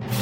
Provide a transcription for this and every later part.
you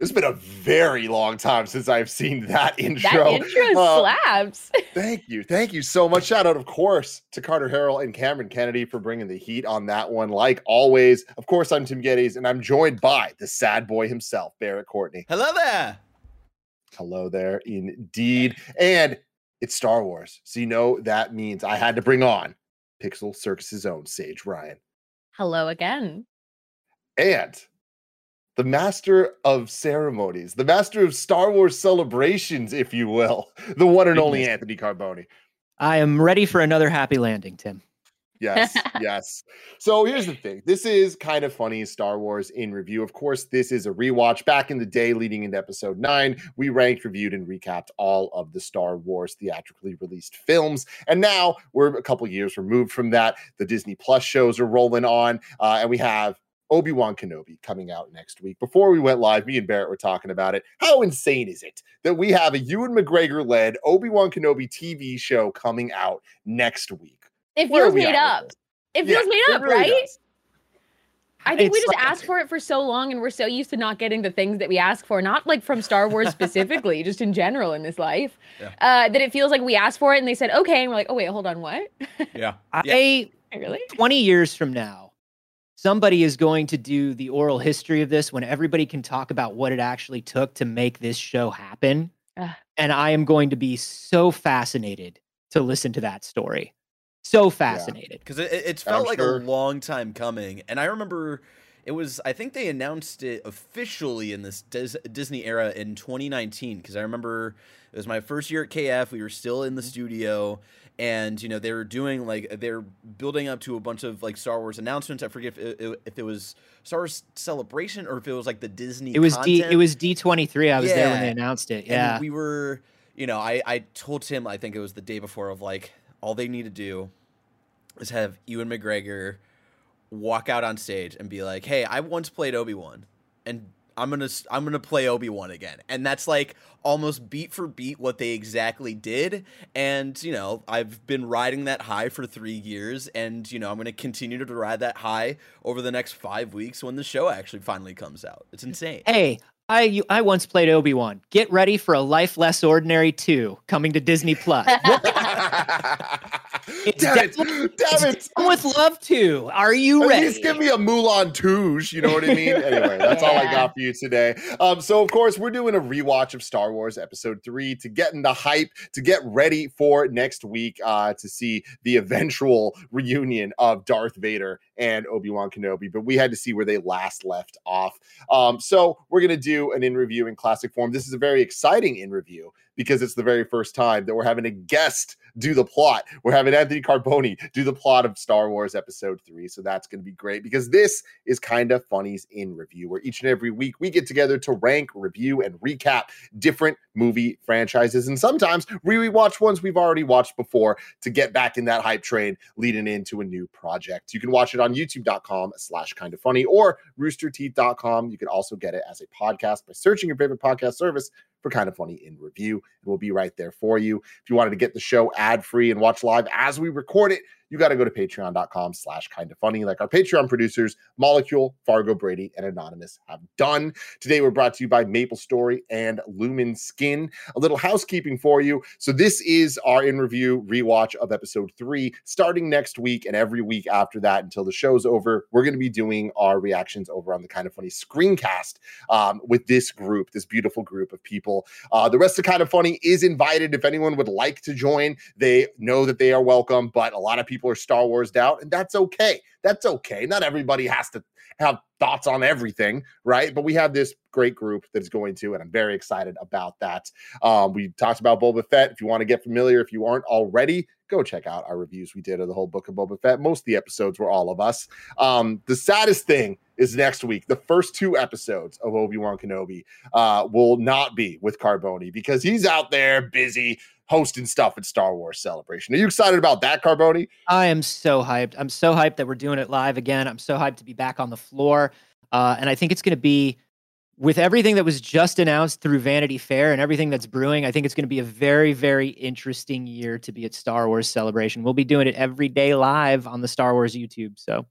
It's been a very long time since I've seen that intro. That intro Uh, slaps. Thank you. Thank you so much. Shout out, of course, to Carter Harrell and Cameron Kennedy for bringing the heat on that one. Like always, of course, I'm Tim Geddes, and I'm joined by the sad boy himself, Barrett Courtney. Hello there. Hello there, indeed. And it's Star Wars. So you know that means I had to bring on Pixel Circus's own Sage Ryan. Hello again. And the master of ceremonies, the master of Star Wars celebrations, if you will, the one and only Anthony Carboni. I am ready for another happy landing, Tim. Yes, yes. So here's the thing. This is kind of funny Star Wars in review. Of course, this is a rewatch. Back in the day, leading into episode nine, we ranked, reviewed, and recapped all of the Star Wars theatrically released films. And now we're a couple years removed from that. The Disney Plus shows are rolling on, uh, and we have Obi-Wan Kenobi coming out next week. Before we went live, me and Barrett were talking about it. How insane is it that we have a Ewan McGregor led Obi-Wan Kenobi TV show coming out next week? It Where are feels made up. with It Yeah, feels made up, really right? does. I think we just like- asked for it for so long and we're so used to not getting the things that we ask for, not like from Star Wars specifically, just in general in this life. Yeah. Uh, that it feels like we asked for it and they said, okay. And we're like, oh, wait, hold on, what? Yeah. I really? 20 years from now, somebody is going to do the oral history of this when everybody can talk about what it actually took to make this show happen. Ugh. And I am going to be so fascinated to listen to that story. So fascinated. because it, it- it's I'm felt like sure. a long time coming and i remember it was i think they announced it officially in this Dis- disney era in 2019 because i remember it was my first year at kf we were still in the mm-hmm. studio and you know they were doing like they're building up to a bunch of like star wars announcements i forget if it, if it was star wars celebration or if it was like the disney It was D. It was D twenty three. I was there when they announced it. And Yeah. we were, you know, I, I told Tim, I think it was the day before, of like, all they need to do is have Ewan McGregor walk out on stage and be like, hey, I once played Obi Wan, and I'm gonna s- I'm gonna play Obi Wan again, and that's like almost beat for beat what they exactly did. And you know, I've been riding that high for three years, and you know, I'm gonna continue to ride that high over the next five weeks when the show actually finally comes out. It's insane. Hey, I you, I once played Obi-Wan. Get ready for a Life Less Ordinary 2 coming to Disney Plus. It's damn it! Damn it! With love to. Are you At ready? least give me a Moulin Touche. You know what I mean? anyway, that's all I got for you today. Um, so of course we're doing a rewatch of Star Wars Episode Three to get in the hype, to get ready for next week uh, to see the eventual reunion of Darth Vader and Obi Wan Kenobi. But we had to see where they last left off. Um, so we're gonna do an in review in classic form. This is a very exciting in review because it's the very first time that we're having a guest do the plot. We're having Anthony Carboni do the plot of Star Wars Episode 3. So that's going to be great because this is kind of funnies in review, where each and every week we get together to rank, review, and recap different movie franchises. And sometimes we rewatch ones we've already watched before to get back in that hype train leading into a new project. You can watch it on youtube.com slash kind of funny or roosterteeth.com. You can also get it as a podcast by searching your favorite podcast service for kind of funny in review. It will be right there for you. If you wanted to get the show ad free and watch live as we record it, you got to go to patreon.com slash kind of funny, like our Patreon producers, Molecule, Fargo Brady, and Anonymous have done. Today, we're brought to you by Maple Story and Lumin Skin. A little housekeeping for you. So, this is our in review rewatch of episode three, starting next week and every week after that until the show's over. We're going to be doing our reactions over on the kind of funny screencast um, with this group, this beautiful group of people. Uh, the rest of kind of funny is invited. If anyone would like to join, they know that they are welcome, but a lot of people are Star Wars out, and that's okay. That's okay. Not everybody has to have thoughts on everything, right? But we have this great group that is going to, and I'm very excited about that. Um, we talked about Boba Fett. If you want to get familiar, if you aren't already, go check out our reviews we did of the whole book of Boba Fett. Most of the episodes were all of us. Um, the saddest thing is next week. The first two episodes of Obi Wan Kenobi uh, will not be with Carboni because he's out there busy hosting stuff at Star Wars Celebration. Are you excited about that, Carboni? I am so hyped. I'm so hyped that we're doing it live again. I'm so hyped to be back on the floor. Uh, and I think it's going to be with everything that was just announced through Vanity Fair and everything that's brewing, I think it's going to be a very, very interesting year to be at Star Wars Celebration. We'll be doing it every day live on the Star Wars YouTube. So,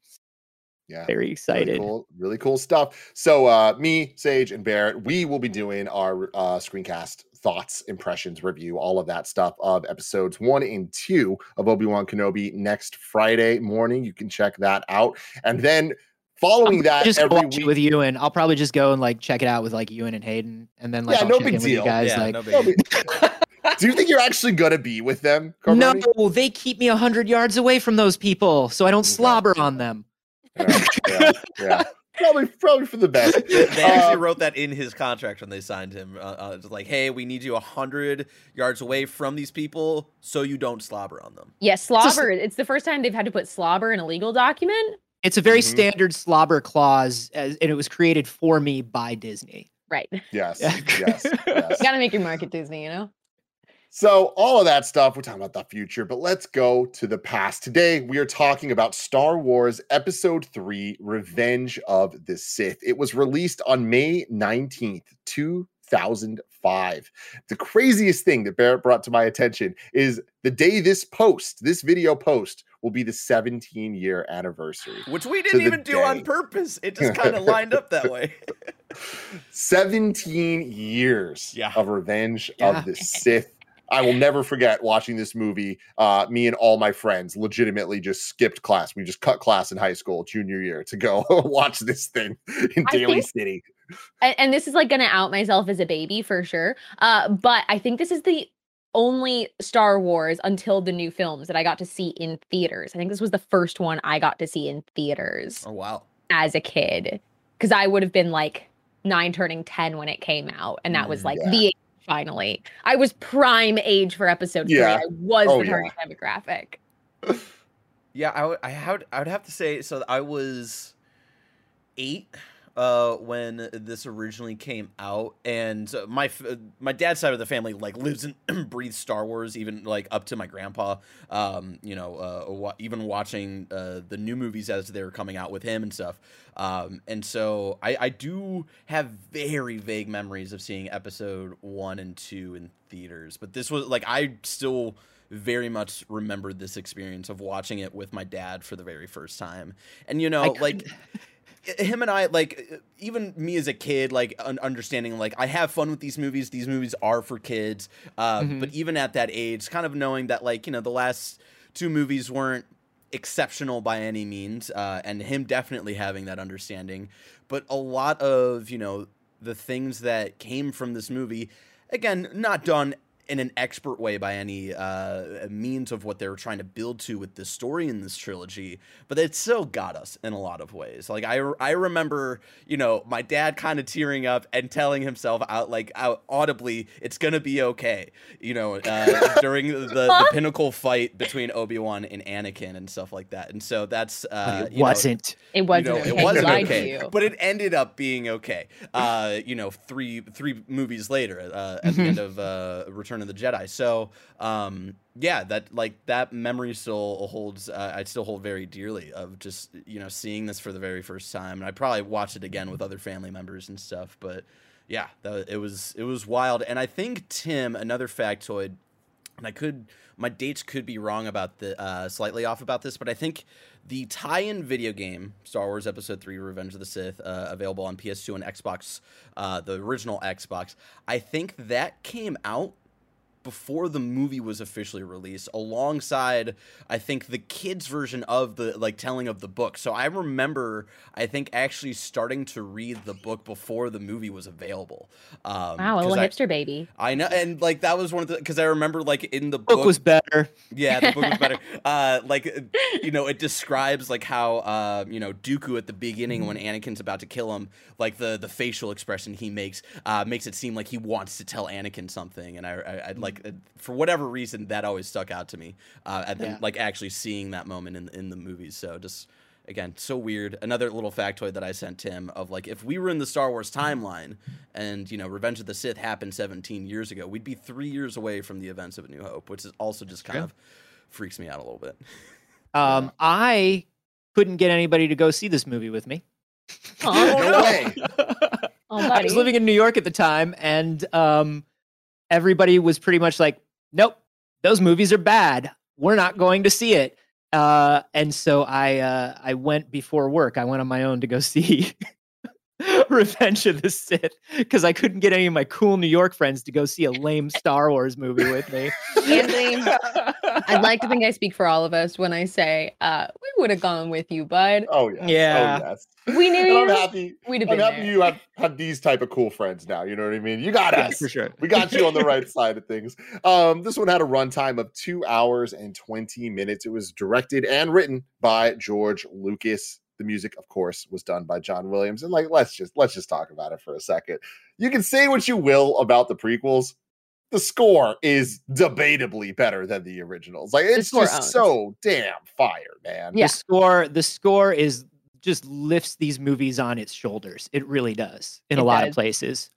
yeah, very excited. Really cool, really cool stuff. So, uh, me, Sage, and Barrett, we will be doing our uh, screencast thoughts, impressions, review, all of that stuff of episodes one and two of Obi Wan Kenobi next Friday morning. You can check that out. And then following that just every week with you and I'll probably just go and like check it out with like Ewan and Hayden and then like Yeah, I'll no big in with you deal. guys Yeah, like no big deal. Do you think you're actually gonna be with them? no they keep me 100 yards away from those people so I don't Okay. slobber on them Yeah, yeah, yeah. Probably, probably for the best. They actually Um, wrote that in his contract when they signed him. Uh, uh, it's like, hey, we need you hundred yards away from these people, so you don't slobber on them. Yes, slobber. It's the first time they've had to put slobber in a legal document. it's a very Mhm. standard slobber clause as, and it was created for me by Disney Right. You yes, Yeah. yes, yes. gotta make your mark at Disney, you know? So, all of that stuff, we're talking about the future, but let's go to the past. Today, we are talking about Star Wars Episode 3 Revenge of the Sith. It was released on May 19th, 2005. The craziest thing that Barrett brought to my attention is the day this post, this video post, will be the 17 year anniversary. Which we didn't even do on purpose. It just kind of lined up that way. 17 years Yeah. of Revenge Yeah. of the Sith. I will never forget watching this movie. Uh, me and all my friends legitimately just skipped class. We just cut class in high school, junior year, to go watch this thing in I Daly think- City. And, and this is like gonna out myself as a baby for sure. Uh, but I think this is the only Star Wars until the new films that I got to see in theaters. I think this was the first one I got to see in theaters Oh wow. as a kid. Because I would have been like nine turning 10 when it came out. And that was Mm, like yeah. the age finally. I was prime age for episode Yeah. three. I was Oh, the yeah. demographic. Yeah, I would, I would, I would have to say. So I was eight uh, when this originally came out, and my f- my dad's side of the family like lives and breathes Star Wars, even like up to my grandpa. Um, you know, uh, wa- even watching uh, the new movies as they were coming out with him and stuff. Um, and so I, I do have very vague memories of seeing episode one and two in theaters, but this was like I still very much remembered this experience of watching it with my dad for the very first time. And you know, like him and I like even me as a kid like un- understanding like I have fun with these movies. These movies are for kids. Uh, Mhm. but even at that age kind of knowing that like you know the last two movies weren't exceptional by any means uh, and him definitely having that understanding. But a lot of you know the things that came from this movie again not done in an expert way by any uh, means of what they were trying to build to with this story in this trilogy, but it still got us in a lot of ways. Like I, I remember, you know, my dad kind of tearing up and telling himself out like out audibly, "It's gonna be okay," you know, uh, during the, the pinnacle fight between Obi Wan and Anakin and stuff like that. And so that's uh, it you wasn't It wasn't know, okay. it wasn't He lied okay, to you. but it ended up being okay. Uh, you know, three three movies later, uh, at the Mhm. end of uh, Return of the Jedi. So, um, yeah, that like that memory still holds. Uh, I still hold very dearly of just you know seeing this for the very first time, and I probably watched it again with other family members and stuff. But yeah, that, it was it was wild, and I think Tim, another factoid and I could my dates could be wrong about the uh, slightly off about this, but I think the tie-in video game Star Wars Episode Three: Revenge of the Sith, uh, available on PS2 and Xbox, uh, the original Xbox. I think that came out before the movie was officially released alongside i think the kids version of the like telling of the book so i remember i think actually starting to read the book before the movie was available um Wow, a little 'cause I- hipster baby. I know, and like that was one of the because I remember like in the Book book, was better. yeah, the book was better. Uh, like you know, it describes like how uh, you know Dooku at the beginning when Anakin's about to kill him, like the the facial expression he makes uh, makes it seem like he wants to tell Anakin something, and I, I I'd like uh, for whatever reason that always stuck out to me, uh, and then Yeah. like actually seeing that moment in in the movies. So just again, so weird. Another little factoid that I sent Tim of like if we were in the Star Wars timeline and you know Revenge of the Sith happened 17 years ago, we'd be three years away from the events of A New Hope, which is also just kind True. of freaks me out a little bit. Um, I couldn't get anybody to go see this movie with me. Aw. No way. Oh, I was living in New York at the time, and um, everybody was pretty much like, "Nope, those movies are bad. We're not going to see it." Uh, and so I uh, I went before work. I went on my own to go see Revenge of the Sith because I couldn't get any of my cool New York friends to go see a lame Star Wars movie with me. Anthony, I'd like to think I speak for all of us when I say uh, we would have gone with you, bud. Oh yes. Yeah. Oh yes. We knew And I'm happy. We'd have I'm been happy there. you have, have these type of cool friends now. You know what I mean? You got Yeah, us. for sure. We got you on the right side of things. Um, this one had a runtime of two hours and 20 minutes. It was directed and written by George Lucas. The music, of course, was done by John Williams. And like, let's just let's just talk about it for a second. You can say what you will about the prequels. The score is debatably better than the originals. Like it's just owns. so damn fire, man. Yeah. The score, the score is just lifts these movies on its shoulders. It really does in a It lot does. of places.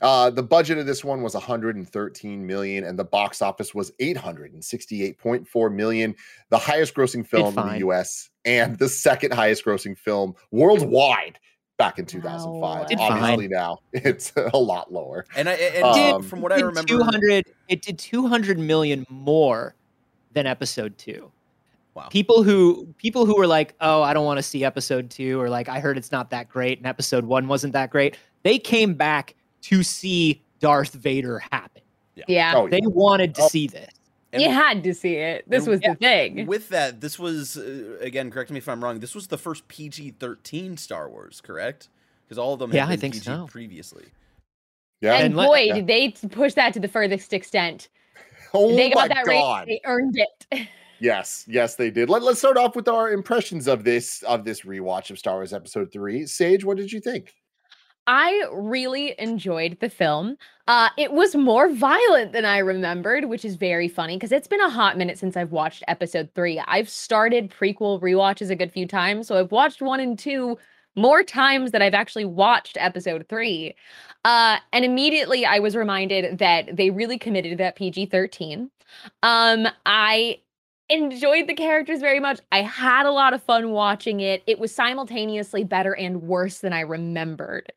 Uh, the budget of this one was 113 million, and the box office was 868.4 million, the highest grossing film in the. U.S. and the second highest grossing film worldwide back in 2005. Wow. Did Obviously, now it's a lot lower. And I and Um, from what I remember, 200 it did 200 million more than episode 2 Wow. people who people who were like oh i don't want to see episode 2 or like i heard it's not that great and episode 1 wasn't that great they came back to see darth vader happen Yeah. Oh, they wanted to Oh. see this and you had to see it. This and- was the thing. with that, this was uh, again. Correct me if I'm wrong. This was the first PG-13 Star Wars, correct? Because all of them had Yeah, I been think PG so. previously. yeah. and And boy, yeah. did they push that to the furthest extent. oh they my got that god. rate. They earned it. Yes, yes, they did. Let, let's start off with our impressions of this of this rewatch of Star Wars Episode Three. Sage, what did you think? I really enjoyed the film. Uh, it was more violent than I remembered, which is very funny because it's been a hot minute since I've watched episode three. I've started prequel rewatches a good few times, so I've watched one and two more times than I've actually watched episode three. Uh, and immediately I was reminded that they really committed to that PG 13. Um, I enjoyed the characters very much. I had a lot of fun watching it. It was simultaneously better and worse than I remembered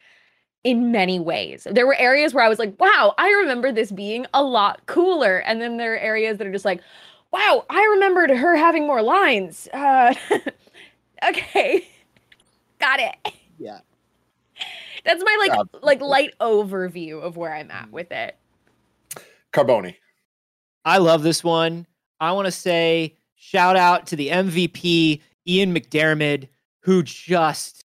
in many ways. There were areas where I was like, wow, I remember this being a lot cooler. And then there are areas that are just like, wow, I remembered her having more lines. Uh, okay. Got it. Yeah. That's my like Absolutely. like light overview of where I'm at with it. Carboni. I love this one. I want to say shout out to the MVP, Ian McDiarmid who just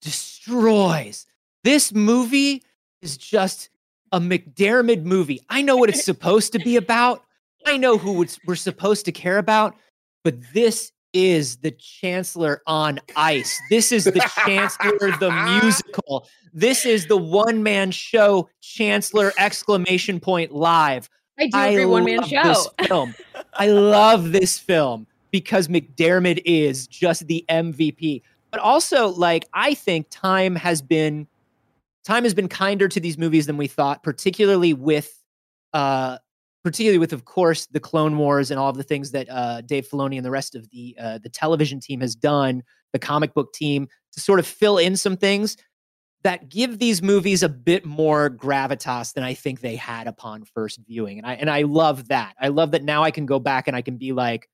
destroys. This movie is just a McDermott movie. I know what it's supposed to be about. I know who it's, we're supposed to care about, but this is the Chancellor on ice. This is the Chancellor the musical. This is the one man show Chancellor exclamation point live. I do agree, one man show. This film. I love this film because McDermott is just the MVP. But also, like, I think time has been time has been kinder to these movies than we thought, particularly with uh particularly with, of course, the Clone Wars and all of the things that uh, Dave Filoni and the rest of the uh, the television team has done, the comic book team to sort of fill in some things. that give these movies a bit more gravitas than I think they had upon first viewing. And I and I love that. I love that now I can go back and I can be like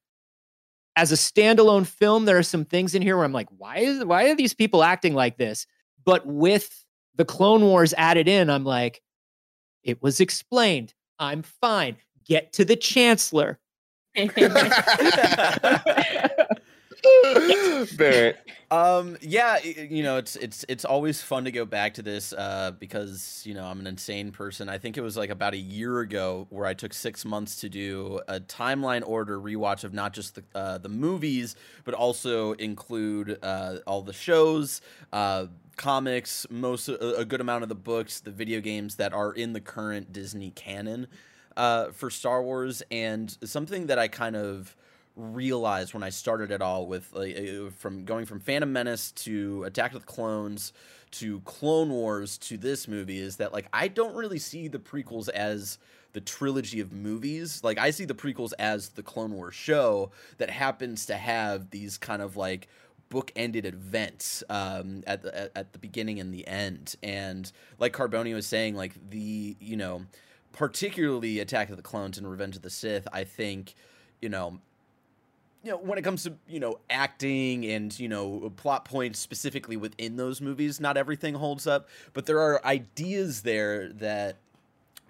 as a standalone film there are some things in here where I'm like why is why are these people acting like this? But with the Clone Wars added in I'm like it was explained. I'm fine. Get to the chancellor. Barrett. Um, yeah, you know, it's it's it's always fun to go back to this uh, because you know I'm an insane person. I think it was like about a year ago where I took six months to do a timeline order rewatch of not just the uh, the movies, but also include uh, all the shows, uh, comics, most a, good amount of the books, the video games that are in the current Disney canon uh, for Star Wars, and something that I kind of realized when I started it all with uh, from going from Phantom Menace to Attack of the Clones to Clone Wars to this movie is that like I don't really see the prequels as the trilogy of movies. Like I see the prequels as the Clone Wars show that happens to have these kind of like book-ended events um, at the at, at the beginning and the end. And like Carboni was saying, like the you know, particularly Attack of the Clones and Revenge of the Sith, I think you know you know when it comes to you know acting and you know plot points specifically within those movies not everything holds up but there are ideas there that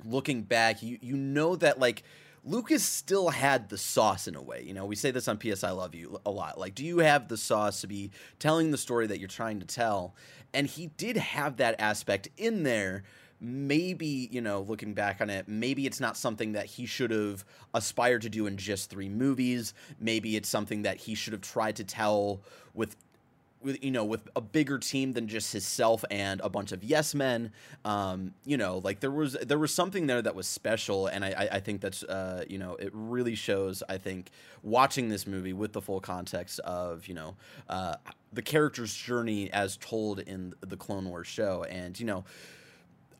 looking back you you know that like Lucas still had the sauce in a way. You know, we say this on PS I Love You a lot. Like, do you have the sauce to be telling the story that you're trying to tell? And he did have that aspect in there. Maybe, you know, looking back on it, maybe it's not something that he should have aspired to do in just three movies. Maybe it's something that he should have tried to tell with with you know with a bigger team than just himself and a bunch of yes men um you know like there was there was something there that was special and i i, think that's uh you know it really shows i think watching this movie with the full context of you know uh the character's journey as told in the clone wars show and you know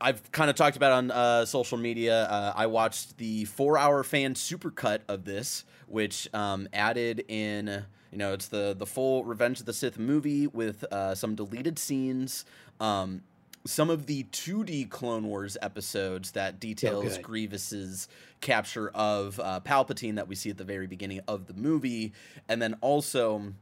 I've kind of talked about on uh, social media. Uh, I watched the four-hour fan supercut of this, which um, added in, you know, it's the the full Revenge of the Sith movie with uh, some deleted scenes, um, some of the 2D Clone Wars episodes that details. Grievous's capture of uh, Palpatine that we see at the very beginning of the movie, and then also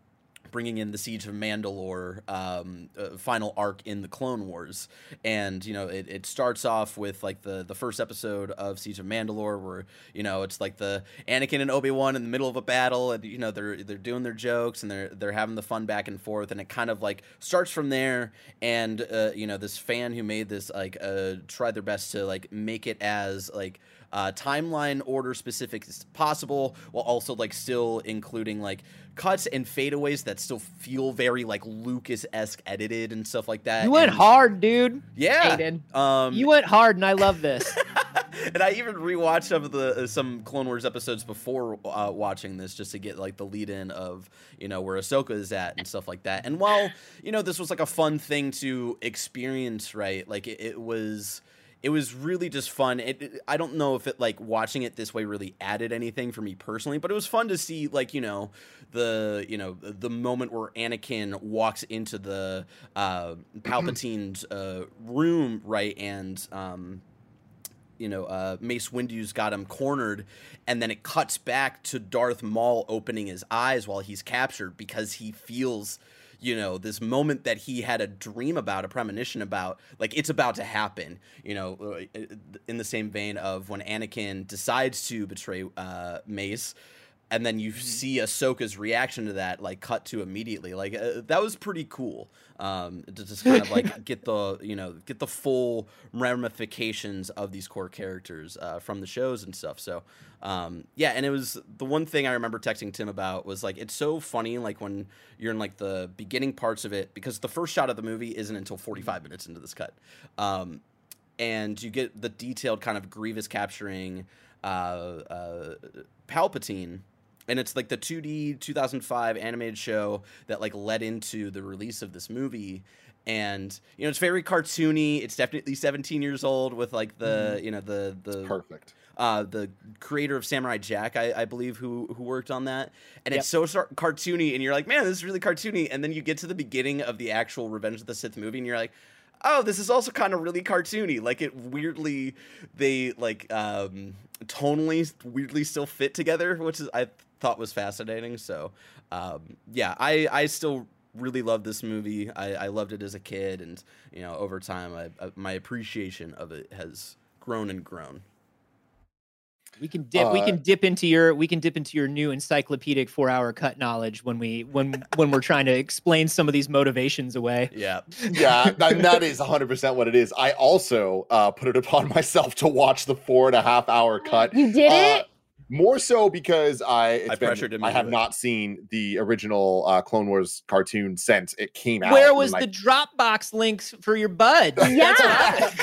bringing in the siege of Mandalore um, uh, final arc in the Clone Wars, and you know it, it starts off with like the the first episode of Siege of Mandalore, where you know it's like the Anakin and Obi Wan in the middle of a battle, and you know they're they're doing their jokes and they're they're having the fun back and forth, and it kind of like starts from there, and uh, you know this fan who made this like uh, tried their best to like make it as like uh, timeline order specific as possible, while also like still including like cuts and fadeaways that still feel very like Lucas esque edited and stuff like that. You went And- hard, dude. yeah. Hated. Um, You went hard, and I love this. and I even rewatched some of the uh, some Clone Wars episodes before uh, watching this just to get like the lead in of you know where Ahsoka is at and stuff like that. And while you know this was like a fun thing to experience, right? Like it, it was. It was really just fun. It, it- I don't know if it like watching it this way really added anything for me personally, but it was fun to see like you know the you know the moment where Anakin walks into the uh, Palpatine's uh, room, right, and um, you know, uh, Mace Windu's got him cornered, and then it cuts back to Darth Maul opening his eyes while he's captured because he feels, you know, this moment that he had a dream about, a premonition about, like it's about to happen. You know, uh, in the same vein of when Anakin decides to betray uh, Mace. And then you see Ahsoka's reaction to that, like cut to immediately. Like uh, that was pretty cool. Um, to just kind of like get the you know get the full ramifications of these core characters uh, from the shows and stuff. So um, yeah, and it was the one thing I remember texting Tim about was like it's so funny like when you're in like the beginning parts of it because the first shot of the movie isn't until 45 minutes into this cut. Um, and you get the detailed kind of Grievous capturing uh, uh, Palpatine, and it's like the 2D 2005 animated show that like led into the release of this movie. And you know it's very cartoony. It's definitely 17 years old with like the you know the the Perfect. uh, the creator of Samurai Jack, I, I believe, who who worked on that, and Yep. it's so sar- cartoony, and you're like, man, this is really cartoony, and then you get to the beginning of the actual Revenge of the Sith movie, and you're like, oh, this is also kind of really cartoony. Like it weirdly, they like um tonally weirdly still fit together, which is I thought was fascinating. So, um, yeah, I I still really love this movie. I, I loved it as a kid, and you know, over time, I, I, my appreciation of it has grown and grown. We can dip. Uh, we can dip into your. We can dip into your new encyclopedic four-hour cut knowledge when we when when we're trying to explain some of these motivations away. Yeah, yeah, that, that is 100% what it is. I also uh, put it upon myself to watch the four and a half hour cut. You did Uh, it? More so because I it's I been- pressured him I have it. not seen the original uh, Clone Wars cartoon since it came out. Where and, was like, the Dropbox links for your bud? Yeah.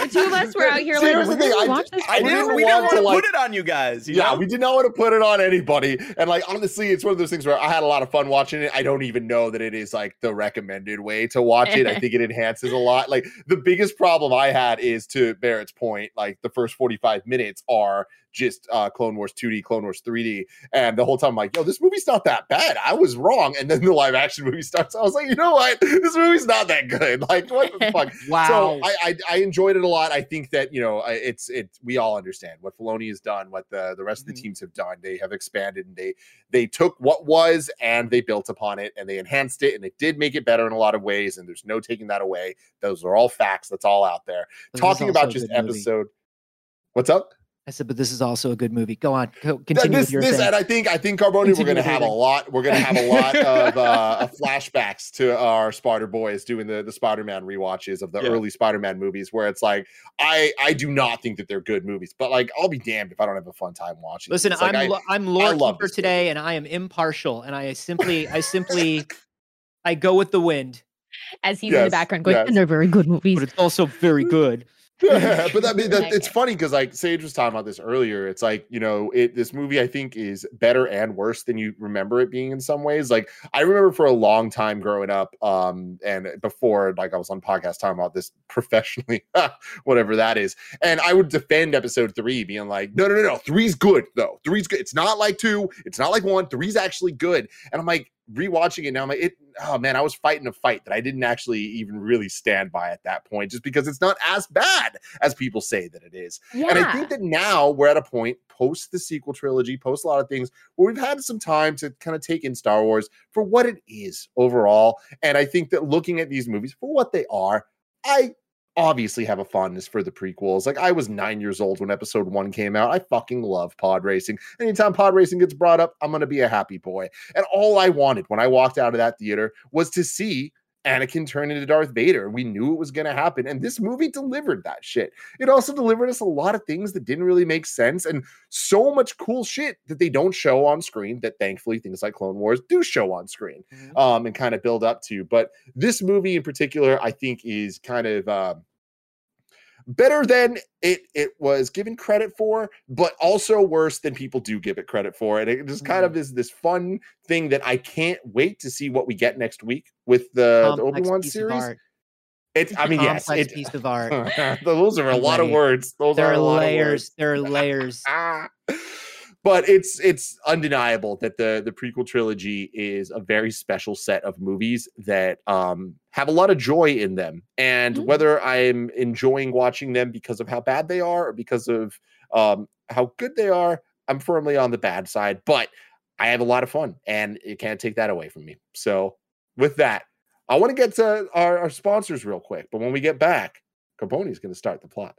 The two of us were out here See, like, here's the thing, I- watch this I I didn't didn't. We want didn't want to, to like- put it on you guys. You yeah, know? we did not want to put it on anybody. And like honestly, it's one of those things where I had a lot of fun watching it. I don't even know that it is like the recommended way to watch it. I think it enhances a lot. Like the biggest problem I had is to Barrett's point, like the first 45 minutes are just uh Clone Wars 2D, Clone Wars 3D. And the whole time I'm like, yo, this movie's not that bad. I was wrong. And then the live action movie starts. I was like, you know what? This movie's not that good. Like, what the fuck? Wow. So I, I I enjoyed it a lot. I think that you know it's it's we all understand what Filoni has done, what the the rest of the Mhm. teams have done. They have expanded and they they took what was and they built upon it and they enhanced it and it did make it better in a lot of ways. And there's no taking that away. Those are all facts. That's all out there. But Talking about just good movie. episode. What's up? I said, but this is also a good movie. Go on. Go, continue this with your this thing. and I think I think Carboni we're gonna with your have a lot we're gonna have a lot of uh of flashbacks to our Spider Boys doing the the Spider-Man rewatches of the Yeah. early Spider-Man movies where it's like I I do not think that they're good movies but like I'll be damned if I don't have a fun time watching. Listen, like, I'm I- lo- I'm lore love keeper this today, and I am impartial, and I simply I simply I go with the wind, As he's in the background going, yes. and they're very good movies. but it's also very good. but that, mean, that it's funny because like Sage was talking about this earlier. It's like you know, it this movie I think is better and worse than you remember it being in some ways. Like I remember for a long time growing up, um, and before like I was on podcast talking about this professionally, whatever that is, and I would defend episode three, being like, no, no, no, no, three's good though. Three's good. It's not like two. It's not like one. Three's actually good. And I'm like rewatching it now. I'm like, it. Oh man, I was fighting a fight that I didn't actually even really stand by at that point, just because it's not as bad as people say that it is. yeah. And I think that now we're at a point post the sequel trilogy, post a lot of things where we've had some time to kind of take in Star Wars for what it is overall. And I think that looking at these movies for what they are, I obviously have a fondness for the prequels. Like I was nine years old when episode one came out. I fucking love pod racing. Anytime pod racing gets brought up, I'm gonna be a happy boy. And all I wanted when I walked out of that theater was to see Anakin turned into Darth Vader. We knew it was going to happen. And this movie delivered that shit. It also delivered us a lot of things that didn't really make sense and so much cool shit that they don't show on screen that thankfully things like Clone Wars do show on screen um, and kind of build up to. But this movie in particular, I think, is kind of. um better than it it was given credit for, but also worse than people do give it credit for. And it just kind of mm-hmm. is this fun thing that I can't wait to see what we get next week with the, the Obi Wan series. It's I mean, yes, it, piece of art. those are a lot of words. Those There are are a of words. layers. There are layers. Ah. But it's it's undeniable that the the prequel trilogy is a very special set of movies that um have a lot of joy in them. And Mhm. whether i'm enjoying watching them because of how bad they are or because of um how good they are i'm firmly on the bad side but i have a lot of fun and you can't take that away from me. So with that i want to get to our, our sponsors real quick but when we get back Carboni is going to start the plot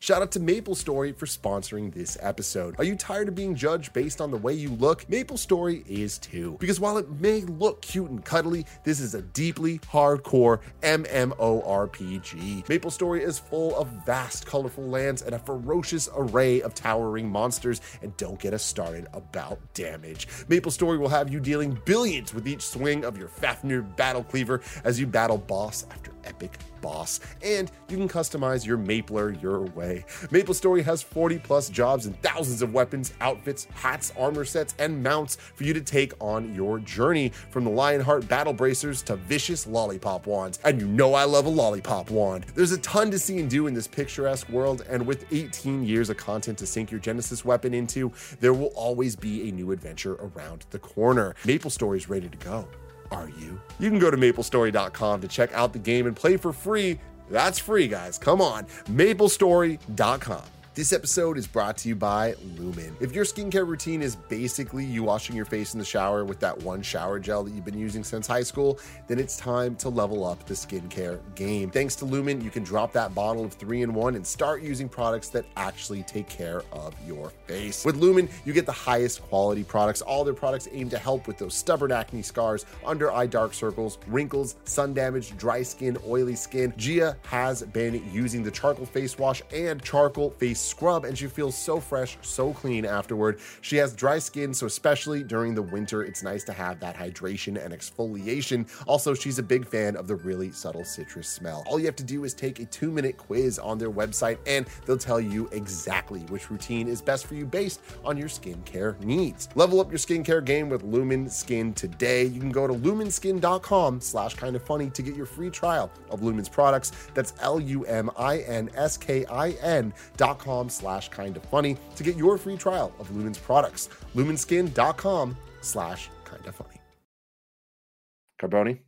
Shout out to Maple Story for sponsoring this episode. Are you tired of being judged based on the way you look? Maple Story is too. Because while it may look cute and cuddly, this is a deeply hardcore MMORPG. Maple Story is full of vast, colorful lands and a ferocious array of towering monsters. And don't get us started about damage. Maple Story will have you dealing billions with each swing of your Fafnir Battle Cleaver as you battle boss after epic boss. And you can customize your Mapler your way. Maple Story has 40 plus jobs and thousands of weapons, outfits, hats, armor sets, and mounts for you to take on your journey from the Lionheart battle bracers to vicious lollipop wands. And you know I love a lollipop wand. There's a ton to see and do in this picturesque world, and with 18 years of content to sink your Genesis weapon into, there will always be a new adventure around the corner. Maple Story is ready to go. Are you? You can go to maplestory.com to check out the game and play for free That's free, guys. Come on. MapleStory.com. This episode is brought to you by Lumin. If your skincare routine is basically you washing your face in the shower with that one shower gel that you've been using since high school, then it's time to level up the skincare game. Thanks to Lumin, you can drop that bottle of three in one and start using products that actually take care of your face. With Lumin, you get the highest quality products. All their products aim to help with those stubborn acne scars, under eye dark circles, wrinkles, sun damage, dry skin, oily skin. Gia has been using the charcoal face wash and charcoal face scrub, and she feels so fresh, so clean afterward. She has dry skin, so especially during the winter, it's nice to have that hydration and exfoliation. Also, she's a big fan of the really subtle citrus smell. All you have to do is take a two minute quiz on their website, and they'll tell you exactly which routine is best for you based on your skincare needs. Level up your skincare game with Lumin Skin today. You can go to luminskin.com slash kind of funny to get your free trial of Lumin's products. That's L-U-M-I-N-S-K-I-N dot com slash kind of funny to get your free trial of Lumin's products. Luminskin.com slash kind of funny. Carboni,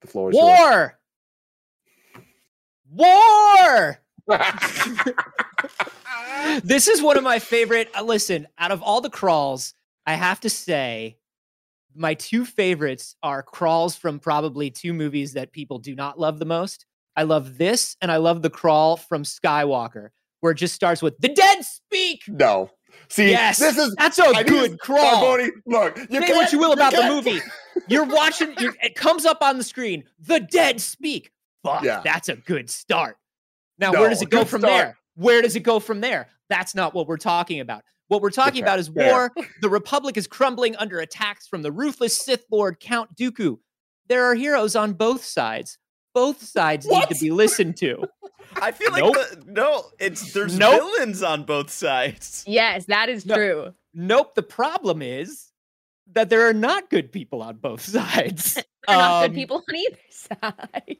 the floor is yours. War! War! this is one of my favorite. uh, Listen, out of all the crawls, I have to say my two favorites are crawls from probably two movies that people do not love the most. I love this and I love the crawl from Skywalker, where it just starts with the dead speak. No. See, yes, this is that's a I good crawl. Carboni, look, you Say what you will about the movie. You're watching, you're, it comes up on the screen. The dead speak. Fuck, Yeah. that's a good start. Now, No, where does it go from start. there? Where does it go from there? That's not what we're talking about. What we're talking about is war. The Republic is crumbling under attacks from the ruthless Sith Lord Count Dooku. There are heroes on both sides. Both sides need to be listened to. I feel like Nope. the, no, it's there's Nope. villains on both sides. Yes, that is No. true. Nope. The problem is that there are not good people on both sides. They're not Um, good people on either side.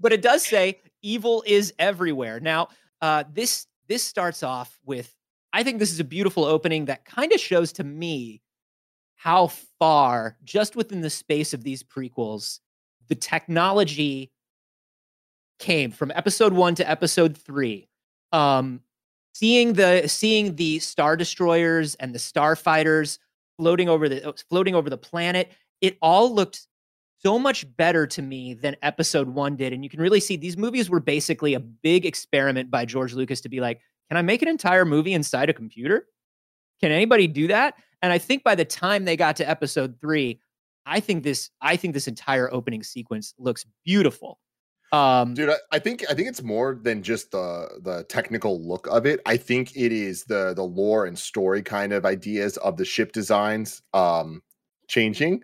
but it does say evil is everywhere. Now, uh, this this starts off with I think this is a beautiful opening that kind of shows to me how far, just within the space of these prequels, the technology came from episode one to episode three. Um, seeing the seeing the star destroyers and the starfighters floating over the floating over the planet, it all looked so much better to me than episode one did. And you can really see these movies were basically a big experiment by George Lucas to be like, can I make an entire movie inside a computer? Can anybody do that? And I think by the time they got to episode three, I think this I think this entire opening sequence looks beautiful. Um Dude, I, I think I think it's more than just the the technical look of it. I think it is the the lore and story kind of ideas of the ship designs um changing.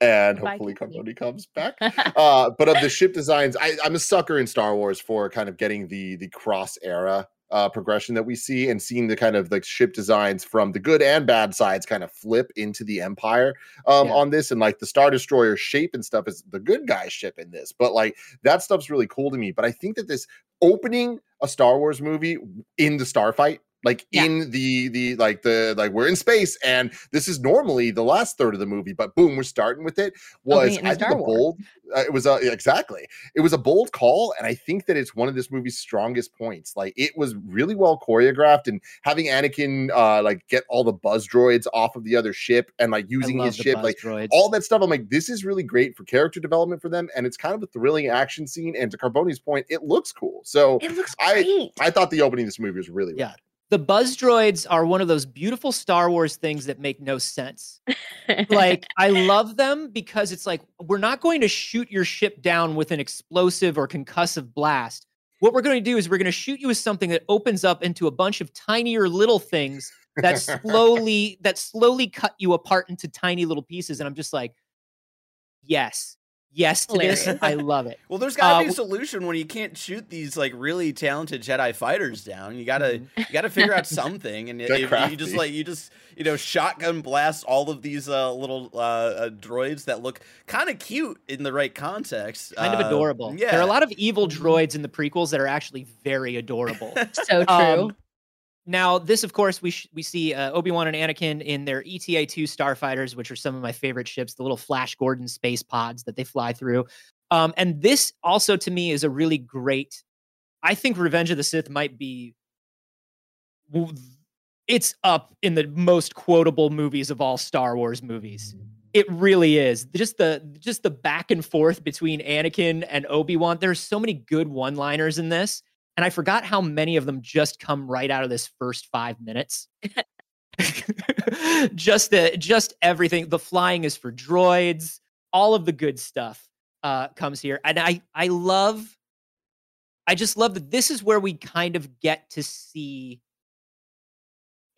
And Bye, hopefully Casey. Carboni comes back. uh, but of the ship designs, I, I'm a sucker in Star Wars for kind of getting the the cross era uh, progression that we see and seeing the kind of like ship designs from the good and bad sides kind of flip into the Empire um, Yeah. on this, and like the Star Destroyer shape and stuff is the good guy ship in this. But like that stuff's really cool to me. But I think that this opening a Star Wars movie in the starfight like Yeah. in the the like the like we're in space and this is normally the last third of the movie but boom we're starting with it was it in a i think a bold uh, it was a exactly it was a bold call and i think that it's one of this movie's strongest points like it was really well choreographed and having anakin uh like get all the buzz droids off of the other ship and like using his ship like droids. all that stuff. I'm like, this is really great for character development for them, and it's kind of a thrilling action scene. And to Carboni's point, it looks cool. So it looks I- great. I thought the opening of this movie was really Yeah. rad. The buzz droids are one of those beautiful Star Wars things that make no sense. like I love them because it's like we're not going to shoot your ship down with an explosive or concussive blast. What we're going to do is we're going to shoot you with something that opens up into a bunch of tinier little things that slowly that slowly cut you apart into tiny little pieces and I'm just like yes. Yes to this. I love it. Well, there's got to Uh, be a solution when you can't shoot these like really talented Jedi fighters down. You gotta Mhm. you gotta figure out something, and if you just like you just you know shotgun blast all of these uh, little uh, uh, droids that look kind of cute in the right context, Kind of Uh, adorable. Yeah, There are a lot of evil droids in the prequels that are actually very adorable. so true. Um, now, this, of course, we sh- we see uh, Obi Wan and Anakin in their ETA two starfighters, which are some of my favorite ships, the little Flash Gordon space pods that they fly through. Um, and this also to me is a really great. I think Revenge of the Sith might be. It's up in the most quotable movies of all Star Wars movies. It really is. Just the just the back and forth between Anakin and Obi-Wan. There's so many good one-liners in this. And I forgot how many of them just come right out of this first five minutes. just the just everything. The flying is for droids. All of the good stuff uh, comes here, and I I love. I just love that this is where we kind of get to see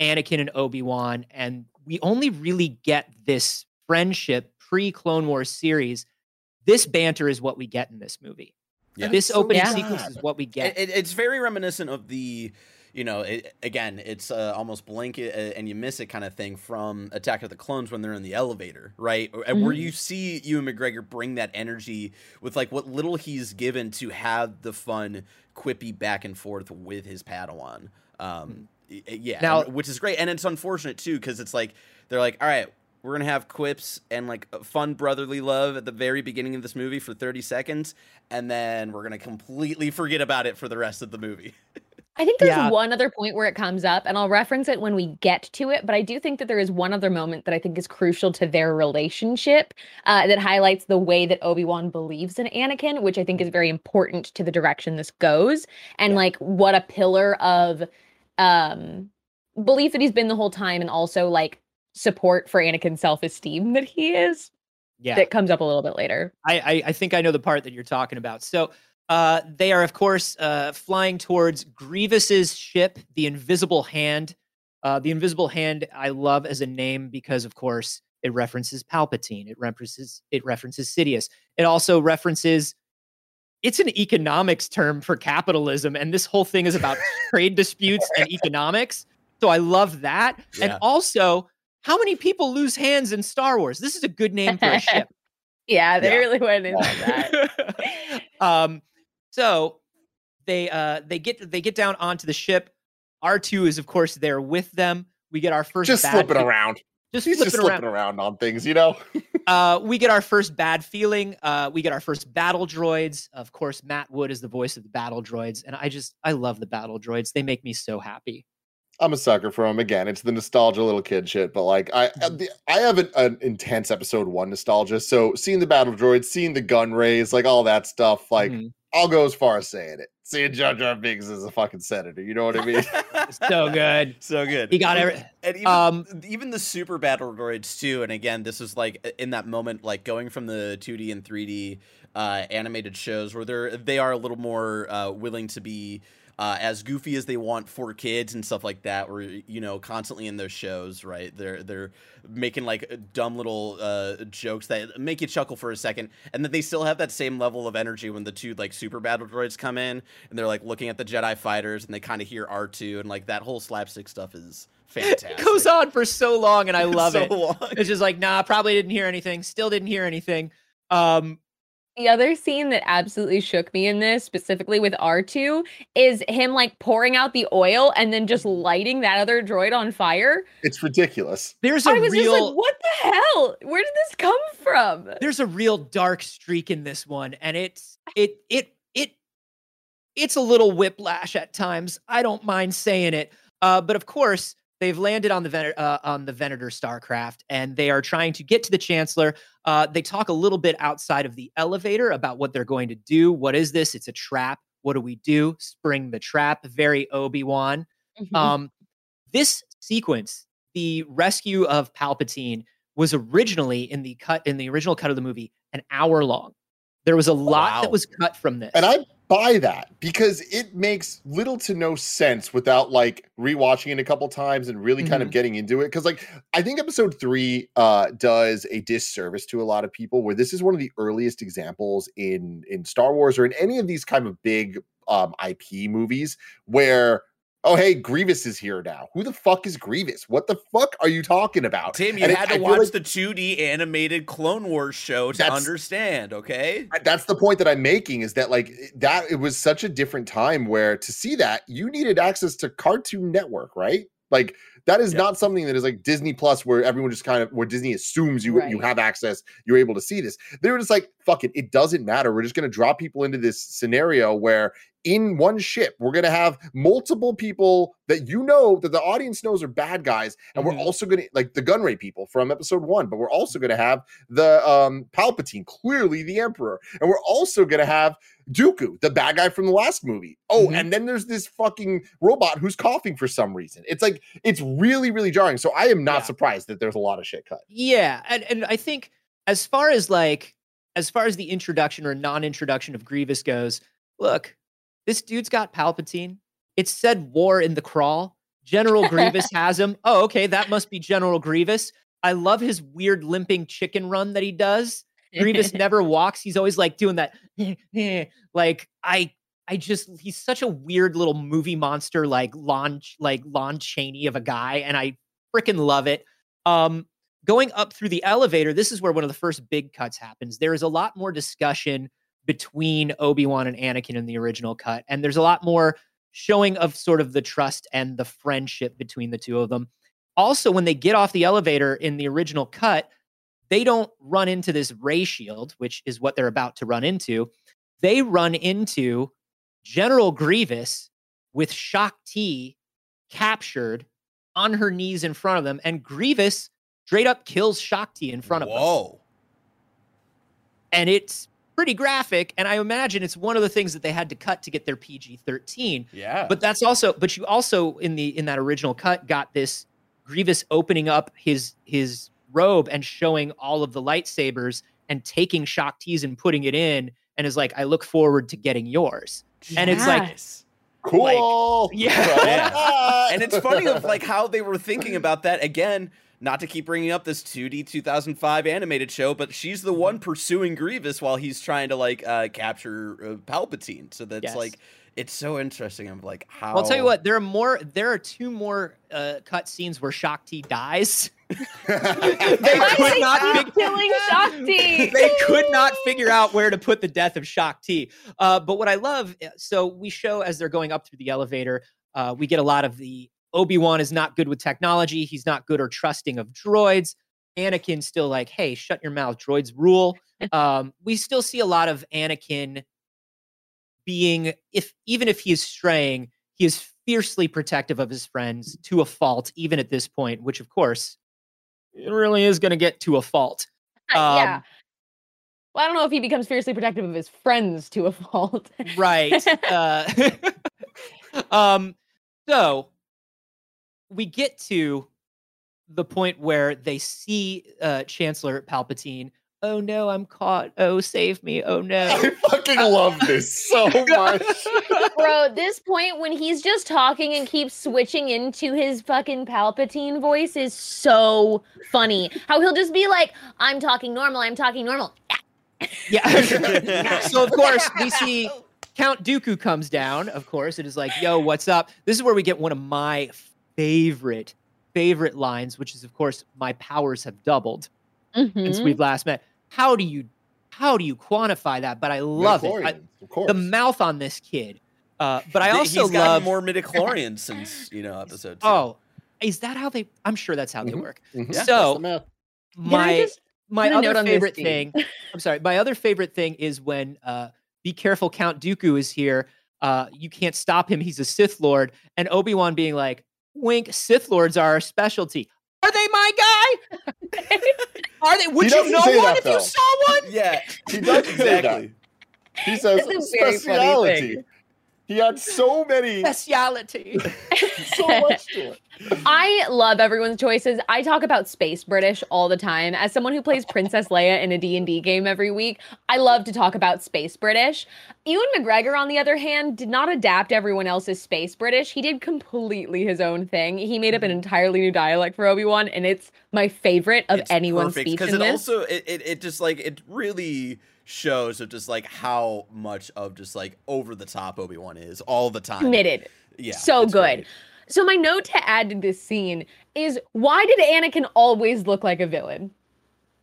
Anakin and Obi Wan, and we only really get this friendship pre Clone Wars series. This banter is what we get in this movie. Yeah. This opening Yeah. sequence is what we get. It, it- it's very reminiscent of the, you know, it, again, it's uh, almost blink it, uh, and you miss it kind of thing from Attack of the Clones when they're in the elevator, right? Or- and Where Mhm. you see Ewan McGregor bring that energy with like what little he's given to have the fun, quippy back and forth with his Padawan. Um, y- yeah, Now- and- which is great, and it's unfortunate too because it's like they're like, all right. We're gonna have quips and like fun brotherly love at the very beginning of this movie for 30 seconds, and then we're gonna completely forget about it for the rest of the movie. I think there's Yeah. one other point where it comes up, and I'll reference it when we get to it. But I do think that there is one other moment that I think is crucial to their relationship uh, that highlights the way that Obi Wan believes in Anakin, which I think is very important to the direction this goes, and Yeah. like what a pillar of um belief that he's been the whole time, and also like support for Anakin's self esteem that he is. yeah. That comes up a little bit later. I, I I think I know the part that you're talking about. So uh, they are, of course, uh, flying towards Grievous's ship, the Invisible Hand. Uh, the Invisible Hand I love as a name because, of course, it references Palpatine. It references it references Sidious. It also references. It's an economics term for capitalism, and this whole thing is about trade disputes and economics. So I love that, and also how many people lose hands in Star Wars? This is a good name for a ship. Yeah, they Yeah. really went into that. um, so they uh they get they get down onto the ship. R two is of course there with them. We get our first Just bad flipping fe- around. Just He's flipping just around. slipping around on things, you know? Uh, we get our first bad feeling. Uh, we get our first battle droids. Of course, Matt Wood is the voice of the battle droids, and I just I love the battle droids. They make me so happy. I'm a sucker for him. Again, it's the nostalgia little kid shit, but like I uh, the, I have an, an intense episode one nostalgia. So seeing the battle droids, seeing the Gunrays, like all that stuff, like Mhm. I'll go as far as saying it. Seeing Jar Jar Binks as a fucking senator, you know what I mean? so good. so good. He got Even- every- and even, um, even the super battle droids too. And again, this is like in that moment, like going from the 2D and 3D uh, animated shows where they're they are a little more uh, willing to be. Uh, as goofy as they want for kids and stuff like that, where you know constantly in those shows, right? They're they're making like dumb little uh, jokes that make you chuckle for a second, and then they still have that same level of energy when the two like super battle droids come in and they're like looking at the Jedi fighters and they kind of hear R two and like that whole slapstick stuff is fantastic. It goes on for so long, and I love so it. long. It's just like, nah, probably didn't hear anything. Still didn't hear anything. Um, The other scene that absolutely shook me in this, specifically with R2, is him like pouring out the oil and then just lighting that other droid on fire. it's ridiculous. there's a I was real just like, what the hell? Where did this come from? there's a real dark streak in this one and it's it it it it's a little whiplash at times i don't mind saying it uh, but of course they've landed on the Ven- uh, on the venator starcraft and they are trying to get to the chancellor uh, they talk a little bit outside of the elevator about what they're going to do what is this it's a trap what do we do spring the trap very obi-wan Mm-hmm. um, this sequence, the rescue of Palpatine, was originally in the cut in the original cut of the movie an hour long. There was a lot wow. that was cut from this. And I buy that because it makes little to no sense without like rewatching it a couple times and really kind of getting into it. Cause like I think episode three uh does a disservice to a lot of people where this is one of the earliest examples in in Star Wars or in any of these kind of big um IP movies where oh hey Grievous is here now. Who the fuck is Grievous? What the fuck are you talking about? Tim, you And had I to feel watch like- the 2D animated Clone Wars show to understand, okay? That's the point that I'm making is that like that it was such a different time where to see that you needed access to Cartoon Network, right? Like That is Yeah. not something that is like Disney Plus, where everyone just kind of where Disney assumes you you have access, you're able to see this. They were just like, fuck it, it doesn't matter. We're just gonna drop people into this scenario where in one ship, we're gonna have multiple people that you know that the audience knows are bad guys, and Mhm. we're also gonna like the Gunray people from episode one, but we're also gonna have the um Palpatine, clearly the Emperor, and we're also gonna have Dooku, the bad guy from the last movie. Oh, Mhm. and then there's this fucking robot who's coughing for some reason. It's like it's really, really jarring. So I am not Yeah. surprised that there's a lot of shit cut. Yeah, and and I think as far as like as far as the introduction or non-introduction of Grievous goes, look, this dude's got Palpatine. It said war in the crawl. General Grievous has him. Oh, okay, that must be General Grievous. I love his weird limping chicken run that he does. Grievous never walks. He's always like doing that. like I I just he's such a weird little movie monster like Lon like Lon Chaney of a guy and I freaking love it. Um going up through the elevator, this is where one of the first big cuts happens. There is a lot more discussion between Obi-Wan and Anakin in the original cut and there's a lot more showing of sort of the trust and the friendship between the two of them. Also when they get off the elevator in the original cut, they don't run into this ray shield, which is what they're about to run into. They run into General Grievous with Shaak Ti captured on her knees in front of them, and Grievous straight up kills Shaak Ti in front of them. Whoa. And it's pretty graphic, and I imagine it's one of the things that they had to cut to get their PG 13. Yeah. But that's also, but you also in the in that original cut got this Grievous opening up his his robe and showing all of the lightsabers and taking Shaak Ti's and putting it in, and is like, I look forward to getting yours. And it's like, Yes. Cool. yeah. Yeah. and it's funny of like how they were thinking about that again not to keep bringing up this 2d 2005 animated show but she's the one pursuing grievous while he's trying to like uh capture uh, palpatine so that's Yes. like it's so interesting i'm like how I'll tell you what, there are more. There are two more uh, cut scenes where Shaak Ti dies. they Why could not they fig- keep killing Shaak Ti? they could not figure out where to put the death of Shaak Ti. Uh, but what I love, uh, so we show as they're going up through the elevator, uh, we get a lot of the Obi Wan is not good with technology. He's not good or trusting of droids. Anakin's still like, hey, shut your mouth, droids rule. Um, we still see a lot of Anakin being, if even if he is straying, he is fiercely protective of his friends to a fault, even at this point, which of course it really is going to get to a fault. yeah. Um, Well, I don't know if he becomes fiercely protective of his friends to a fault. right uh, um so we get to the point where they see uh chancellor palpatine oh no i'm caught oh save me oh no I fucking love this so much. Bro, this point when he's just talking and keeps switching into his fucking Palpatine voice is so funny. How he'll just be like, I'm talking normal, I'm talking normal. yeah so of course we see count dooku comes down of course it is like yo what's up this is where we get one of my favorite favorite lines which is of course my powers have doubled since Mhm. we've last met. How do you how do you quantify that? But I love it. I, of course. the mouth on this kid. Uh, but I also he's love. more midichlorians since you know episode two. oh, is that how they? I'm sure that's how they Mhm. work. Mhm. Yeah, so the math. Can I my just my put note other on favorite thing. I'm sorry. My other favorite thing is when uh, be careful, Count Dooku is here. Uh, you can't stop him. He's a Sith Lord, and Obi Wan being like, "Wink, Sith Lords are our specialty." Are they my guy? Are they? Would you know one that, if though. you saw one? yeah He does exactly He says It's a very funny speciality. Thing. He had so many, Speciality. so much to it. I love everyone's choices. I talk about space British all the time. As someone who plays Princess Leia in a D&D game every week, I love to talk about space British. Ewan McGregor, on the other hand, did not adapt everyone else's space British. He did completely his own thing. He made up an mm-hmm. entirely new dialect for Obi-Wan, and it's my favorite of It's anyone's perfect, speech because in it this. also it, it, it just like it really shows of just like how much of just like over the top Obi-Wan is all the time. Committed. Yeah. So good. great. So my note to add to this scene is why did Anakin always look like a villain?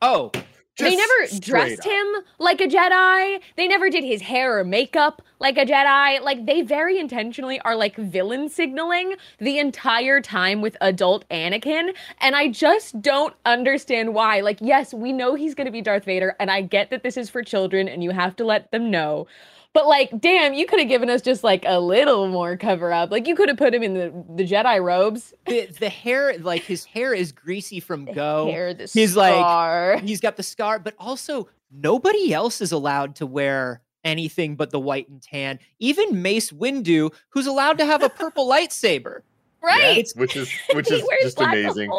Oh, they never dressed up. him like a Jedi. They never did his hair or makeup like a Jedi. Like they very intentionally are like villain signaling the entire time with adult Anakin. And I just don't understand why. Like, yes, we know he's gonna be Darth Vader, and I get that this is for children and you have to let them know. But like, damn, you could have given us just like a little more cover up. Like you could have put him in the, the Jedi robes. The, the hair, like his hair is greasy from go. The Hair, the he's like- scar. He's got the scar, but also nobody else is allowed to wear anything but the white and tan. Even Mace Windu, who's allowed to have a purple lightsaber. right. which is which is just amazing.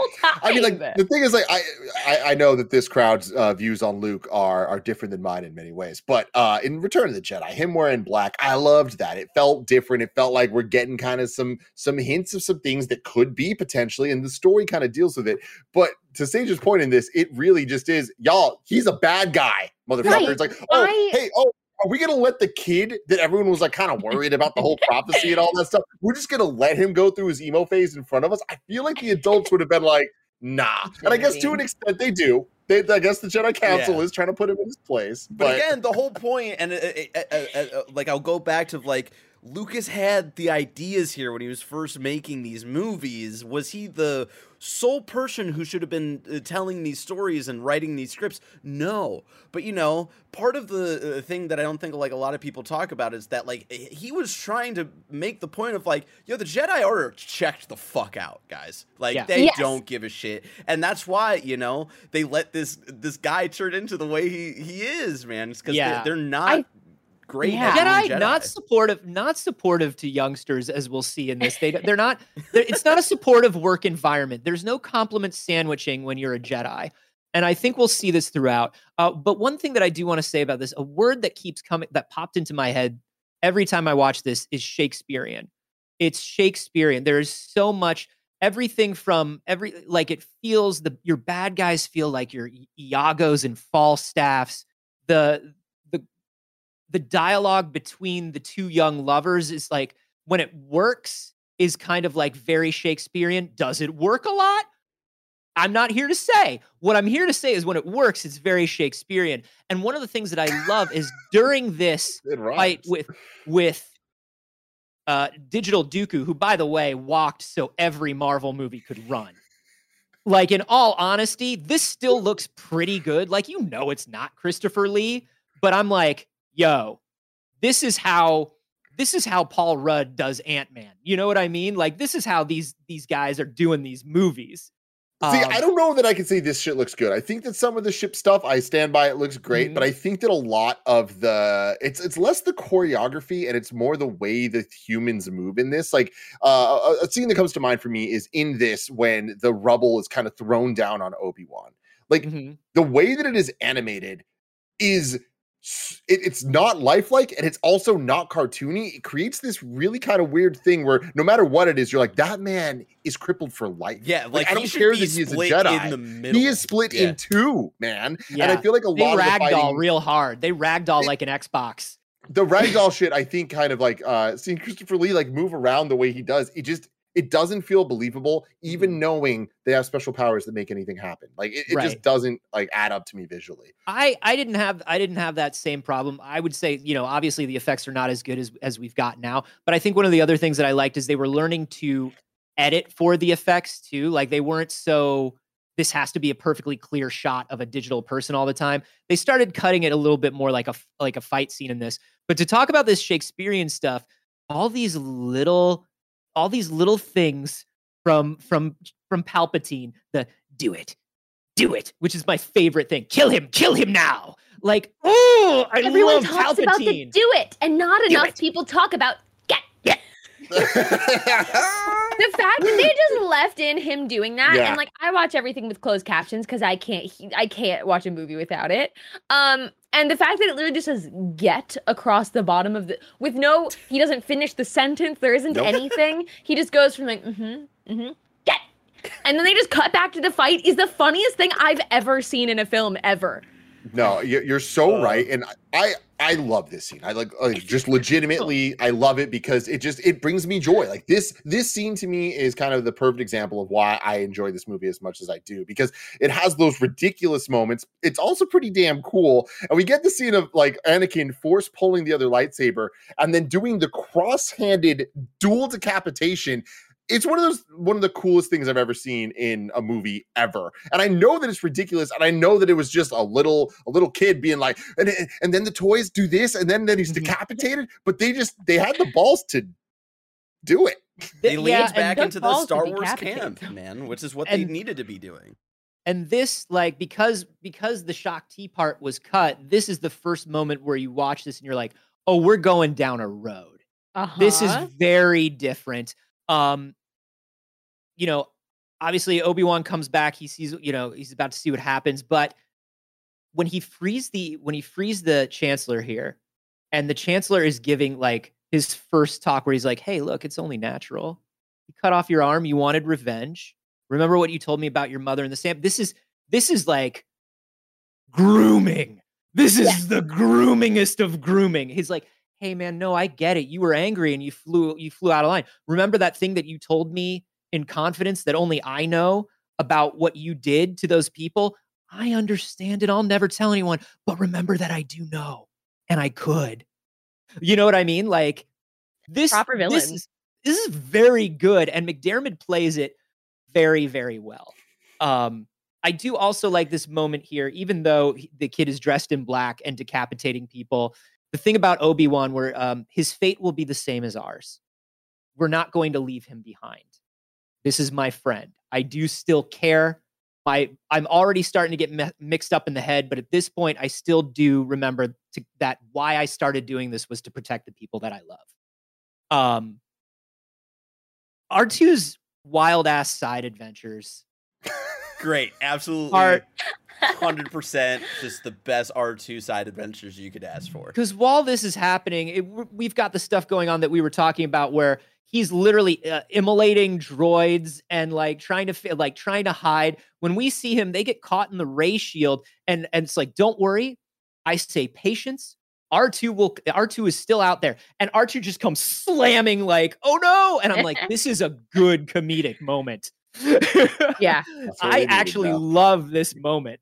I mean, like the thing is, like I, I I know that this crowd's uh, views on Luke are are different than mine in many ways, but uh, in Return of the Jedi, him wearing black, I loved that. It felt different. It felt like we're getting kind of some some hints of some things that could be potentially, and the story kind of deals with it. But to Sage's point in this, it really just is, y'all. He's a bad guy, motherfucker. Right. It's like, oh, I- hey, oh. Are we gonna let the kid that everyone was like kind of worried about the whole prophecy and all that stuff? We're just gonna let him go through his emo phase in front of us. I feel like the adults would have been like, nah. And I guess to an extent they do. They, I guess the Jedi Council Yeah. is trying to put him in his place. But, But, again, the whole point, and uh, uh, uh, uh, uh, like I'll go back to like Lucas had the ideas here when he was first making these movies. Was he the sole person who should have been uh, telling these stories and writing these scripts? No, but you know, part of the uh, thing that I don't think like a lot of people talk about is that like he was trying to make the point of like, yo, the Jedi Order checked the fuck out, guys. Like Yeah. they Yes. don't give a shit, and that's why you know they let this this guy turn into the way he he is, man. Because Yeah. they're, they're not I- great. Yeah. at Jedi, Jedi, not supportive, not supportive to youngsters, as we'll see in this. They they're not. They're, it's not a supportive work environment. There's no compliment sandwiching when you're a Jedi, and I think we'll see this throughout. Uh, but one thing that I do want to say about this, a word that keeps coming, that popped into my head every time I watch this, is Shakespearean. It's Shakespearean. There is so much. Everything from every like it feels the your bad guys feel like your Iagos and Falstaffs. The the dialogue between the two young lovers is like when it works is kind of like very Shakespearean. Does it work a lot? I'm not here to say. What I'm here to say is when it works, it's very Shakespearean. And one of the things that I love is during this fight with with uh Digital Dooku, who by the way walked so every Marvel movie could run. Like in all honesty, this still looks pretty good. Like you know it's not Christopher Lee, but I'm like, yo, this is how this is how Paul Rudd does Ant-Man. You know what I mean? Like this is how these these guys are doing these movies. See, Um, I don't know that I can say this shit looks good. I think that some of the ship stuff, I stand by it looks great, Mhm. but I think that a lot of the it's it's less the choreography and it's more the way the humans move in this. Like uh, a, a scene that comes to mind for me is in this when the rubble is kind of thrown down on Obi Wan. Like mhm. the way that it is animated is it, it's not lifelike and it's also not cartoony. It creates this really kind of weird thing where no matter what it is, you're like, that man is crippled for life. yeah, like, I don't care be that he's a Jedi. in the middle. He is split Yeah. in two, man. Yeah. And I feel like a They lot of the ragdoll fighting, real hard. They ragdoll It- like an Xbox. the ragdoll shit, I think kind of like uh seeing Christopher Lee like move around the way he does, it just it doesn't feel believable, even mm-hmm. knowing they have special powers that make anything happen. Like it, it Right. just doesn't like add up to me visually. I I didn't have I didn't have that same problem. I would say, you know, obviously the effects are not as good as as we've got now, but I think one of the other things that I liked is they were learning to edit for the effects too. Like they weren't so this has to be a perfectly clear shot of a digital person all the time. They started cutting it a little bit more like a like a fight scene in this. But to talk about this Shakespearean stuff, all these little all these little things from from from Palpatine, the do it, do it, which is my favorite thing. Kill him, kill him now. Like, oh, I Everyone love talks Palpatine. about the do it, and not Do enough it. people talk about get get. The fact that they just left in him doing that, Yeah. and like I watch everything with closed captions because I can't he- I can't watch a movie without it. Um, and the fact that it literally just says "get" across the bottom of the with no, he doesn't finish the sentence. There isn't Nope. anything. He just goes from like mm-hmm, mm-hmm, get, and then they just cut back to the fight. Is the funniest thing I've ever seen in a film ever. No, you- you're so Uh, right, and I I love this scene. I like, like just legitimately I love it because it just it brings me joy. Like this this scene to me is kind of the perfect example of why I enjoy this movie as much as I do because it has those ridiculous moments. It's also pretty damn cool. And we get the scene of like Anakin force pulling the other lightsaber and then doing the cross-handed dual decapitation it's one of those one of the coolest things I've ever seen in a movie ever. And I know that it's ridiculous, and I know that it was just a little a little kid being like, and and then the toys do this, and then then he's mm-hmm. decapitated. But they just they had the balls to do it. They leaned yeah, back into the Star Wars camp, man, which is what and, they needed to be doing. And this, like, because because the Shaak Ti part was cut, this is the first moment where you watch this and you're like, oh, we're going down a road. Uh-huh. This is uh-huh. very different. Um, you know, obviously Obi Wan comes back. He sees, you know, he's about to see what happens. But when he frees the when he frees the Chancellor here, and the Chancellor is giving like his first talk where he's like, "Hey, look, it's only natural. You cut off your arm. You wanted revenge. Remember what you told me about your mother and the stamp. This is this is like grooming. This is yeah. the groomingest of grooming. He's like, hey man, no, I get it. You were angry and you flew you flew out of line. Remember that thing that you told me in confidence that only I know about what you did to those people? I understand it. I'll never tell anyone, but remember that I do know and I could. You know what I mean? Like this proper villain. This is, this is very good and McDiarmid plays it very very well. Um I do also like this moment here, even though the kid is dressed in black and decapitating people the thing about Obi Wan, where um, his fate will be the same as ours. We're not going to leave him behind. This is my friend. I do still care. My I'm already starting to get me- mixed up in the head, but at this point, I still do remember to, that why I started doing this was to protect the people that I love. Um, R2's wild ass side adventures. Great, absolutely. Are hundred percent just the best R two side adventures you could ask for. Because while this is happening, it, we've got the stuff going on that we were talking about where he's literally uh, immolating droids and like trying to like trying to hide. When we see him, they get caught in the ray shield, and and it's like, don't worry. I say patience. R2 will R2 is still out there and R2 just comes slamming like, "Oh no." And I'm like, "This is a good comedic moment." yeah. I actually love this moment.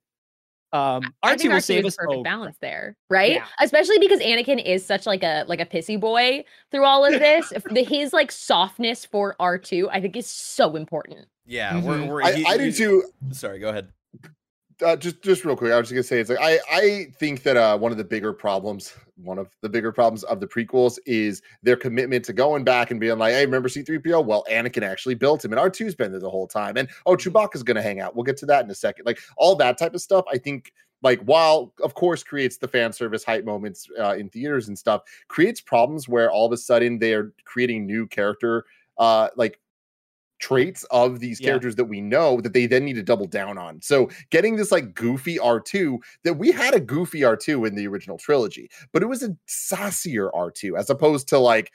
Um, R2 will save us. Perfect oh, balance there, right? Yeah. Especially because Anakin is such like a like a pissy boy through all of this. the, his like softness for R2, I think, is so important. Yeah, mm-hmm. we're, we're, I, he, I do too. Sorry, go ahead uh, just just real quick, I was just gonna say it's like I I think that uh, one of the bigger problems, one of the bigger problems of the prequels is their commitment to going back and being like, hey, remember C-3PO? Well, Anakin actually built him, and R2's been there the whole time, and oh, mm-hmm. Chewbacca's gonna hang out. We'll get to that in a second. Like all that type of stuff, I think. Like while of course creates the fan service hype moments uh, in theaters and stuff, creates problems where all of a sudden they are creating new character uh like traits of these characters yeah. that we know that they then need to double down on. So getting this like goofy R2 that we had a goofy R2 in the original trilogy, but it was a saucier R2 as opposed to like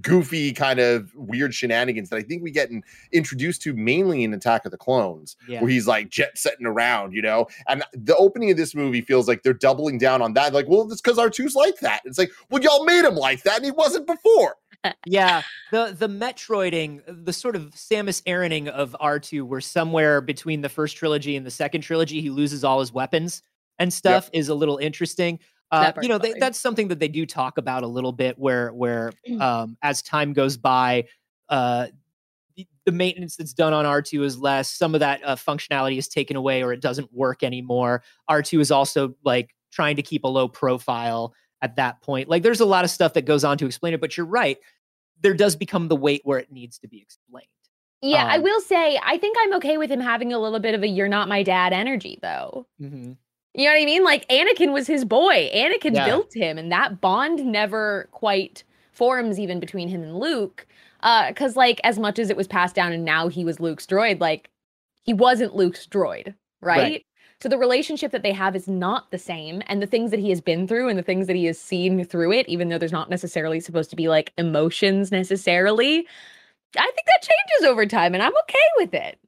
goofy kind of weird shenanigans that I think we get in, introduced to mainly in Attack of the Clones, yeah. where he's like jet setting around, you know. And the opening of this movie feels like they're doubling down on that. Like, well, it's because R2's like that. It's like, well, y'all made him like that, and he wasn't before yeah, the the Metroiding, the sort of Samus Araning of R2, where somewhere between the first trilogy and the second trilogy, he loses all his weapons and stuff, yep. is a little interesting. Uh, you know, they, that's something that they do talk about a little bit, where where mm. um, as time goes by, uh, the, the, maintenance that's done on R2 is less. Some of that uh, functionality is taken away, or it doesn't work anymore. R2 is also like trying to keep a low profile at that point. Like there's a lot of stuff that goes on to explain it, but you're right. There does become the weight where it needs to be explained. Yeah, um, I will say, I think I'm okay with him having a little bit of a you're not my dad energy, though. Mm-hmm. You know what I mean? Like Anakin was his boy. Anakin yeah. built him, and that bond never quite forms even between him and Luke. Uh, cause like as much as it was passed down and now he was Luke's droid, like he wasn't Luke's droid, right? right. So the relationship that they have is not the same. And the things that he has been through and the things that he has seen through it, even though there's not necessarily supposed to be like emotions necessarily, I think that changes over time and I'm okay with it.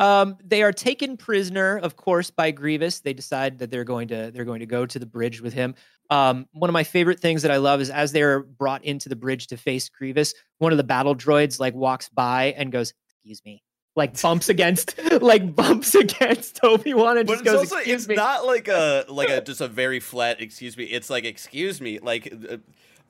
Um, they are taken prisoner, of course, by Grievous. They decide that they're going to they're going to go to the bridge with him. Um, one of my favorite things that I love is as they're brought into the bridge to face Grievous, one of the battle droids like walks by and goes, "Excuse me," like bumps against like bumps against Obi Wan and But just it's goes, also it's me." not like a like a just a very flat excuse me. It's like excuse me, like uh,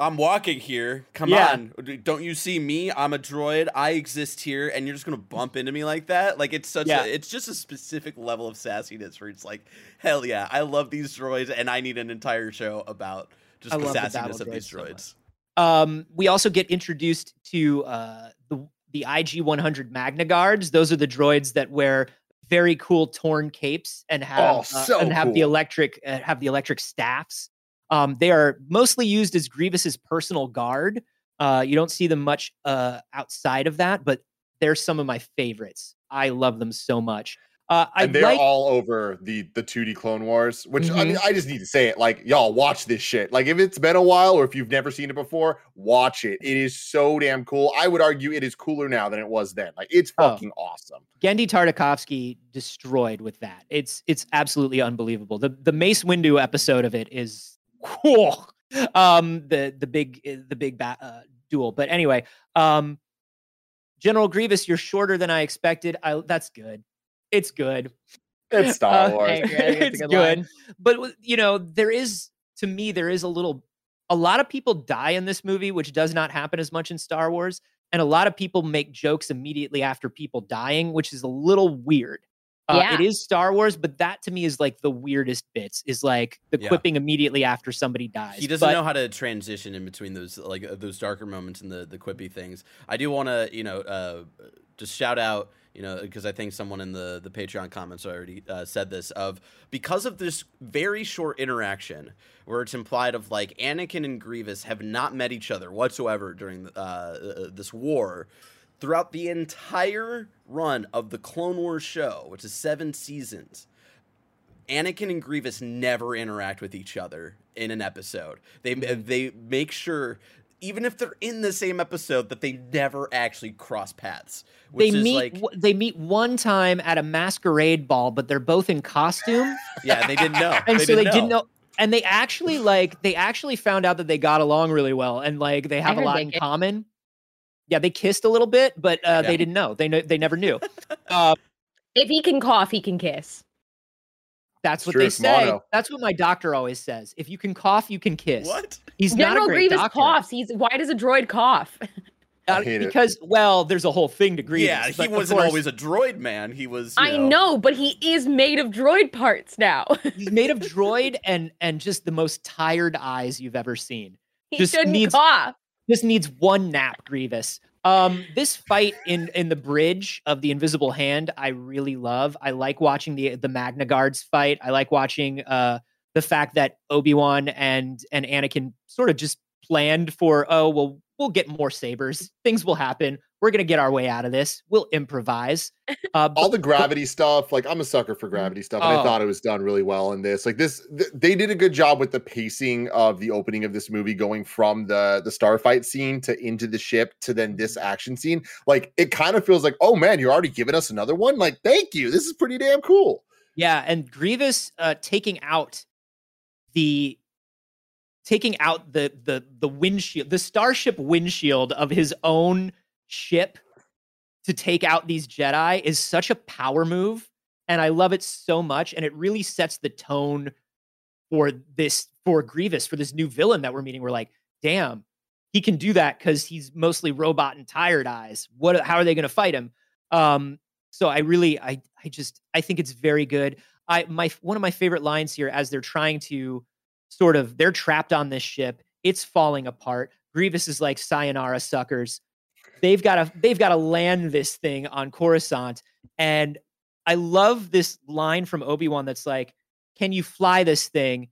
I'm walking here. Come Yeah. on, don't you see me? I'm a droid. I exist here, and you're just gonna bump into me like that? Like it's such Yeah. a it's just a specific level of sassiness where it's like hell yeah, I love these droids, and I need an entire show about just I the love the battle sassiness of these droids so Um, we also get introduced to uh, the the IG 100 Magna Guards. Those are the droids that wear very cool torn capes and have Oh, uh, so and have the electric uh, have the electric staffs. Um, they are mostly used as Grievous's personal guard. Uh, you don't see them much uh, outside of that, but they're some of my favorites. I love them so much. Uh, and they're like all over the the 2D Clone Wars, which I mean, Mm-hmm. I just need to say it. Like, y'all watch this shit. Like, if it's been a while or if you've never seen it before, watch it. It is so damn cool. I would argue it is cooler now than it was then. Like, it's Oh. fucking awesome. Genndy Tartakovsky destroyed with that. It's it's absolutely unbelievable. The the Mace Windu episode of it is cool. Um, the the big uh, the big ba- uh, duel. But anyway, um, General Grievous, you're shorter than I expected. I that's good. It's good. It's Star Uh, Wars. I agree. I it's good good. But you know, there is to me there is a little a lot of people die in this movie, which does not happen as much in Star Wars. And a lot of people make jokes immediately after people dying, which is a little weird. Uh, Yeah. is Star Wars, but that to me is like the weirdest bits. Is like the Yeah. quipping immediately after somebody dies. He doesn't But- know how to transition in between those like uh, those darker moments and the the quippy things. I do want to you know uh, just shout out you know because I think someone in the the Patreon comments already uh, said this of because of this very short interaction where it's implied of like Anakin and Grievous have not met each other whatsoever during uh, uh, this war. Throughout the entire run of the Clone Wars show, which is seven seasons, Anakin and Grievous never interact with each other in an episode. They they make sure even if they're in the same episode that they never actually cross paths. Which they is meet like w- they meet one time at a masquerade ball, but they're both in costume. yeah, they didn't know. and they so didn't they didn't know and they actually like they actually found out that they got along really well and like they have a lot in kissed. common yeah they kissed a little bit but uh, Yeah. they didn't know they know they never knew uh, If he can cough, he can kiss. that's It's what true, they say mono. that's what my doctor always says if you can cough you can kiss What? he's not General a great Grievous doctor coughs. He's why does a droid cough? Hate it. because well there's a whole thing to Grievous yeah, he but wasn't course, always a droid man. He was. you I know, but he is made of droid parts now. he's made of droid and and just the most tired eyes you've ever seen he Just shouldn't needs- cough. Just needs one nap grievous. Um this fight in in the bridge of the invisible hand i really love. I like watching the the magna guards fight. I like watching uh the fact that obi-wan and and anakin sort of just planned for oh well we'll get more sabers. Things will happen we're gonna get our way out of this. We'll improvise. Uh all the gravity stuff like i'm a sucker for gravity stuff and i Oh. thought it was done really well in this. Like this th- they did a good job with the pacing of the opening of this movie going from the the starfight scene to into the ship to then this action scene. Like it kind of feels like oh man you're already giving us another one? Like thank you. This is pretty damn cool. Yeah, and Grievous uh, taking out the taking out the the the windshield, the starship windshield of his own ship to take out these Jedi is such a power move, and I love it so much, and it really sets the tone for this for Grievous for this new villain that we're meeting. We're like, damn, he can do that because he's mostly robot and tired eyes. What? How are they going to fight him? Um, so I really, I, I just, I think it's very good. I my one of my favorite lines here as they're trying to sort of they're trapped on this ship. It's falling apart. Grievous is like, "Sayonara, suckers." They've got to they've got to land this thing on Coruscant, and I love this line from Obi Wan that's like, "Can you fly this thing?"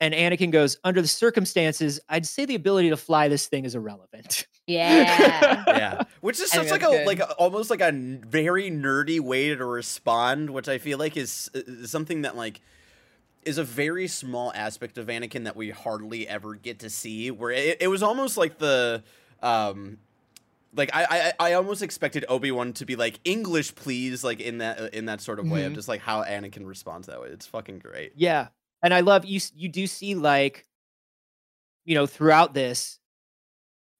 And Anakin goes, "Under the circumstances, I'd say the ability to fly this thing is irrelevant." Yeah. yeah, which is I such like a good. like a, almost like a very nerdy way to respond, which I feel like is, is something that like is a very small aspect of Anakin that we hardly ever get to see. Where it, it was almost like the um like I, I I almost expected Obi Wan to be like English, please, like in that uh, in that sort of way of Mhm. just like how Anakin responds that way. It's fucking great. Yeah. And I love you you do see like you know throughout this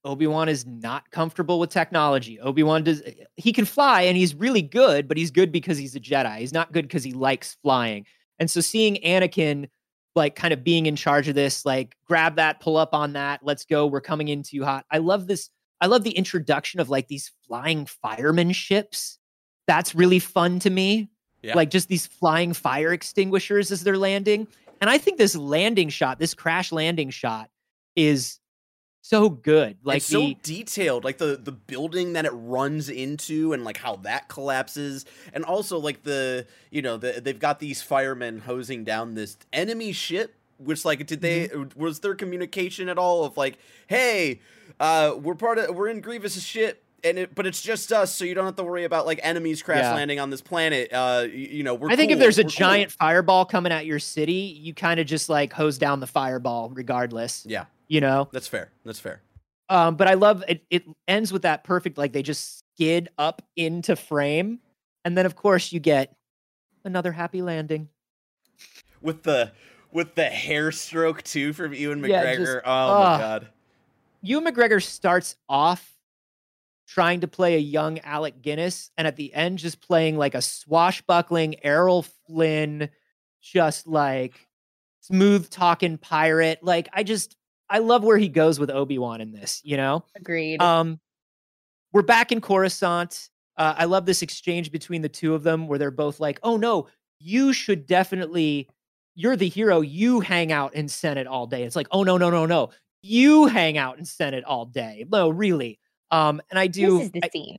Obi-Wan is not comfortable with technology. Obi-Wan does he can fly and he's really good, but he's good because he's a Jedi. He's not good because he likes flying. And so seeing Anakin like kind of being in charge of this, like grab that, pull up on that, let's go, we're coming in too hot. I love this. I love the introduction of like these flying fireman ships. That's really fun to me Yeah. like just these flying fire extinguishers as they're landing. And I think this landing shot, this crash landing shot, is so good. Like it's so the detailed, like the the building that it runs into, and like how that collapses, and also like the you know the, they've got these firemen hosing down this enemy ship. Which like did they Mm-hmm. was there communication at all of like, hey, uh, we're part of we're in Grievous's ship. And it, but it's just us, so you don't have to worry about like enemies crash Yeah. landing on this planet. Uh, you, you know, we're. I think if there's a we're cool." giant fireball coming at your city, you kind of just like hose down the fireball regardless. yeah, You know? that's fair. That's fair. Um, but I love it it ends with that perfect, like they just skid up into frame. And then of course you get another happy landing. With the with the hair stroke too from Ewan Yeah, McGregor. just- oh ah. my god. Ewan McGregor starts off trying to play a young Alec Guinness, and at the end, just playing like a swashbuckling Errol Flynn, just like smooth talking pirate. Like I just I love where he goes with Obi Wan in this. You know, Agreed. um, we're back in Coruscant. Uh, I love this exchange between the two of them where they're both like, "Oh no, you should definitely. You're the hero. You hang out in Senate all day." It's like, "Oh no, no, no, no. You hang out in Senate all day." No, really. Um, and I do. this is the I- scene.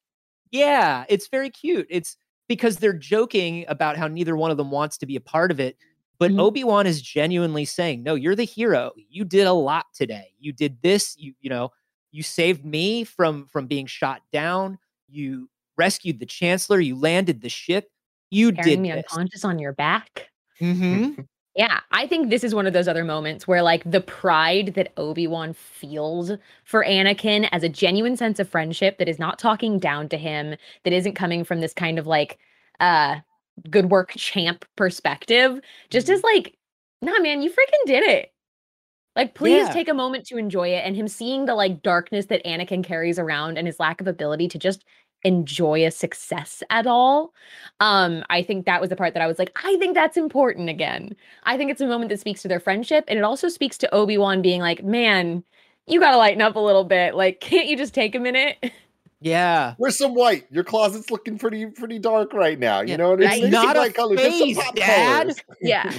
yeah, it's very cute. It's because they're joking about how neither one of them wants to be a part of it. But Mhm. Obi-Wan is genuinely saying, "No, you're the hero. You did a lot today. You did this, you you know, you saved me from from being shot down. You rescued the chancellor, you landed the ship. You Carrying did me this." unconscious on your back. Mhm. Yeah, I think this is one of those other moments where like the pride that Obi-Wan feels for Anakin as a genuine sense of friendship that is not talking down to him, that isn't coming from this kind of like uh good work champ perspective, just as like, nah man, you freaking did it. Like please Yeah. take a moment to enjoy it and him seeing the like darkness that Anakin carries around and his lack of ability to just enjoy a success at all. Um, I think that was the part that I was like, I think that's important again. I think it's a moment that speaks to their friendship. And it also speaks to Obi Wan being like, man, you got to lighten up a little bit. Like, can't you just take a minute? Yeah. Where's some white? Your closet's looking pretty pretty dark right now. You Yeah, know what I right. mean? Not Some a light colors, just some pop Dad. colors. yeah.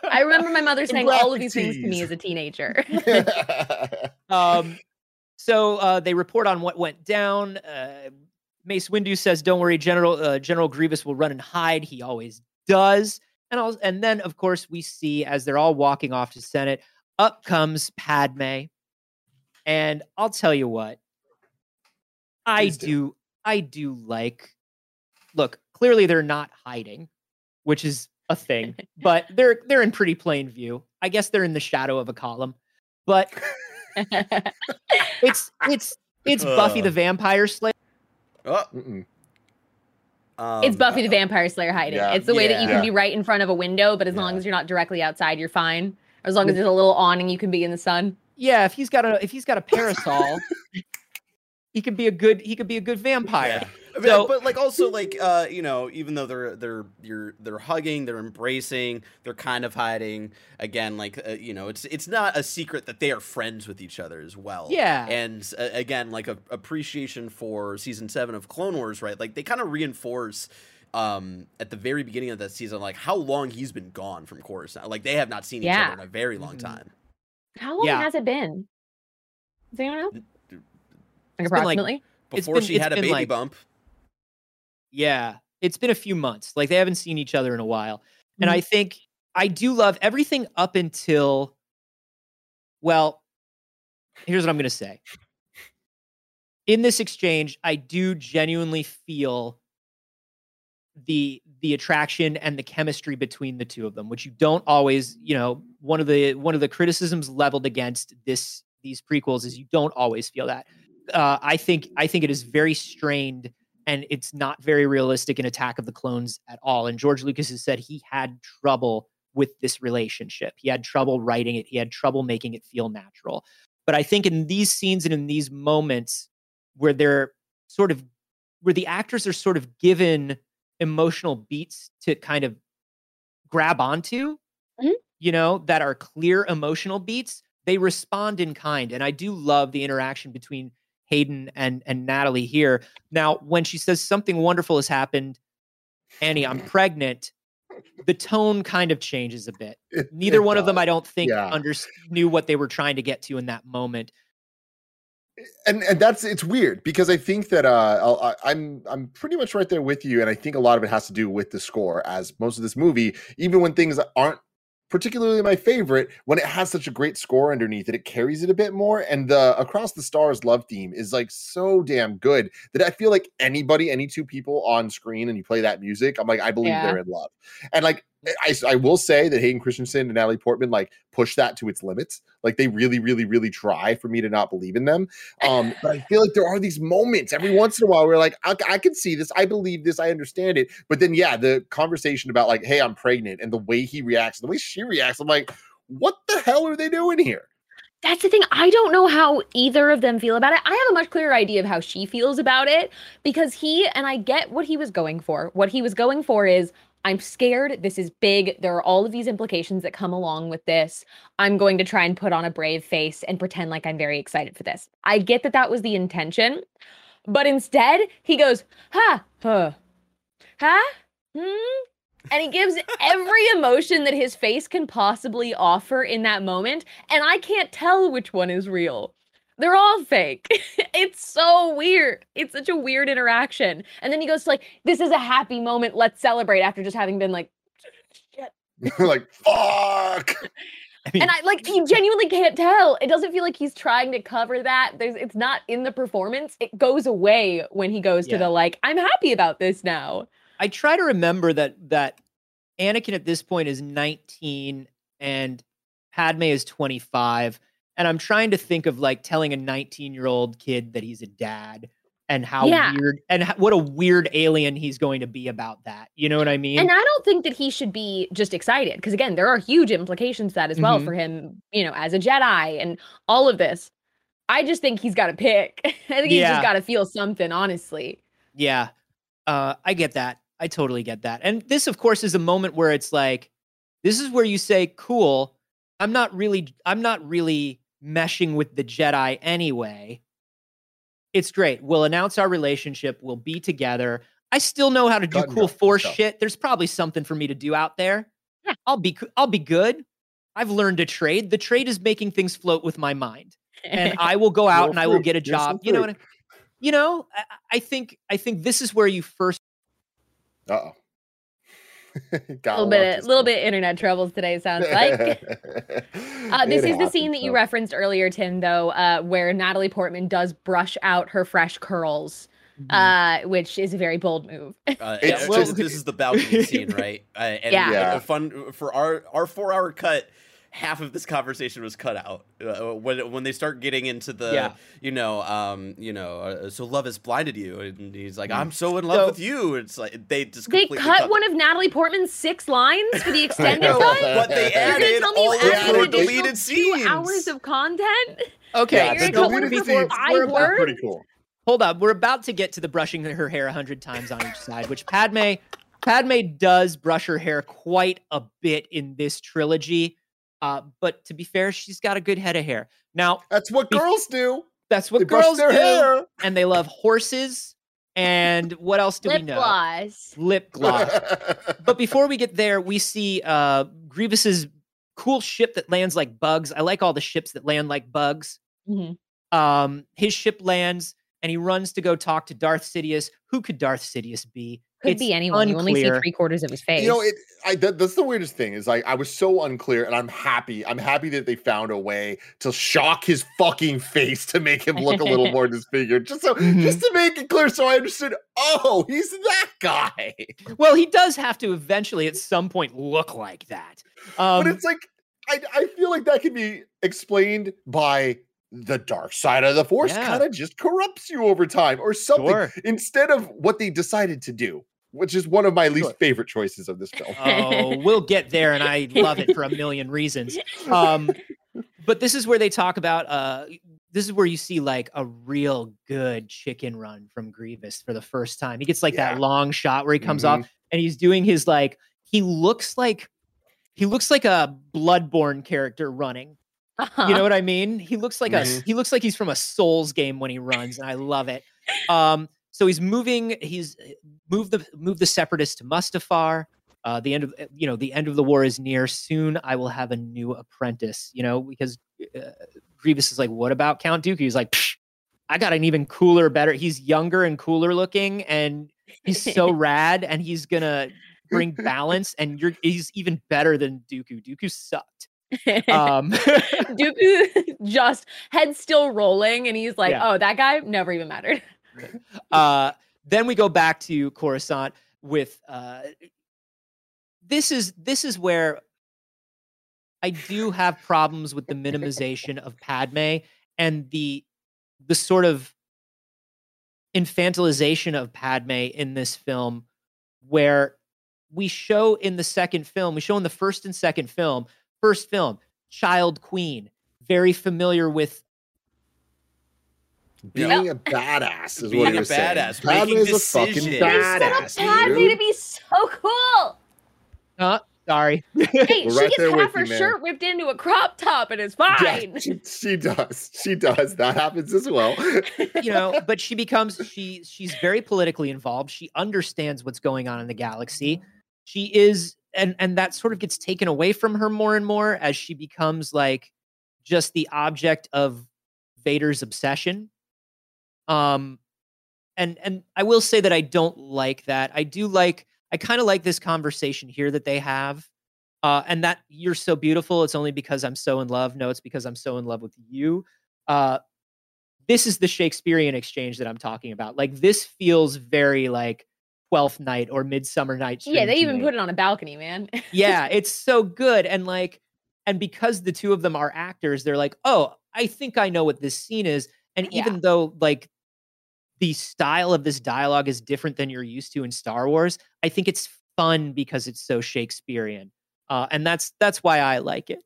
I remember my mother saying all of these things to me as a teenager. um, so uh, they report on what went down. Uh, Mace Windu says, "Don't worry, General uh, General Grievous will run and hide. He always does." And I'll, and then of course we see as they're all walking off to Senate, up comes Padme, and I'll tell you what, I Please do. do I do like. Look, clearly they're not hiding, which is a thing, but they're they're in pretty plain view. I guess they're in the shadow of a column, but it's it's it's Buffy the Vampire Slayer. Oh, Mm-mm. um, it's Buffy the Vampire Slayer hiding. Yeah. It's the way that you Yeah. can be right in front of a window, but as long as you're not directly outside, you're fine. As long as there's a little awning, you can be in the sun. Yeah, if he's got a if he's got a parasol, he could be a good he could be a good vampire. Yeah. So- but like also like uh you know even though they're they're you're they're hugging they're embracing they're kind of hiding again like uh, you know it's it's not a secret that they are friends with each other as well Yeah. and uh, again like a appreciation for season 7 of Clone Wars right like they kind of reinforce um at the very beginning of that season like how long he's been gone from Coruscant like they have not seen each other in a very long Mhm. time How long Yeah. has it been? Does anyone know? Like been, like, approximately. Before been- she had a baby like- bump Yeah, it's been a few months. Like they haven't seen each other in a while. And Mhm. I think I do love everything up until well, here's what I'm going to say. In this exchange, I do genuinely feel the the attraction and the chemistry between the two of them, which you don't always, you know, one of the one of the criticisms leveled against this these prequels is you don't always feel that. uh, I think I think it is very strained and it's not very realistic in Attack of the Clones at all. And George Lucas has said he had trouble with this relationship. He had trouble writing it. He had trouble making it feel natural. But I think in these scenes and in these moments where they're sort of where the actors are sort of given emotional beats to kind of grab onto, Mhm. you know, that are clear emotional beats, they respond in kind. And I do love the interaction between Hayden and and Natalie here. Now, when she says something wonderful has happened, Annie, I'm pregnant, the tone kind of changes a bit. It- Neither it one of them. I don't think, Yeah. under, knew what they were trying to get to in that moment. and and that's it's weird because I think that uh I'll- I'm I'm pretty much right there with you, and I think a lot of it has to do with the score. As most of this movie, even when things aren't particularly my favorite, when it has such a great score underneath it, it carries it a bit more. And the Across the Stars love theme is like so damn good that I feel like anybody, any two people on screen, and you play that music, I'm like I believe Yeah. they're in love. And like I, I will say that Hayden Christensen and Natalie Portman like push that to its limits. Like they really, really, really try for me to not believe in them. Um, but I feel like there are these moments every once in a while where like I, I can see this, I believe this, I understand it. But then yeah, the conversation about like, hey, I'm pregnant, and the way he reacts, the way she reacts, I'm like, what the hell are they doing here? That's the thing. I don't know how either of them feel about it. I have a much clearer idea of how she feels about it because he, and I get what he was going for. What he was going for is I'm scared. This is big. There are all of these implications that come along with this. I'm going to try and put on a brave face and pretend like I'm very excited for this. I get that that was the intention. But instead, he goes, ha, huh, huh, hmm. And he gives every emotion that his face can possibly offer in that moment. And I can't tell which one is real. They're all fake. it's so weird. It's such a weird interaction. And then he goes to like, this is a happy moment. Let's celebrate after just having been like, shit. like, fuck. I mean, And I like you genuinely can't tell. It doesn't feel like he's trying to cover that. There's it's not in the performance. It goes away when he goes to the like, I'm happy about this now. I try to remember that that Anakin at this point is 19 and Padme is 25. And I'm trying to think of like telling a 19 year old kid that he's a dad and how Yeah. weird and what a weird alien he's going to be about that. You know what I mean? And I don't think that he should be just excited because again, there are huge implications to that as well Mhm. for him, you know, as a Jedi and all of this. I just think he's got to pick. I think he's Yeah. just got to feel something, honestly. Yeah. Uh, I get that. I totally get that. And this, of course, is a moment where it's like, this is where you say, cool, I'm not really, I'm not really meshing with the Jedi anyway. It's great. We'll announce our relationship. We'll be together. I still know how to do Cut cool dry force stuff. shit. There's probably something for me to do out there. Yeah. I'll be, I'll be good. I've learned to trade. The trade is making things float with my mind and I will go out Real and I will get a job. You know what? I, you know, I, I think I think this is where you first. Uh oh. a little bit, little bit internet troubles today. Sounds like. Uh, this is the scene that you referenced earlier, Tim, though, uh, where Natalie Portman does brush out her fresh curls, uh, which is a very bold move. Uh, It's yeah, well- this, this is the balcony scene, right? Uh, and Yeah. Yeah. fun for our our four hour cut. Half of this conversation was cut out uh, when when they start getting into the Yeah. you know um you know uh, so love has blinded you and he's like Mm. I'm so in love So- with you it's like they just they completely cut one of Natalie Portman's six lines for the extended know, cut. but they added all you of added her deleted Two scenes hours of content. Okay, Yeah, You're the gonna cut deleted one for scenes five we're are about- words? pretty cool. hold up. We're about to get to the brushing her hair a hundred times on each side, which Padme Padme does brush her hair quite a bit in this trilogy. Uh, but to be fair, she's got a good head of hair. Now That's what Be- girls do. that's what they brush girls their do, hair. and they love horses. And what else do Lip we know? gloss. Lip gloss. but before we get there, we see uh Grievous's cool ship that lands like bugs. I like all the ships that land like bugs. Mhm. Um, his ship lands and he runs to go talk to Darth Sidious. Who could Darth Sidious be? Could It's be anyone. You only see three quarters of his face. You know, it. I that, that's the weirdest thing is like I was so unclear, and I'm happy. I'm happy that they found a way to shock his fucking face to make him look a little more disfigured, just so Mhm. just to make it clear, so I understood. Oh, he's that guy. Well, he does have to eventually at some point look like that. Um, but it's like I I feel like that could be explained by the dark side of the force Yeah. kind of just corrupts you over time or something Sure. instead of what they decided to do, which is one of my least Sure. favorite choices of this film. Oh, we'll get there, and I love it for a million reasons. Um, but this is where they talk about. Uh, this is where you see like a real good chicken run from Grievous for the first time. He gets like that long shot where he comes Mhm. off, and he's doing his like. He looks like he looks like a Bloodborne character running. You know what I mean? He looks like a Mhm. he looks like he's from a Souls game when he runs, and I love it. Um, so he's moving. He's moved the moved the separatists to Mustafar. Uh, the end of you know the end of the war is near. Soon I will have a new apprentice. You know because uh, Grievous is like, what about Count Dooku? He's like, "Psh, I got an even cooler, better. He's younger and cooler looking, and he's so rad, and he's gonna bring balance. And you're he's even better than Dooku. Dooku sucked. Um, Dooku just head still rolling, and he's like, Yeah. "Oh, that guy never even mattered." uh, then we go back to Coruscant with uh, this is this is where I do have problems with the minimization of Padme and the the sort of infantilization of Padme in this film, where we show in the second film, we show in the first and second film, first film, child queen, very familiar with Being a badass is Being what a you're saying. badass, Padme making is a fucking decisions. They set up Padme dude. to be so cool. uh, sorry. Hey, We're she right gets half her you, shirt ripped into a crop top, and it's Yeah, fine. she, she does. She does. That happens as well. you know but she becomes she she's very politically involved she understands what's going on in the galaxy she is and and that sort of gets taken away from her more and more as she becomes like just the object of vader's obsession um and and i will say that i don't like that i do like i kind of like this conversation here that they have uh and that you're so beautiful it's only because i'm so in love no it's because i'm so in love with you uh this is the Shakespearean exchange that I'm talking about. Like this feels very like Twelfth Night or Midsummer Night's yeah, they even me. put it on a balcony, man. yeah, it's so good. And like, and because the two of them are actors, they're like, oh, I think I know what this scene is. And Yeah. even though like the style of this dialogue is different than you're used to in Star Wars, I think it's fun because it's so Shakespearean. Uh, and that's that's why I like it.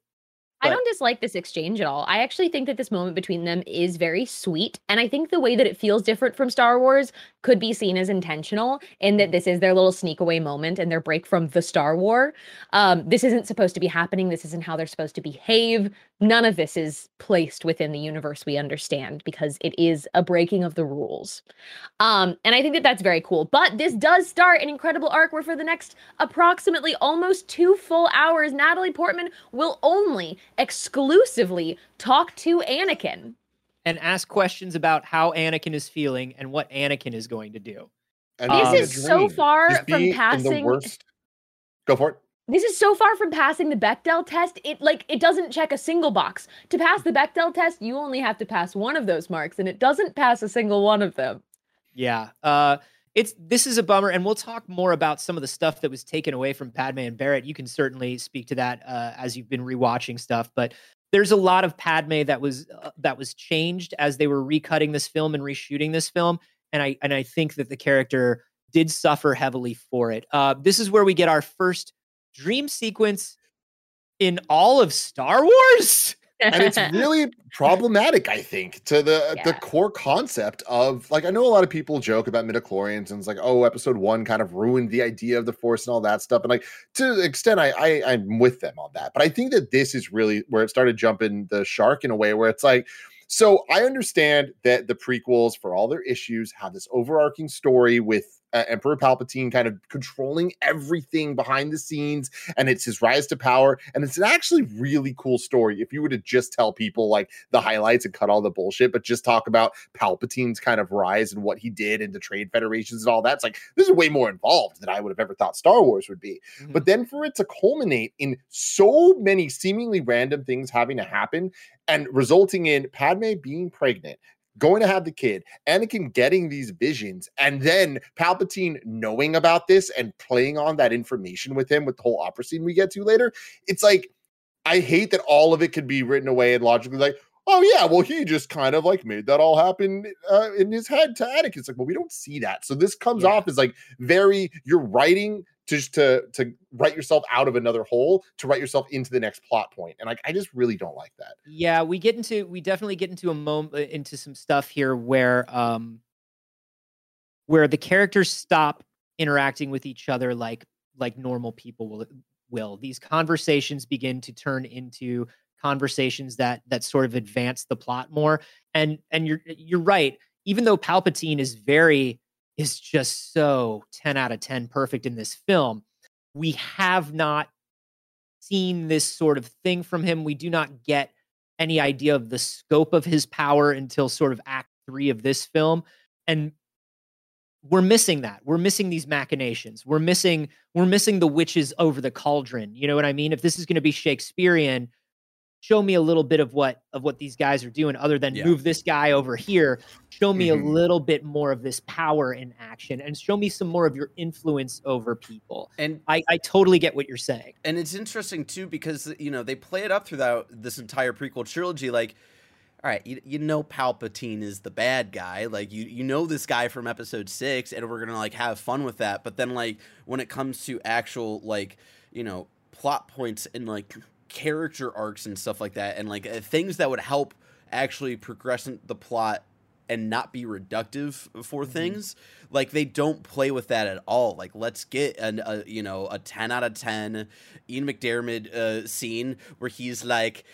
I don't dislike this exchange at all. I actually think that this moment between them is very sweet. And I think the way that it feels different from Star Wars could be seen as intentional in that this is their little sneak away moment and their break from the Star War. Um, this isn't supposed to be happening. This isn't how they're supposed to behave. None of this is placed within the universe we understand because it is a breaking of the rules. Um, and I think that that's very cool. But this does start an incredible arc where, for the next approximately almost two full hours, Natalie Portman will only exclusively talk to Anakin. And ask questions about how Anakin is feeling and what Anakin is going to do. And This being a is so far from being in the passing- worst- Go for it. This is so far from passing the Bechdel test. It like it doesn't check a single box. To pass the Bechdel test, you only have to pass one of those marks, and it doesn't pass a single one of them. Yeah. Uh it's this is a bummer and we'll talk more about some of the stuff that was taken away from Padme and Barrett. You can certainly speak to that uh, as you've been rewatching stuff, but there's a lot of Padme that was uh, that was changed as they were recutting this film and reshooting this film and I and I think that the character did suffer heavily for it. Uh this is where we get our first dream sequence in all of Star Wars. and it's really problematic i think to the the core concept of like i know a lot of people joke about midichlorians and it's like oh episode one kind of ruined the idea of the force and all that stuff and like to the extent I, I i'm with them on that but i think that this is really where it started jumping the shark in a way where it's like so i understand that the prequels for all their issues have this overarching story with uh, emperor palpatine kind of controlling everything behind the scenes and it's his rise to power and it's an actually really cool story if you were to just tell people like the highlights and cut all the bullshit but just talk about palpatine's kind of rise and what he did and the trade federations and all that it's like this is way more involved than i would have ever thought star wars would be. But then for it to culminate in so many seemingly random things having to happen and resulting in padme being pregnant going to have the kid, Anakin getting these visions, and then Palpatine knowing about this and playing on that information with him with the whole opera scene we get to later. It's like I hate that all of it could be written away and logically like, oh yeah, well he just kind of like made that all happen uh, in his head to Anakin. It's like, well, we don't see that. So this comes Yeah. off as like very you're writing just to to write yourself out of another hole to write yourself into the next plot point, and like I just really don't like that. Yeah, we get into we definitely get into a moment into some stuff here where um where the characters stop interacting with each other like like normal people will will. These conversations begin to turn into conversations that that sort of advance the plot more. And and you're you're right. Even though Palpatine is very is just so 10 out of 10 perfect in this film, we have not seen this sort of thing from him. We do not get any idea of the scope of his power until sort of act three of this film. And we're missing that. We're missing these machinations. We're missing, we're missing the witches over the cauldron. You know what I mean? If this is going to be Shakespearean, show me a little bit of what of what these guys are doing other than Yeah. move this guy over here. Show me Mhm. a little bit more of this power in action and show me some more of your influence over people. And I, I totally get what you're saying. and it's interesting too because you know they play it up throughout this entire prequel trilogy like all right you, you know palpatine is the bad guy like you you know this guy from episode six and we're gonna like have fun with that but then like when it comes to actual like you know plot points and like character arcs and stuff like that and like uh, things that would help actually progress the plot and not be reductive for things like they don't play with that at all like let's get an a you know a 10 out of 10 ian McDiarmid uh, scene where he's like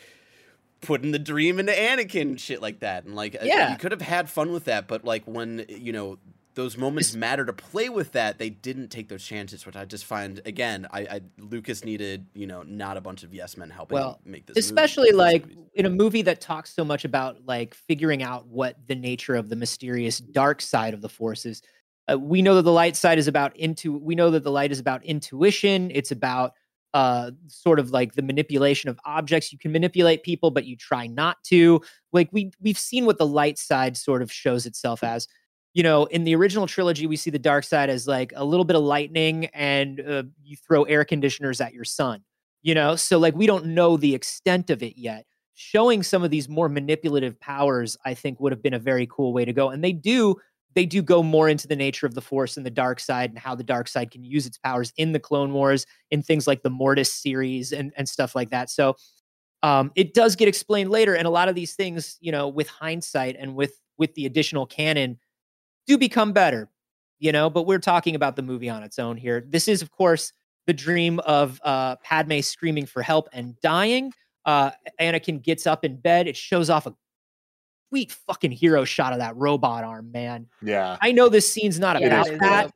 putting the dream into anakin shit like that and like uh, Yeah. you could have had fun with that but like when you know those moments matter to play with that they didn't take those chances which i just find again i, I lucas needed you know not a bunch of yes men helping Well, make this especially these like in a movie that talks so much about like figuring out what the nature of the mysterious dark side of the force is uh, we know that the light side is about into we know that the light is about intuition it's about uh sort of like the manipulation of objects. You can manipulate people but you try not to. Like we we've seen what the light side sort of shows itself as you know in the original trilogy we see the dark side as like a little bit of lightning and uh, you throw air conditioners at your son you know? So like we don't know the extent of it yet. Showing some of these more manipulative powers i think would have been a very cool way to go and they do they do go more into the nature of the force and the dark side and how the dark side can use its powers in the clone wars in things like the mortis series and and stuff like that. So um it does get explained later and a lot of these things you know with hindsight and with with the additional canon do become better you know but we're talking about the movie on its own here this is of course the dream of uh, Padme screaming for help and dying. Uh, Anakin gets up in bed. It shows off a sweet fucking hero shot of that robot arm, man. Yeah. I know this scene's not It about that. cool.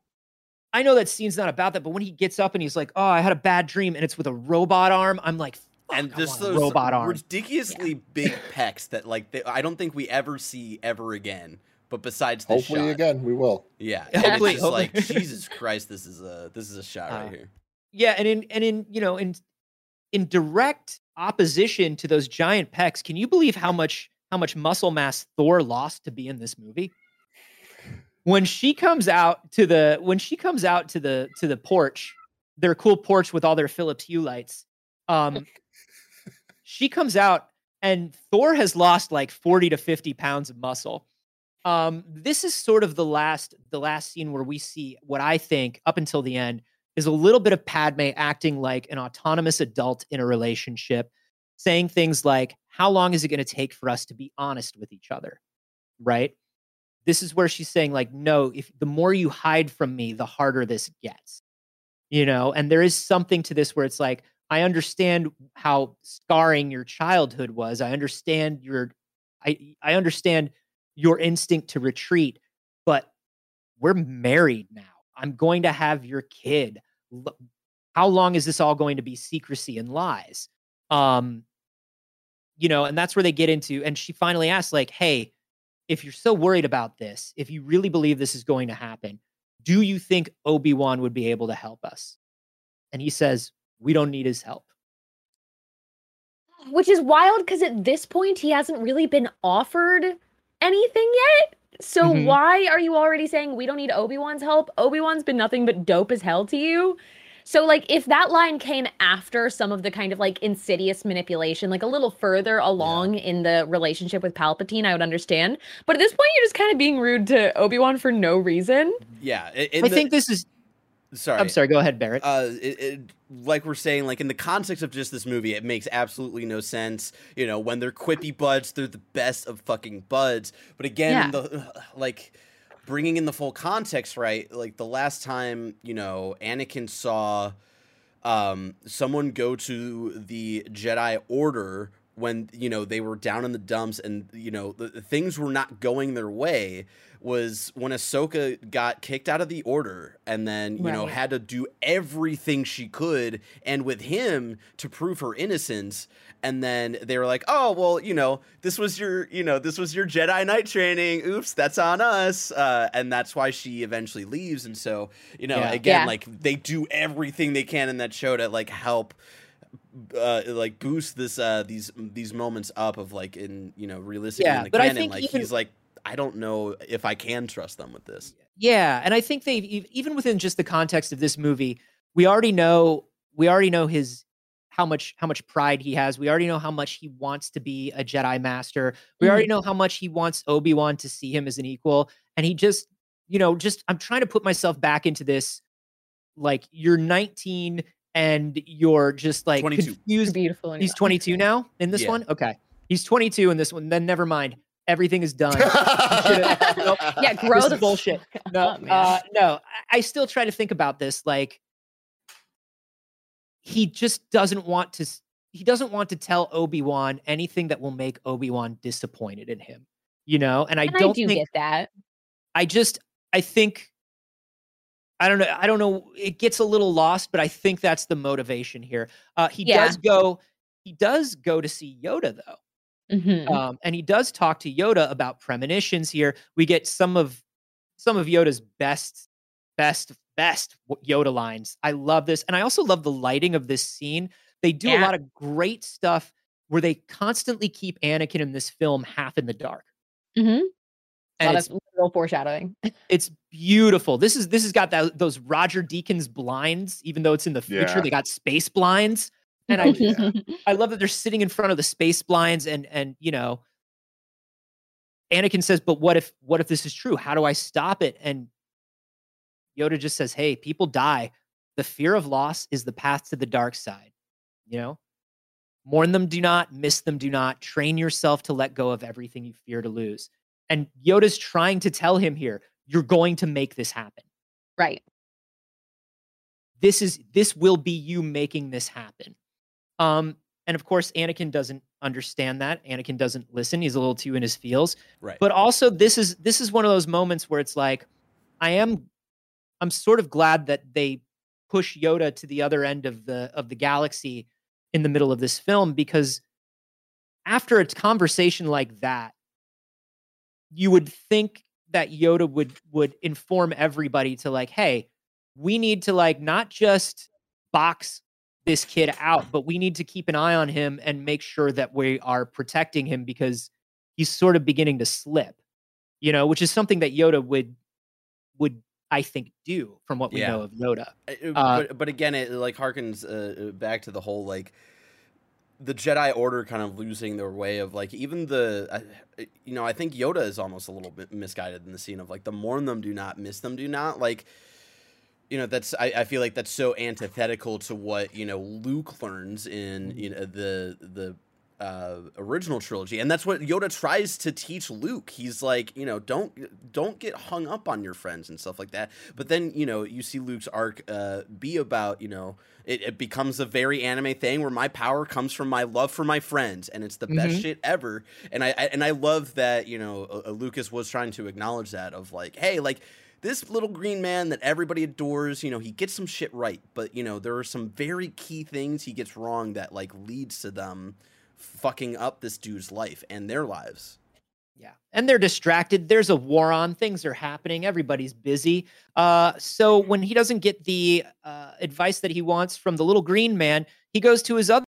I know that scene's not about that, but when he gets up and he's like, "Oh, I had a bad dream," and it's with a robot arm, I'm like, Fuck, and I just want those robot arm. ridiculously big pecs that like they, I don't think we ever see ever again. But besides this Hopefully, shot, again, we will. yeah, Yeah, hopefully- it's just like. Jesus Christ, this is a this is a shot Uh, right here. Yeah, and in and in you know in in direct opposition to those giant pecs, can you believe how much how much muscle mass Thor lost to be in this movie? When she comes out to the when she comes out to the to the porch, their cool porch with all their Philips Hue lights. Um, she comes out and Thor has lost like forty to fifty pounds of muscle. Um, this is sort of the last the last scene where we see what I think up until the end is a little bit of Padme acting like an autonomous adult in a relationship, saying things like, How long is it going to take for us to be honest with each other? Right? This is where she's saying, like, no, if the more you hide from me, the harder this gets. You know, and there is something to this where it's like, I understand how scarring your childhood was. I understand your I I understand your instinct to retreat, but we're married now. I'm going to have your kid. How long is this all going to be secrecy and lies? Um, you know, and that's where they get into. And she finally asks, like, hey, if you're so worried about this, if you really believe this is going to happen, do you think Obi Wan would be able to help us? And he says, we don't need his help. Which is wild because at this point he hasn't really been offered anything yet. So Mhm. why are you already saying we don't need Obi-Wan's help? Obi-Wan's been nothing but dope as hell to you. So like if that line came after some of the kind of like insidious manipulation, like a little further along yeah. in the relationship with Palpatine, I would understand. But at this point, you're just kind of being rude to Obi Wan for no reason. Yeah, I the, think this is. Sorry, I'm sorry. Go ahead, Barrett. Uh, it, it, like we're saying, like in the context of just this movie, it makes absolutely no sense. You know, when they're quippy buds, they're the best of fucking buds. But again, yeah. the like bringing in the full context, right? Like the last time, you know, Anakin saw um, someone go to the Jedi Order when you know they were down in the dumps and you know the, the things were not going their way was when Ahsoka got kicked out of the order and then, you right. know, had to do everything she could and with him to prove her innocence. And then they were like, oh, well, you know, this was your, you know, this was your Jedi Knight training. Oops, that's on us. Uh, and that's why she eventually leaves. And so, you know, yeah. again, yeah. like they do everything they can in that show to like help uh, like boost this uh these these moments up of like in you know realistic yeah, in the but canon. I think like even, he's like I don't know if I can trust them with this. Yeah, and I think they even within just the context of this movie, we already know we already know his how much how much pride he has. We already know how much he wants to be a Jedi master. We mm-hmm. already know how much he wants Obi-Wan to see him as an equal and he just you know, just I'm trying to put myself back into this like you're 19 and you're just like 22. confused. Beautiful. He's 22 now in this yeah. one. Okay. He's 22 in this one. Then never mind everything is done. Yeah, grow the bullshit. No, oh, uh, no. I still try to think about this. Like, he just doesn't want to. He doesn't want to tell Obi Wan anything that will make Obi Wan disappointed in him. You know, and I and don't I do think that. I just, I think. I don't know. I don't know. It gets a little lost, but I think that's the motivation here. Uh, he yeah. does go. He does go to see Yoda though. Mm-hmm. Um, and he does talk to Yoda about premonitions here. We get some of some of Yoda's best, best, best Yoda lines. I love this. And I also love the lighting of this scene. They do yeah. a lot of great stuff where they constantly keep Anakin in this film half in the dark. Mm-hmm. And a lot of little foreshadowing. it's beautiful. This is this has got that those Roger Deakins blinds, even though it's in the future. Yeah. They got space blinds. And I. I love that they're sitting in front of the space blinds and and you know Anakin says, "But what if what if this is true? How do I stop it?" And Yoda just says, "Hey, people die. The fear of loss is the path to the dark side." You know? Mourn them do not, miss them do not. Train yourself to let go of everything you fear to lose. And Yoda's trying to tell him here, you're going to make this happen. Right. This is this will be you making this happen. Um, and of course, Anakin doesn't understand that. Anakin doesn't listen. He's a little too in his feels. Right. But also, this is this is one of those moments where it's like, I am, I'm sort of glad that they push Yoda to the other end of the of the galaxy in the middle of this film because after a conversation like that, you would think that Yoda would would inform everybody to like, hey, we need to like not just box this kid out, but we need to keep an eye on him and make sure that we are protecting him because he's sort of beginning to slip. You know, which is something that Yoda would would I think do from what we yeah. know of Yoda. Uh, uh, but, but again, it like harkens uh, uh, back to the whole like the Jedi Order kind of losing their way of like even the uh, you know I think Yoda is almost a little bit misguided in the scene of like the mourn them do not miss them do not like you know that's I, I feel like that's so antithetical to what you know Luke learns in you know the the uh, original trilogy, and that's what Yoda tries to teach Luke. He's like, you know, don't don't get hung up on your friends and stuff like that. But then, you know, you see Luke's arc uh, be about, you know, it, it, becomes a very anime thing where my power comes from my love for my friends, and it's the mm-hmm. best shit ever. And I, I, and I love that, you know, uh, Lucas was trying to acknowledge that of like, hey, like this little green man that everybody adores, you know, he gets some shit right, but you know, there are some very key things he gets wrong that like leads to them fucking up this dude's life and their lives. Yeah. And they're distracted. There's a war on. Things are happening. Everybody's busy. Uh, so when he doesn't get the uh, advice that he wants from the little green man, he goes to his other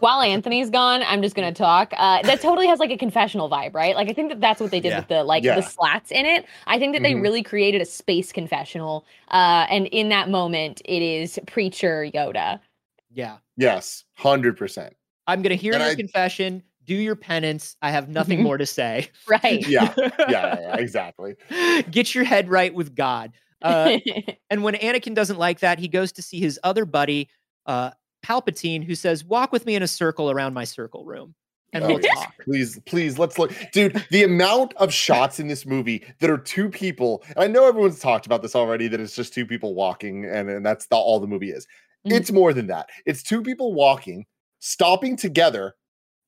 While Anthony's gone, I'm just gonna talk. Uh, that totally has like a confessional vibe, right? Like I think that that's what they did Yeah. with the like Yeah. the slats in it. I think that they Mhm. really created a space confessional. Uh, and in that moment, it is preacher Yoda. Yeah. Yes, hundred percent. I'm gonna hear And your I- confession. Do your penance. I have nothing Mhm. more to say. Right. Yeah, yeah, yeah, yeah, exactly. Get your head right with God. Uh, and when Anakin doesn't like that, he goes to see his other buddy, uh, Palpatine, who says, "Walk with me in a circle around my circle room, and Oh, we'll talk." Please, please, let's look. Dude, the amount of shots in this movie that are two people, and I know everyone's talked about this already, that it's just two people walking, and, and that's the, all the movie is. Mhm. It's more than that. It's two people walking, stopping together,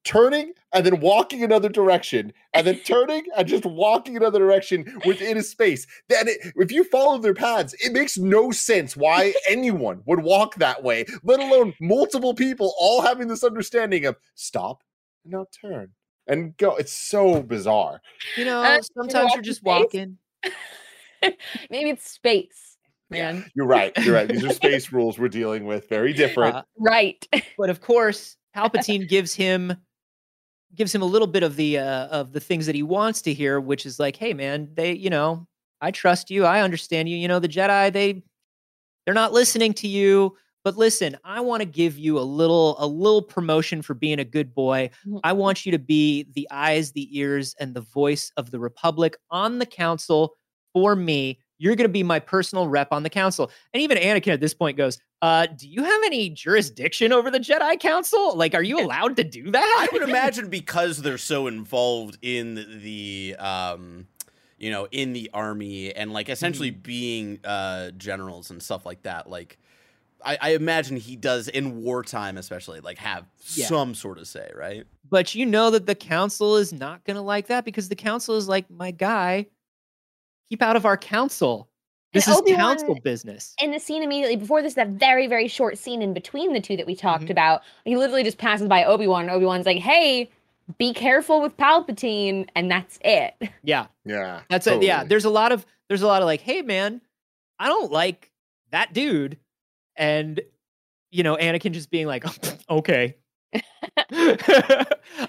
turning, and then walking another direction, and then turning and just walking another direction within a space. Then, it, if you follow their paths, it makes no sense why anyone would walk that way, let alone multiple people all having this understanding of stop and now turn and go. It's so bizarre. You know, Uh, sometimes you're just space? walking. Maybe it's space, man. You're right. You're right. These are space rules we're dealing with. Very different. Uh, Right. but of course, Palpatine gives him gives him a little bit of the uh, of the things that he wants to hear, which is like, "Hey, man, they, you know, I trust you. I understand you. You know, the Jedi, they they're not listening to you." But listen, I want to give you a little a little promotion for being a good boy. Mhm. I want you to be the eyes, the ears, and the voice of the Republic on the council for me. You're going to be my personal rep on the council. And even Anakin at this point goes, uh, do you have any jurisdiction over the Jedi Council? Like, are you allowed to do that? I would imagine because they're so involved in the um you know, in the army and like essentially Mm-hmm. being uh generals and stuff like that, like I, I imagine he does in wartime especially like have Yeah. some sort of say, right? but you know that the council is not going to like that because the council is like, my guy, keep out of our council. And This is Obi-Wan- council business. in the scene immediately before this, that very, very short scene in between the two that we talked Mhm. about, he literally just passes by Obi Wan. and Obi-Wan's like, "Hey, be careful with Palpatine," and that's it. Yeah, Yeah. that's it. Yeah, there's a lot of there's a lot of like, hey man, I don't like that dude, and you know, Anakin just being like, okay.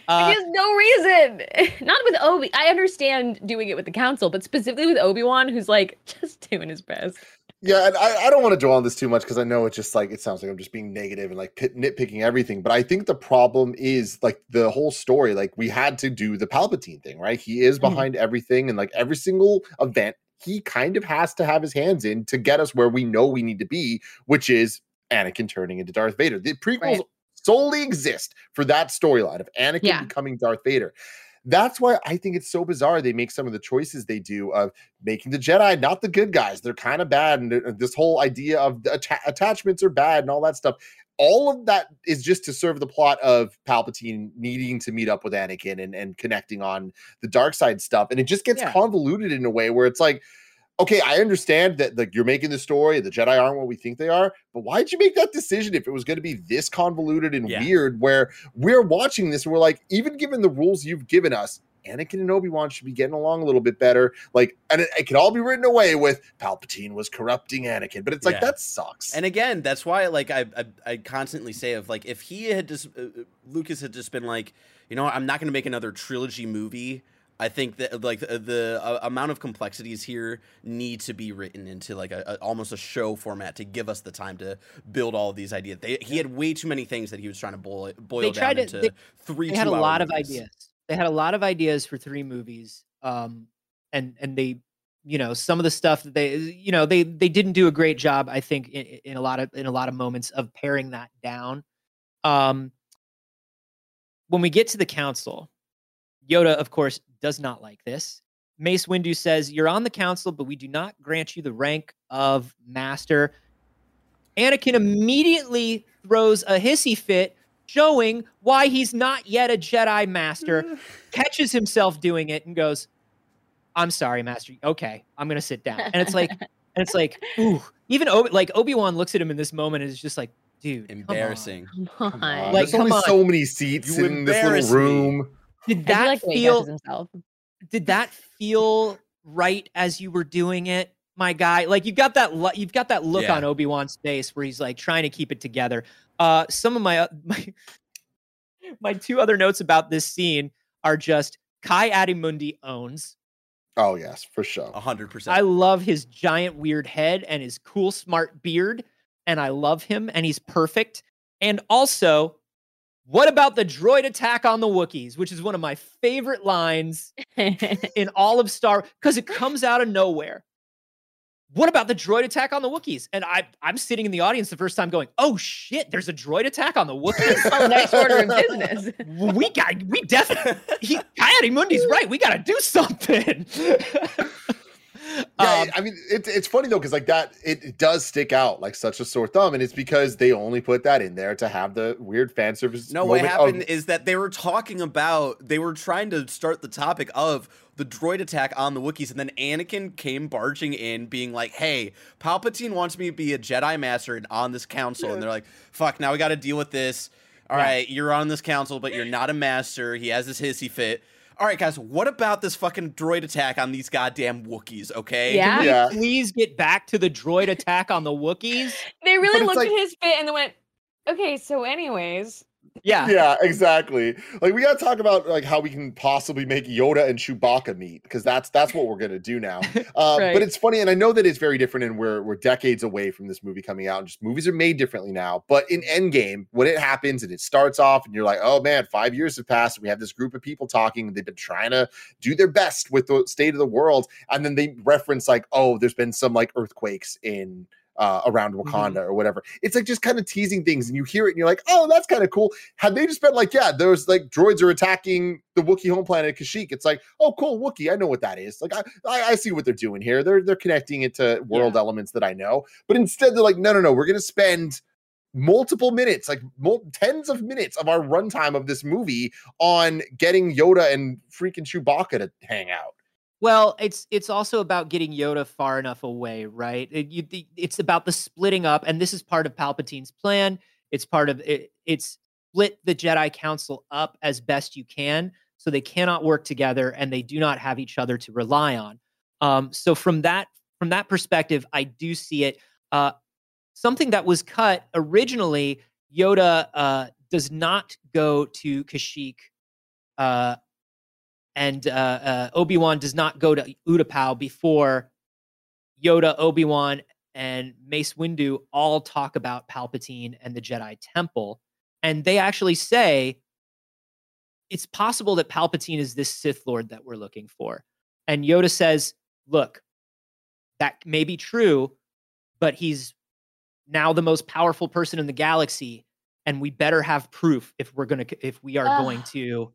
uh, There's no reason. Not with Obi. I understand doing it with the Council, but specifically with Obi Wan, who's like just doing his best. Yeah, and I, I don't want to dwell on this too much because I know it's just like it sounds like I'm just being negative and like pit, nitpicking everything. But I think the problem is like the whole story. Like we had to do the Palpatine thing, right? He is Mhm. behind everything, and like every single event, he kind of has to have his hands in to get us where we know we need to be, which is Anakin turning into Darth Vader. The prequels Right. Solely exist for that storyline of Anakin Yeah. becoming Darth Vader. That's why I think it's so bizarre they make some of the choices they do of making the Jedi not the good guys. They're kind of bad. And uh, this whole idea of the atta- attachments are bad and all that stuff. All of that is just to serve the plot of Palpatine needing to meet up with Anakin and, and connecting on the dark side stuff. And it just gets Yeah. convoluted in a way where it's like, okay, I understand that like you're making the story, the Jedi aren't what we think they are, but why'd you make that decision if it was going to be this convoluted and Yeah. weird where we're watching this and we're like, even given the rules you've given us, Anakin and Obi-Wan should be getting along a little bit better. Like, and it, it could all be written away with Palpatine was corrupting Anakin, but it's like Yeah. that sucks. And again, that's why like I I, I constantly say of like if he had just uh, uh, Lucas had just been like, you know, I'm not going to make another trilogy movie. I think that like the, the uh, amount of complexities here need to be written into like a, a almost a show format to give us the time to build all of these ideas. They, he had way too many things that he was trying to boil boil They down tried to- into they- three. they had a lot of ideas. They had a lot of ideas for three movies. Um, and and they, you know, some of the stuff that they, you know, they they didn't do a great job. I think in, in a lot of in a lot of moments of paring that down. Um, when we get to the council, Yoda, of course, does not like this. Mace Windu says, You're on the council, but we do not grant you the rank of master. Anakin immediately throws a hissy fit, showing why he's not yet a Jedi master, catches himself doing it, and goes, I'm sorry, Master. Okay, I'm gonna sit down. And it's like, and it's like, ooh, even Obi- like Obi-Wan looks at him in this moment and is just like, dude, come on. Embarrassing. Come Come on. on. Like, There's only on. so many seats You in this embarrass little me. Room. Did I do that like the way he feel himself. did that feel right as you were doing it my guy like you've got that lo- you've got that look Yeah. on obi-wan's face where he's like trying to keep it together uh some of my, uh, my my two other notes about this scene are just Ki-Adi-Mundi owns. Oh yes, for sure. hundred percent. I love his giant weird head and his cool smart beard, and I love him, and he's perfect. And also, what about the droid attack on the Wookiees, which is one of my favorite lines in all of Star because it comes out of nowhere. What about the droid attack on the Wookiees? And I, I'm sitting in the audience the first time going, oh shit, there's a droid attack on the Wookiees. oh, nice order of business. we got, we definitely, Ki-Adi-Mundi's right. We got to do something. Yeah, Um, I mean, it's it's funny though because like that, it, it does stick out like such a sore thumb, and it's because they only put that in there to have the weird fan service. No, what happened of- is that they were talking about they were trying to start the topic of the droid attack on the Wookiees, and then Anakin came barging in, being like, "Hey, Palpatine wants me to be a Jedi Master and on this council," and they're like, "Fuck, now we got to deal with this. All Yeah. right, you're on this council, but you're not a master. He has this hissy fit." All right, guys, what about this fucking droid attack on these goddamn Wookiees? Okay, Yeah. Can we Yeah. please get back to the droid attack on the Wookiees? They really it's looked like- at his bit and they went, okay, so anyways. Yeah. yeah, exactly. Like we got to talk about like how we can possibly make Yoda and Chewbacca meet because that's that's what we're gonna do now. Uh, Right. But it's funny, and I know that it's very different, and we're we're decades away from this movie coming out, and just movies are made differently now. But in Endgame, when it happens and it starts off, and you're like, oh man, five years have passed, and we have this group of people talking, and they've been trying to do their best with the state of the world, and then they reference like, oh, there's been some like earthquakes in. Uh, around Wakanda or whatever. It's like just kind of teasing things, and you hear it, and you're like, "Oh, that's kind of cool." Had they just been like, "Yeah, there's like droids are attacking the Wookiee home planet Kashyyyk," it's like, "Oh, cool, Wookiee, I know what that is." Like, I, I, I see what they're doing here. They're they're connecting it to world elements that I know. But instead, they're like, "No, no, no, we're gonna spend." multiple minutes like mul- tens of minutes of our runtime of this movie on getting yoda and freaking chewbacca to hang out Well, it's it's also about getting Yoda far enough away, right? It, you, the, it's about the splitting up, and this is part of Palpatine's plan. It's part of it. It's split the Jedi Council up as best you can, so they cannot work together and they do not have each other to rely on. Um, so from that from that perspective, I do see it. Uh, something that was cut originally, Yoda uh, does not go to Kashyyyk. Uh, and uh, uh, Obi Wan does not go to Utapau before Yoda, Obi Wan, and Mace Windu all talk about Palpatine and the Jedi Temple, and they actually say it's possible that Palpatine is this Sith Lord that we're looking for. And Yoda says, "Look, that may be true, but he's now the most powerful person in the galaxy, and we better have proof if we're gonna if we are going Ugh. to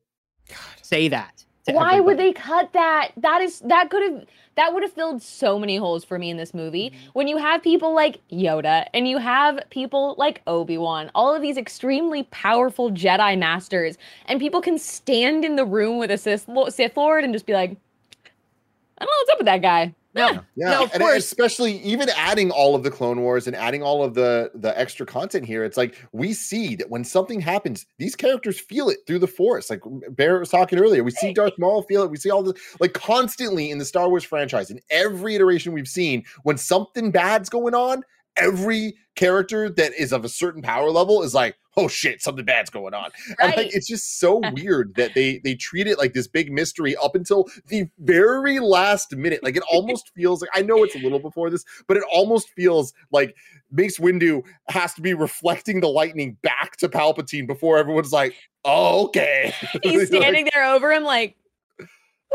say that." Why would they cut that? That is that could have that would have filled so many holes for me in this movie. Mm-hmm. When you have people like Yoda and you have people like Obi-Wan, all of these extremely powerful Jedi masters, and people can stand in the room with a Sith, Sith Lord and just be like, I don't know what's up with that guy. No, Yeah, no, of and course. especially even adding all of the Clone Wars and adding all of the the extra content here, it's like we see that when something happens, these characters feel it through the Force. Like Barrett was talking earlier, we see Darth Maul feel it. We see all the like constantly in the Star Wars franchise, in every iteration we've seen, when something bad's going on, every character that is of a certain power level is like, oh shit, something bad's going on. And like, it's just so weird that they they treat it like this big mystery up until the very last minute. Like it almost feels like I know it's a little before this, but it almost feels like Mace Windu has to be reflecting the lightning back to Palpatine before everyone's like, oh, okay. He's Like, standing there over him like,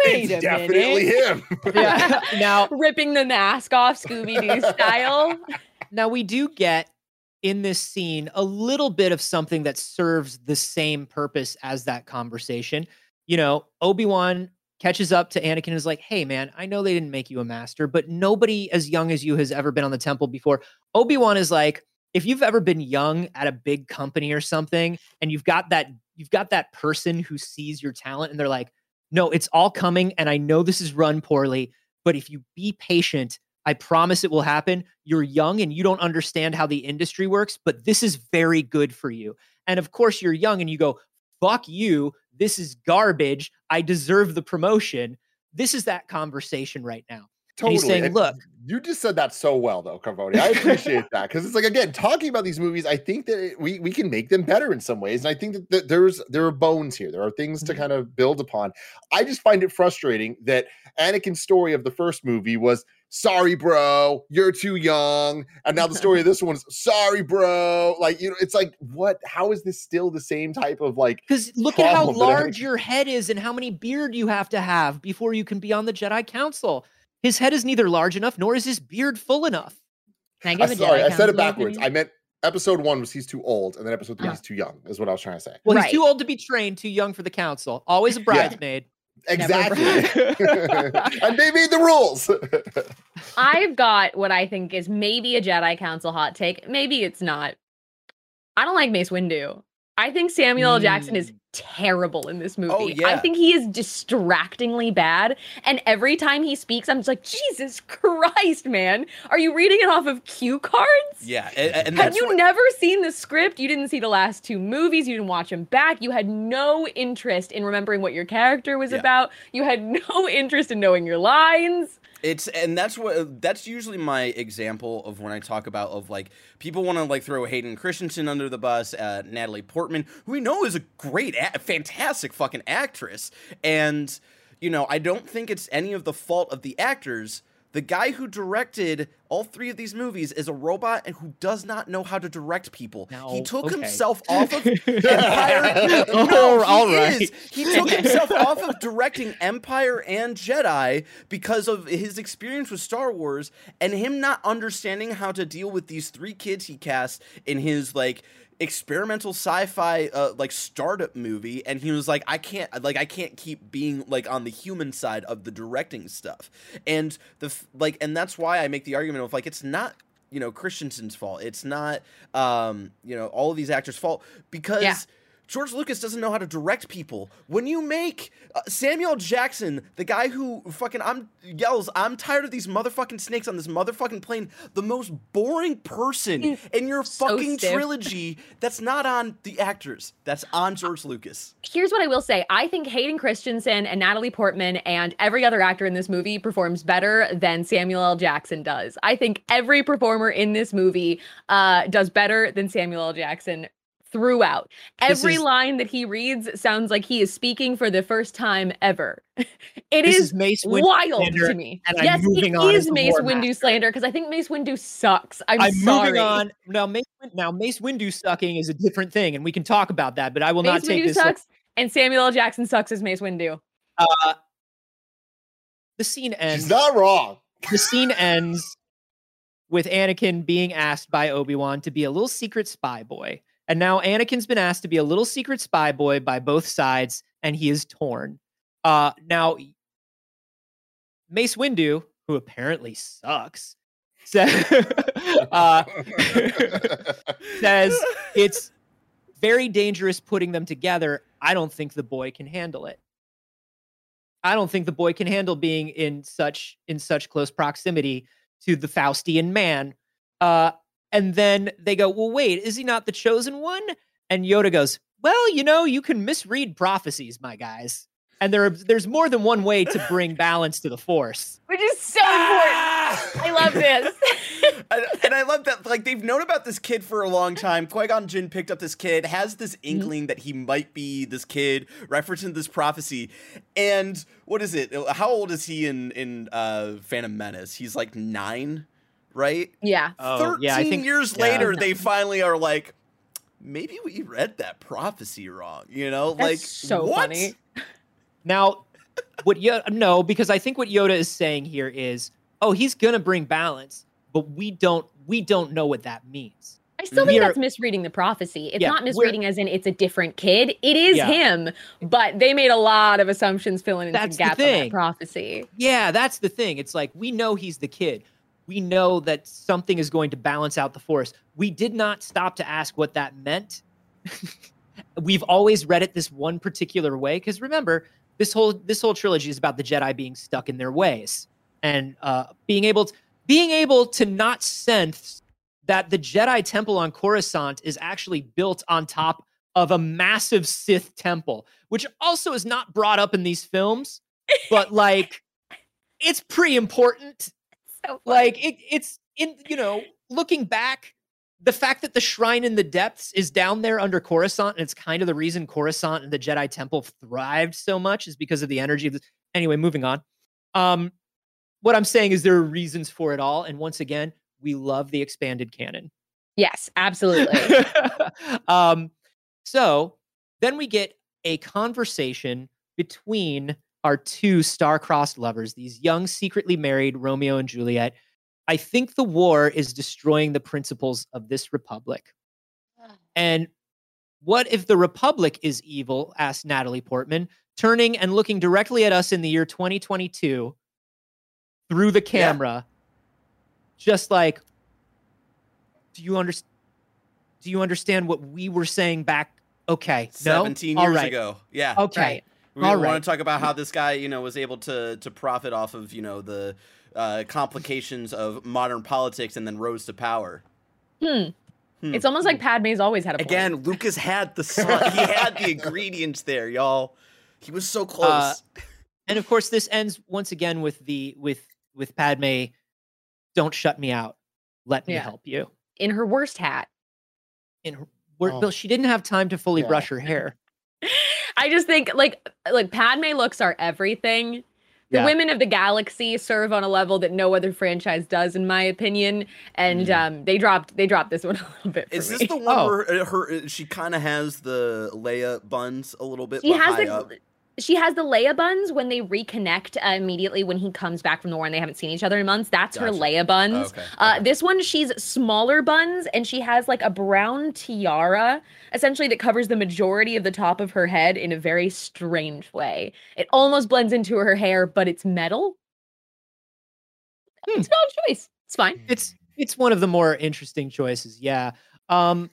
wait it's a definitely minute. him. Yeah. now, Ripping the mask off Scooby-Doo style. Now we do get in this scene a little bit of something that serves the same purpose as that conversation. You know, Obi-Wan catches up to Anakin and is like, "Hey man, I know they didn't make you a master, but nobody as young as you has ever been on the temple before." Obi-Wan is like, "If you've ever been young at a big company or something and you've got that you've got that person who sees your talent and they're like, "No, it's all coming and I know this is run poorly, but if you be patient, I promise it will happen. You're young and you don't understand how the industry works, but this is very good for you. And of course, you're young and you go, fuck you. This is garbage. I deserve the promotion. This is that conversation right now. Totally. he's saying, And "Look." you just said that so well, though, Carboni. I appreciate that because it's like again talking about these movies. I think that it- we we can make them better in some ways, and I think that, that there's there are bones here. There are things to Mhm. kind of build upon. I just find it frustrating that Anakin's story of the first movie was sorry, bro, you're too young, and now the story of this one is sorry, bro. Like you know, it's like what? How is this still the same type of like? Because look at how large your head is and how many beard you have to have before you can be on the Jedi Council. His head is neither large enough nor is his beard full enough. Can I I, give a sorry, Jedi I said it backwards. opinion? I meant episode one was he's too old, and then episode 3 Oh. he's too young. Is what I was trying to say. Well, Right. he's too old to be trained, too young for the council. Always a bridesmaid. Exactly. And they made the rules. I've got what I think is maybe a Jedi Council hot take. Maybe it's not. I don't like Mace Windu. I think Samuel L. Jackson is mm. terrible in this oh, movie. I Oh, yeah. I think he is distractingly bad. And every time he speaks, I'm just like, Jesus Christ, man. Are you reading it off of cue cards? Yeah, and, and Had you what- never seen the script? You didn't see the last two movies. You didn't watch them back. You had no interest in remembering what your character was Yeah. about. You had no interest in knowing your lines. It's and that's what that's usually my example of when I talk about of like people want to like throw Hayden Christensen under the bus, uh, Natalie Portman, who we know is a great, a- fantastic fucking actress, and you know I don't think it's any of the fault of the actors. The guy who directed all three of these movies is a robot and who does not know how to direct people. he took okay. himself off of Empire. Oh, no, he all right. is. He took himself off of directing Empire and Jedi because of his experience with Star Wars and him not understanding how to deal with these three kids he cast in his like experimental sci-fi uh, like startup movie and he was like I can't like I can't keep being like on the human side of the directing stuff. And the like and that's why I make the argument of like it's not you know Christensen's fault. It's not um you know all of these actors' fault because Yeah. George Lucas doesn't know how to direct people. When you make uh, Samuel Jackson, the guy who fucking I'm yells, "I'm tired of these motherfucking snakes on this motherfucking plane," the most boring person in your So fucking stiff. trilogy. That's not on the actors. That's on George Lucas. Here's what I will say. I think Hayden Christensen and Natalie Portman and every other actor in this movie performs better than Samuel L. Jackson does. I think every performer in this movie uh, does better than Samuel L. Jackson throughout. Every is- line that he reads sounds like he is speaking for the first time ever. It is is Mace Windu wild slander, to me. and I'm yes, moving it on is Mace Windu Master. slander because I think Mace Windu sucks. I'm, I'm sorry. moving on. Now Mace, now Mace Windu sucking is a different thing, and we can talk about that. But I will not take Windu this. sucks, and Samuel L. Jackson sucks as Mace Windu. Uh, the scene ends. She's not wrong. the scene ends with Anakin being asked by Obi Wan to be a little secret spy boy. And now Anakin's been asked to be a little secret spy boy by both sides, and he is torn. Uh, now, Mace Windu, who apparently sucks, says, uh, says it's very dangerous putting them together. I don't think the boy can handle it. I don't think the boy can handle being in such in such close proximity to the Faustian man. Uh, and then they go, "Well, wait, is he not the chosen one?" And Yoda goes, "Well, you know, you can misread prophecies, my guys, and there there's more than one way to bring balance to the Force." Which is so important. I love this. and, and I love that like they've known about this kid for a long time. Qui Gon Jinn picked up this kid, has this inkling that he might be this kid, referencing this prophecy. And what is it? How old is he in in uh, Phantom Menace? He's like nine, right? yeah. Oh, Thirteen yeah, I think- years yeah. later, they finally are like, maybe we read that prophecy wrong. You know, That's like so what? funny. Now, what Yoda, no, because I think what Yoda is saying here is, oh, he's gonna bring balance, but we don't we don't know what that means. I still think We are- that's misreading the prophecy. It's Yeah, not misreading as in it's a different kid. It is Yeah. him, but they made a lot of assumptions filling in some That's the gaps on that prophecy. Yeah, that's the thing. It's like we know he's the kid. We know that something is going to balance out the force. We did not stop to ask what that meant. We've always read it this one particular way because remember, this whole this whole trilogy is about the Jedi being stuck in their ways and uh, being able to, being able to not sense that the Jedi temple on Coruscant is actually built on top of a massive Sith temple, which also is not brought up in these films, but like it's pretty important. So. Like it, it's in you know looking back, the fact that the shrine in the depths is down there under Coruscant, and it's kind of the reason Coruscant and the Jedi Temple thrived so much is because of the energy of this. Anyway, moving on. Um, what I'm saying is there are reasons for it all, and once again, we love the expanded canon. yes, absolutely. um, so then we get a conversation between our two star-crossed lovers, these young, secretly married Romeo and Juliet. I think the war is destroying the principles of this republic. And what if the republic is evil? asked Natalie Portman, turning and looking directly at us in the year 2022 through the camera, just like, do you understand? Do you understand what we were saying back? Okay, 17 All years right. ago. Yeah. Okay, Right. We All want right. to talk about how this guy, you know, was able to to profit off of, you know, the uh, complications of modern politics and then rose to power. Hmm. Hmm. It's almost like Padme's always had a point. Again, Lucas had the song. he had the ingredients there, y'all. He was so close. Uh, and of course, this ends once again with the with with Padme. Don't shut me out. Let me Yeah. help you. in her worst hat. In her, where, Oh. Bill, she didn't have time to fully Yeah. brush her hair. I just think like like Padme looks are everything. The Yeah. women of the galaxy serve on a level that no other franchise does, in my opinion. And um, they dropped they dropped this one a little bit. For Is me. this the one Oh. where uh, her uh, she kind of has the Leia buns a little bit? she has high the up? She has the Leia buns when they reconnect uh, immediately when he comes back from the war and they haven't seen each other in months. That's her Leia buns. Okay, Uh, okay. This one, she's smaller buns and she has like a brown tiara, essentially that covers the majority of the top of her head in a very strange way. It almost blends into her hair, but it's metal. Hmm. It's an odd choice. It's fine. It's it's one of the more interesting choices. Yeah. Um,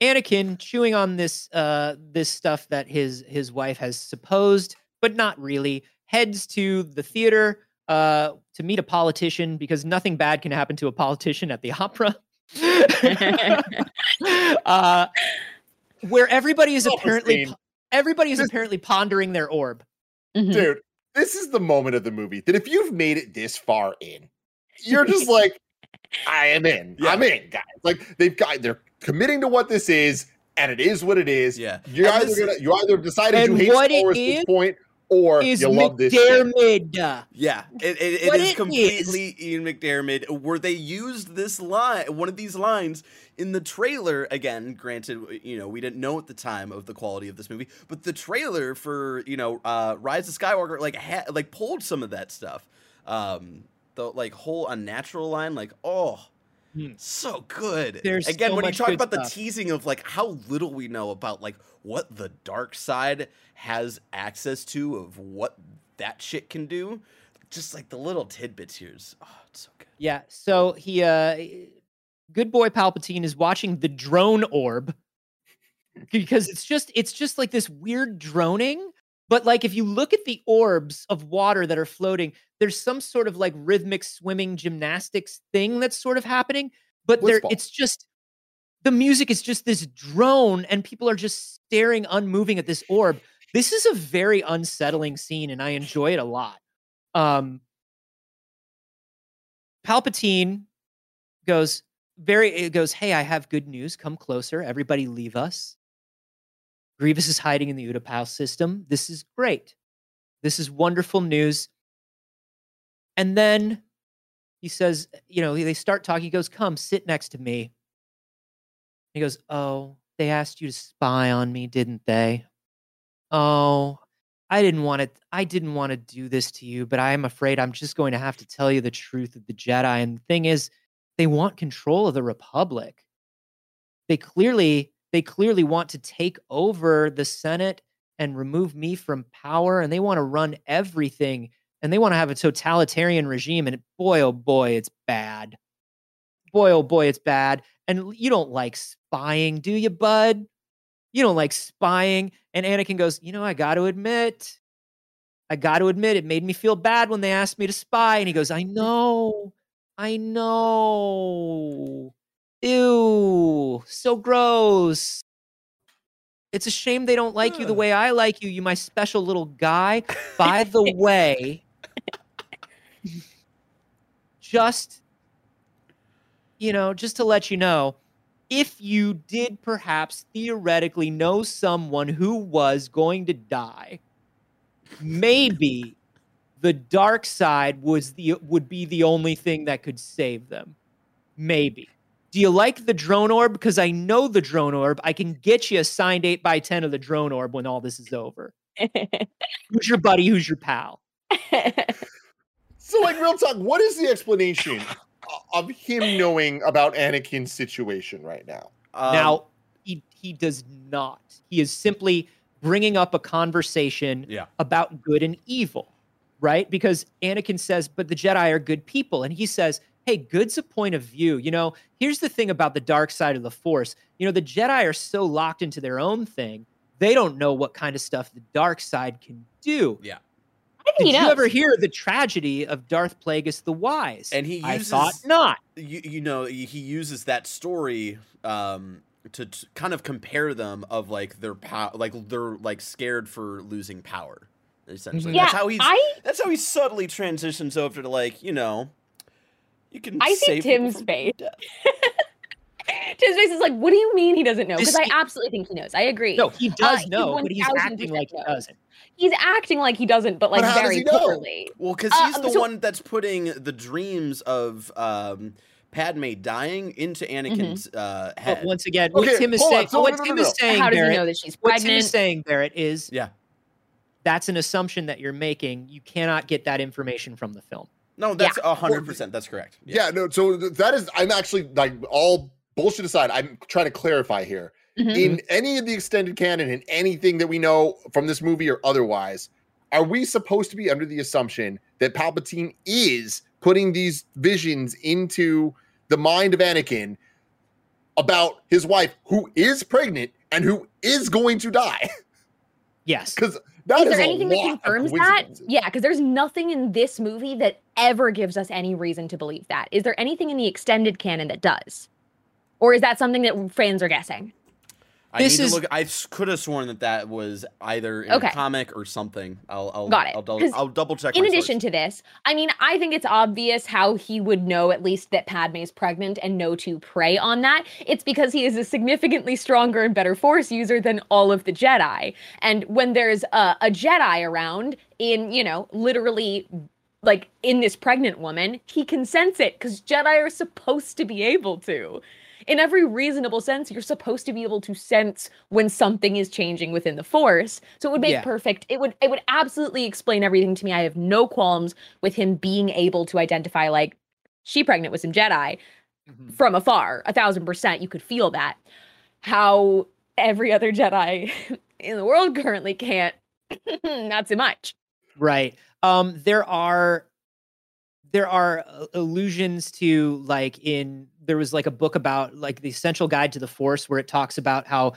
Anakin chewing on this uh this stuff that his his wife has supposed, but not really, heads to the theater uh to meet a politician because nothing bad can happen to a politician at the opera. uh where everybody is apparently everybody is This- apparently pondering their orb. Mhm. dude this is the moment of the movie that if you've made it this far in you're just like i am in Yeah. i'm in guys like they've got they're committing to what this is and it is what it is Yeah. you're And either this- gonna you either decided you hate what Star Wars at this point or Is you love this shit. Yeah, it, it, it What is it completely Ian McDiarmid. Where they used this line, one of these lines in the trailer. Again, granted, you know we didn't know at the time of the quality of this movie, but the trailer for you know uh, Rise of Skywalker like ha- like pulled some of that stuff. Um, the like whole unnatural line, like oh. Hmm. So good. There's Again, so when you talk about the teasing of like how little we know about like what the dark side has access to of what that shit can do, just like the little tidbits here is oh, it's so good. Yeah. So he, uh, good boy Palpatine is watching the drone orb because it's just, it's just like this weird droning. But like, if you look at the orbs of water that are floating, there's some sort of like rhythmic swimming gymnastics thing that's sort of happening. But there, it's just the music is just this drone, and people are just staring unmoving at this orb. This is a very unsettling scene, and I enjoy it a lot. Um, Palpatine goes very it goes, "Hey, I have good news. Come closer. Everybody leave us." Grievous is hiding in the Utapau system. This is great. This is wonderful news. And then he says, you know, they start talking. He goes, "Come, sit next to me." He goes, "Oh, they asked you to spy on me, didn't they?" Oh, I didn't want to I didn't want to do this to you, but I am afraid I'm just going to have to tell you the truth of the Jedi. And the thing is, they want control of the Republic. They clearly they clearly want to take over the Senate and remove me from power and they want to run everything and they want to have a totalitarian regime and boy oh boy it's bad. Boy oh boy it's bad. And you don't like spying, do you, bud? You don't like spying. And Anakin goes, You know, I got to admit, I got to admit, it made me feel bad when they asked me to spy. And he goes, I know, I know. Ew, so gross. It's a shame they don't like you the way I like you, you my special little guy. By the way, just you know, just to let you know, if you did perhaps theoretically know someone who was going to die, maybe the dark side was the would be the only thing that could save them. Maybe. Do you like the drone orb? Because I know the drone orb. I can get you a signed 8 by 10 of the drone orb when all this is over. who's your buddy? Who's your pal? So, like, real talk, what is the explanation of him knowing about Anakin's situation right now? Um, now, he, he does not. He is simply bringing up a conversation Yeah. about good and evil, right? Because Anakin says, but the Jedi are good people. And he says, hey, good's a point of view. You know, here's the thing about the dark side of the Force. You know, the Jedi are so locked into their own thing, they don't know what kind of stuff the dark side can do. Yeah. I think Did he you knows. ever hear the tragedy of Darth Plagueis the Wise? And he I thought not. you, you know he he uses that story um to, to kind of compare them of like their power like they're like scared for losing power essentially yeah, that's how he's I that's how he subtly transitions over to like you know you can I see save people Tim's face. Tim's face is like, what do you mean he doesn't know? Because I absolutely think he knows. I agree. No, he does he know, but he's acting like he doesn't. He's acting like he doesn't, but like But very he poorly. well because Uh, he's the so- one that's putting the dreams of um Padme dying into Anakin's uh, head. But once again, Okay, what Tim is saying, So, what no, no, Tim no, is no. saying, How does Barrett, he know that she's what Tim is saying, Barrett, is yeah. that's an assumption that you're making. You cannot get that information from the film. No, that's a hundred percent. That's correct. Yeah, no, so that is, I'm actually like all bullshit aside, I'm trying to clarify here. Mhm. In any of the extended canon and anything that we know from this movie or otherwise, are we supposed to be under the assumption that Palpatine is putting these visions into the mind of Anakin about his wife who is pregnant and who is going to die? Yes. Because that is is there anything that confirms that? Yeah, because there's nothing in this movie that ever gives us any reason to believe that. Is there anything in the extended canon that does? Or is that something that fans are guessing? I This need is- to look. I could have sworn that that was either in Okay. a comic or something. I'll, I'll Got it, I'll, dou- 'cause I'll double check. In addition source. to this, I mean, I think it's obvious how he would know at least that Padme is pregnant and know to prey on that. It's because he is a significantly stronger and better Force user than all of the Jedi. And when there's a, a Jedi around, in, you know, literally like in this pregnant woman, he can sense it because Jedi are supposed to be able to. In every reasonable sense, you're supposed to be able to sense when something is changing within the Force. So it would make Yeah. perfect. It would it would absolutely explain everything to me. I have no qualms with him being able to identify like she pregnant with some Jedi from afar. A thousand percent, you could feel that. How every other Jedi in the world currently can't. Not so much. Right. Um, there are there are uh, allusions to like in there was like a book about like the essential guide to the force where it talks about how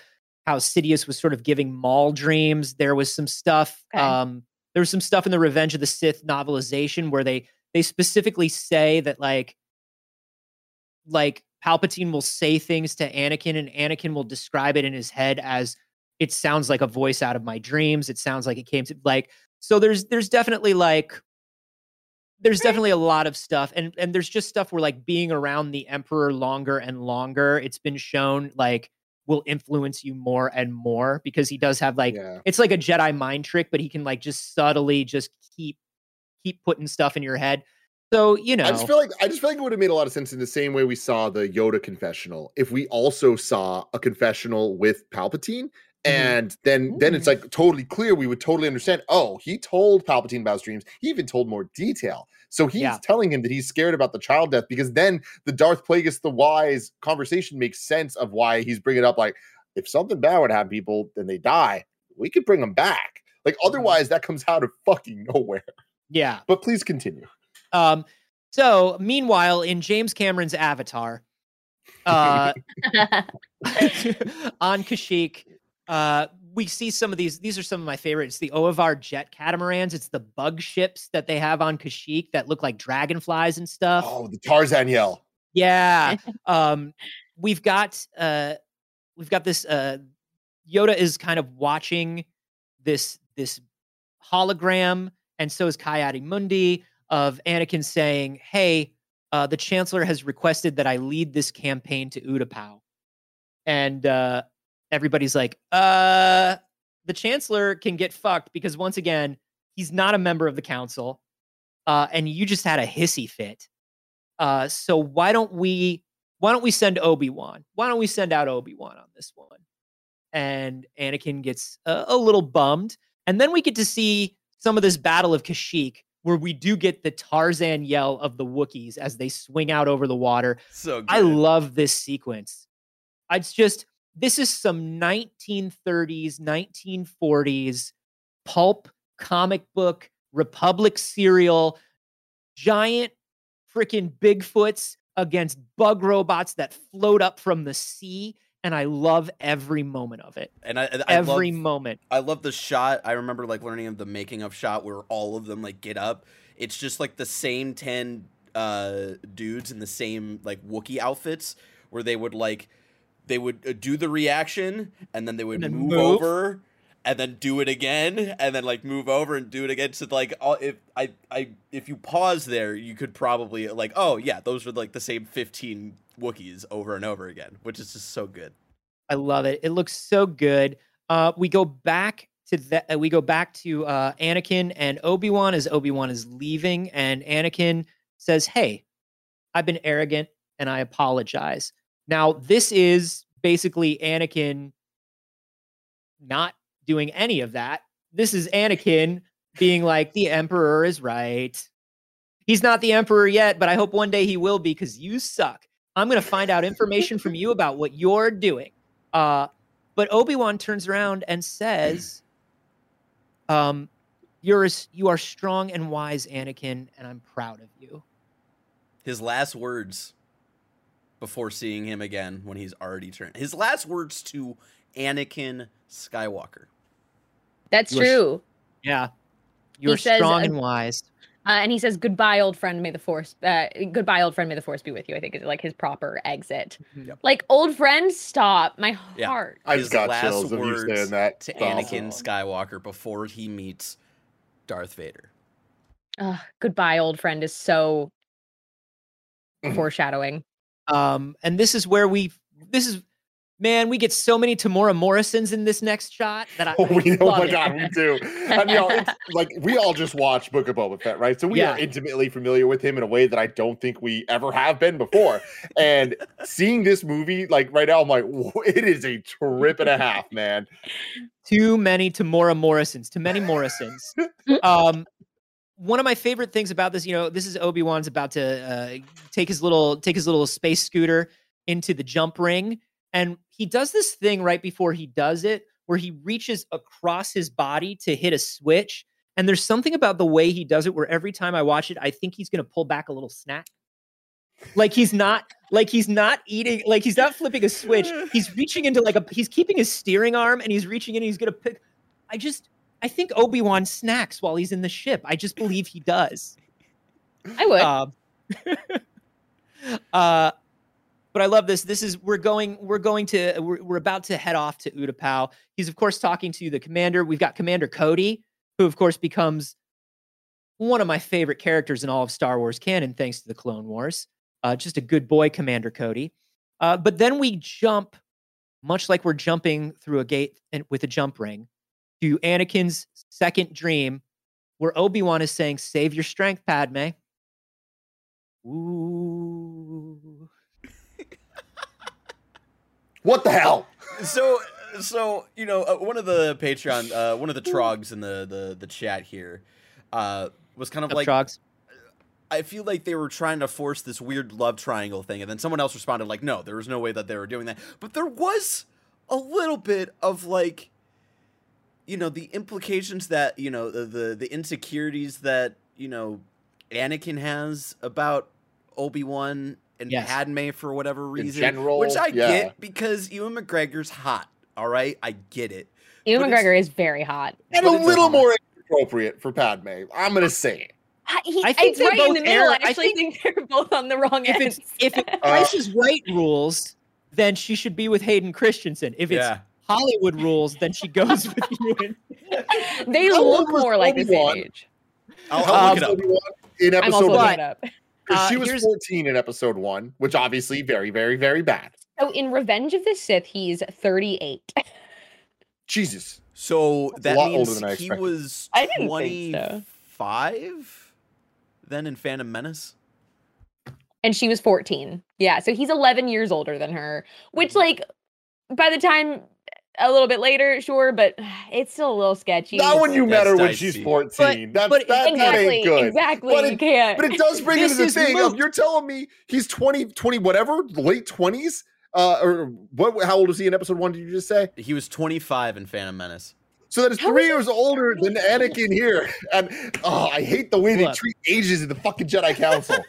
how Sidious was sort of giving Maul dreams. There was some stuff Okay. um there was some stuff in the Revenge of the Sith novelization where they they specifically say that like like Palpatine will say things to Anakin and Anakin will describe it in his head as it sounds like a voice out of my dreams. It sounds like it came to like so there's there's definitely like there's definitely a lot of stuff and and there's just stuff where like being around the emperor longer and longer it's been shown like will influence you more and more because he does have like yeah. it's like a jedi mind trick but he can like just subtly just keep keep putting stuff in your head so you know I just feel like I just feel like it would have made a lot of sense in the same way we saw the Yoda confessional. If we also saw a confessional with Palpatine. And then then it's like totally clear, we would totally understand. Oh, he told Palpatine about his dreams. He even told more detail. So he's Yeah. telling him that he's scared about the child death because then the Darth Plagueis the Wise conversation makes sense of why he's bringing up like if something bad would happen, people, then they die. We could bring them back. Like Mm-hmm. otherwise, that comes out of fucking nowhere. yeah But please continue. um so meanwhile in james cameron's avatar uh on Kashyyyk, uh, we see some of these. These are some of my favorites. The Oevvaor jet catamarans. It's the bug ships that they have on Kashyyyk that look like dragonflies and stuff. Oh, the Tarzan yell. Yeah. um, we've got uh, we've got this. Uh, Yoda is kind of watching this this hologram, and so is Ki-Adi-Mundi of Anakin saying, "Hey, uh, the chancellor has requested that I lead this campaign to Utapau. And uh, everybody's like, uh, the chancellor can get fucked because once again, he's not a member of the council. Uh, and you just had a hissy fit. Uh, so why don't we why don't we send Obi-Wan? Why don't we send out Obi-Wan on this one? And Anakin gets a, a little bummed. And then we get to see some of this battle of Kashyyyk where we do get the Tarzan yell of the Wookiees as they swing out over the water. So good. I love this sequence. It's just this is some 1930s, 1940s pulp comic book Republic serial, giant freaking Bigfoots against bug robots that float up from the sea. And I love every moment of it. and I, I every love, moment. I love the shot. I remember like learning of the making of shot where all of them like get up. It's just like the same ten uh, dudes in the same like Wookie outfits where they would like they would uh, do the reaction and then they would then move, move. over and then do it again and then like move over and do it again. So like all, if I I if you pause there, you could probably like oh yeah, those are like the same fifteen Wookiees over and over again, which is just so good. I love it. It looks so good. Uh, we go back to that. Uh, we go back to uh, Anakin and Obi Wan as Obi Wan is leaving, and Anakin says, "Hey, I've been arrogant, and I apologize." Now, this is basically Anakin not doing any of that. This is Anakin being like, "The Emperor is right." He's not the Emperor yet, but I hope one day he will be because you suck. I'm going to find out information from you about what you're doing. Uh, but Obi Wan turns around and says, "Um, you're as, you are strong and wise, Anakin, and I'm proud of you." his last words before seeing him again when he's already turned. His last words to Anakin Skywalker. That's You are sh- true. Yeah, You're says, strong uh, and wise. Uh, and he says, "Goodbye, old friend. May the force. Uh, goodbye, old friend. May the force be with you." I think is like his proper exit. Yep. Like old friend, stop. My Yeah. heart. I His just got last chills of you words saying that. to It's Anakin. Skywalker before he meets Darth Vader. Ugh, goodbye, old friend is so foreshadowing. Um, and this is where we. This is, man, we get so many Temuera Morrisons in this next shot that I. Oh, we, I oh my it. god, we do. I mean, you know, it's like we all just watched Book of Boba Fett, right? So we Yeah. are intimately familiar with him in a way that I don't think we ever have been before. And seeing this movie, like right now, I'm like, it is a trip and a half, man. too many Temuera Morrisons, too many Morrisons. um, one of my favorite things about this, you know, this is Obi Wan's about to uh, take his little take his little space scooter into the jump ring, and he does this thing right before he does it, where he reaches across his body to hit a switch. And there's something about the way he does it, where every time I watch it, I think he's going to pull back a little snack. Like he's not, like he's not eating, like he's not flipping a switch. He's reaching into like a, he's keeping his steering arm and he's reaching in. And he's gonna pick. I just, I think Obi Wan snacks while he's in the ship. I just believe he does. I would. Um, uh, but I love this. This is we're going, we're going to, we're, we're about to head off to Utapau. He's of course talking to the commander. We've got Commander Cody, who of course becomes one of my favorite characters in all of Star Wars canon, thanks to the Clone Wars. Uh, just a good boy, Commander Cody. Uh, but then we jump, much like we're jumping through a gate and with a jump ring, to Anakin's second dream, where Obi Wan is saying, "Save your strength, Padme." Ooh. What the hell? so so you know uh, one of the patreon uh one of the trogs in the the the chat here uh was kind of Up like Trogs. i feel like they were trying to force this weird love triangle thing and then someone else responded like no there was no way that they were doing that but there was a little bit of like you know the implications that you know the the, the insecurities that you know anakin has about obi-wan and Yes. padme for whatever reason general, which i yeah. get because ewan mcgregor's hot all right i get it Ewan but McGregor is very hot. And a little more appropriate for Padme. I'm gonna say it. I, he, I think it's they right in both the middle. err- I I actually think, they're both on the wrong If end. it's if it Uh, Price is Right rules, then she should be with Hayden Christensen. If it's yeah Hollywood rules, then she goes with Ewan. they How look more like the same age. I'll, Um, I'll look it up Obi-Wan In I'm episode also one. looking it up. Because Uh, she was 14 in episode one, which obviously very, very, very bad. So in Revenge of the Sith, he's 38. Jesus. So That's that lot older means than I he was I didn't think so. 25 then in Phantom Menace. and she was 14. Yeah, so he's 11 years older than her, which like by the time a little bit later, sure, but it's still a little sketchy. Not when you met her when she's 14. But- That's, but- that, that ain't good. exactly. But you it- can't. But it does bring into This the is thing of you're telling me he's 20, 20 whatever, late 20s? Uh, or what? How old was he in episode one? Did you just say? He was 25 in Phantom Menace. So that is How three is years older than Anakin here. And oh, I hate the way they treat ages in the fucking Jedi Council.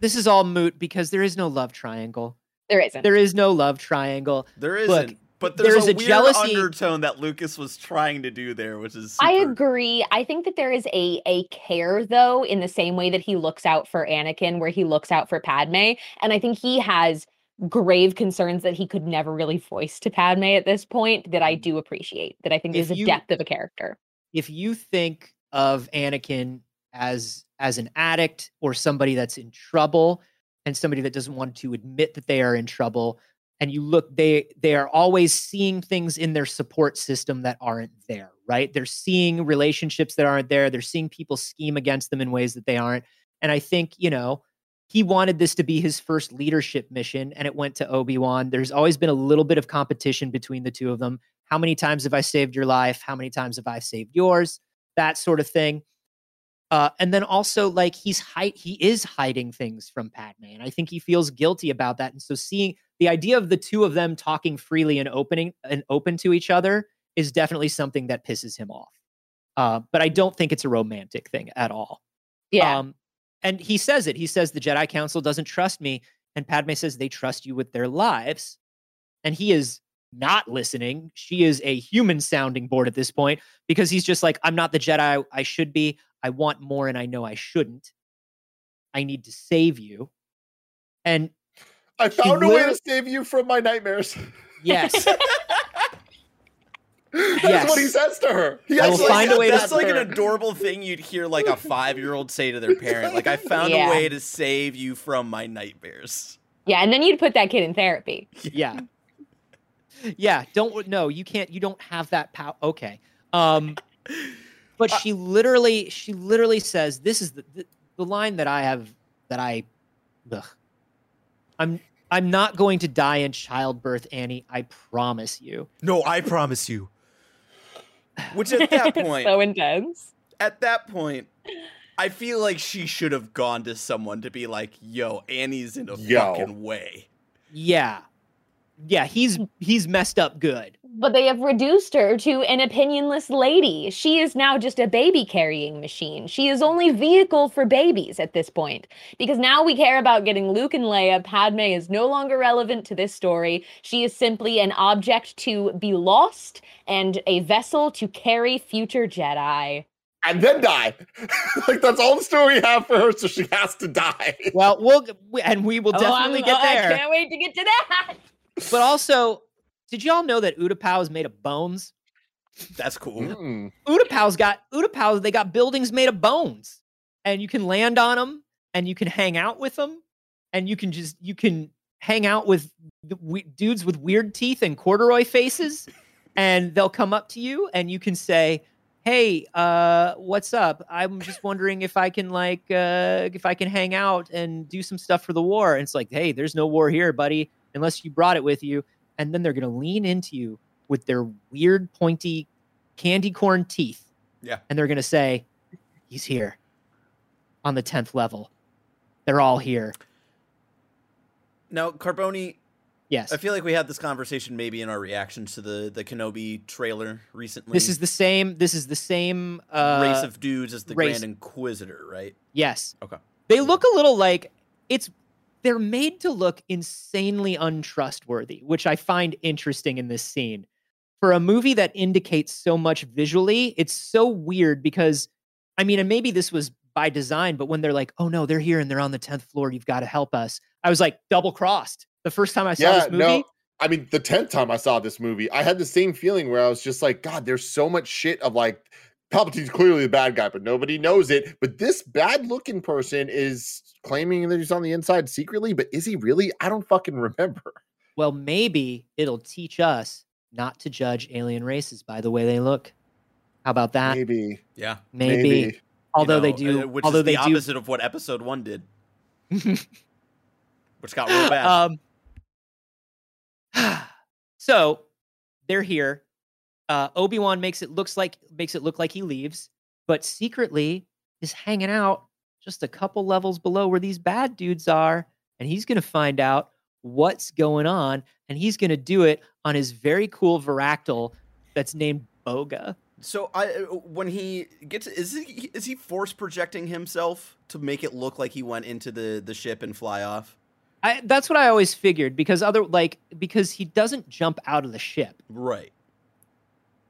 This is all moot because there is no love triangle. There isn't. There is no love triangle. There Look, isn't. but there's there's a, a weird jealousy- undertone that Lucas was trying to do there, which is I agree. I think that there is a a care though in the same way that he looks out for Anakin where he looks out for Padme and I think he has grave concerns that he could never really voice to Padme at this point that I do appreciate. That I think If there's a depth of a character. if you think of Anakin as as an addict or somebody that's in trouble and somebody that doesn't want to admit that they are in trouble and you look they they are always seeing things in their support system that aren't there right they're seeing relationships that aren't there they're seeing people scheme against them in ways that they aren't and i think you know he wanted this to be his first leadership mission and it went to obi-wan there's always been a little bit of competition between the two of them how many times have I saved your life? How many times have I saved yours? That sort of thing. Uh, and then also like he's hide he is hiding things from Padme, and I think he feels guilty about that. And so seeing the idea of the two of them talking freely and opening and open to each other is definitely something that pisses him off. Uh, but I don't think it's a romantic thing at all. Yeah. Um, and he says it. He says the Jedi Council doesn't trust me, and Padme says they trust you with their lives. And he is not listening. She is a human sounding board at this point because he's just like, I'm not the Jedi I should be. I want more, and I know I shouldn't. I need to save you. And I found a way to save you from my nightmares. yes, That's what he says to her. He I will find a says way to- that That's like an adorable thing you'd hear like a five year old say to their parent. Like, I found Yeah. a way to save you from my nightmares. yeah, and then you'd put that kid in therapy. yeah, yeah. Don't no, you can't. You don't have that power. Okay. Um, but uh, she literally, she literally says, "This is the, the the line that I have that I, ugh. I'm I'm not going to die in childbirth, Annie. I promise you." No, I promise you. Which at that point, so intense. at that point, I feel like she should have gone to someone to be like, "Yo, Annie's in a Yo. fucking way." Yeah, yeah. He's he's messed up good. But they have reduced her to an opinionless lady. She is now just a baby carrying machine. She is only vehicle for babies at this point. Because now we care about getting Luke and Leia. Padme is no longer relevant to this story. She is simply an object to be lost and a vessel to carry future Jedi. and then die. like that's all the story we have for her, so she has to die. Well, we'll we- and we will Oh, definitely I'm- get oh, I there. can't wait to get to that. But also, did y'all know that Utapau is made of bones? That's cool. Mm. Utapau's got Utapau's. They got buildings made of bones, and you can land on them, and you can hang out with them, and you can just you can hang out with the we- dudes with weird teeth and corduroy faces, and they'll come up to you, and you can say, "Hey, uh, what's up? I'm just wondering if I can like uh, if I can hang out and do some stuff for the war." And it's like, "Hey, there's no war here, buddy, unless you brought it with you." And then they're gonna lean into you with their weird pointy candy corn teeth. Yeah. And they're going to say, he's here on the 10th level. They're all here. Now, Carboni, Yes. I feel like we had this conversation maybe in our reactions to the the Kenobi trailer recently. This is the same. This is the same uh, race of dudes as the race- Grand Inquisitor, right? Yes. Okay. They look a little like it's. They're made to look insanely untrustworthy, which I find interesting in this scene. For a movie that indicates so much visually, it's so weird because, I mean, and maybe this was by design, but when they're like, "Oh no, they're here and they're on the tenth floor, you've got to help us," I was like double crossed. The first time I saw Yeah, this movie, no. I mean, the tenth time I saw this movie, I had the same feeling where I was just like, God, there's so much shit of like Palpatine's clearly the bad guy, but nobody knows it. But this bad looking person is claiming that he's on the inside secretly, but is he really? I don't fucking remember. Well, maybe it'll teach us not to judge alien races by the way they look. How about that? Maybe. Yeah. Maybe. Maybe. You Although they do, uh, which although is the they do, opposite of what episode one did, which got real bad. um, so they're here. Uh, Obi Wan makes it looks like makes it look like he leaves, but secretly is hanging out just a couple levels below where these bad dudes are, and he's gonna find out what's going on, and he's gonna do it on his very cool Varactyl that's named Boga. So I uh, when he gets is he is he force projecting himself to make it look like he went into the the ship and fly off? I, that's what I always figured because other like because he doesn't jump out of the ship. Right.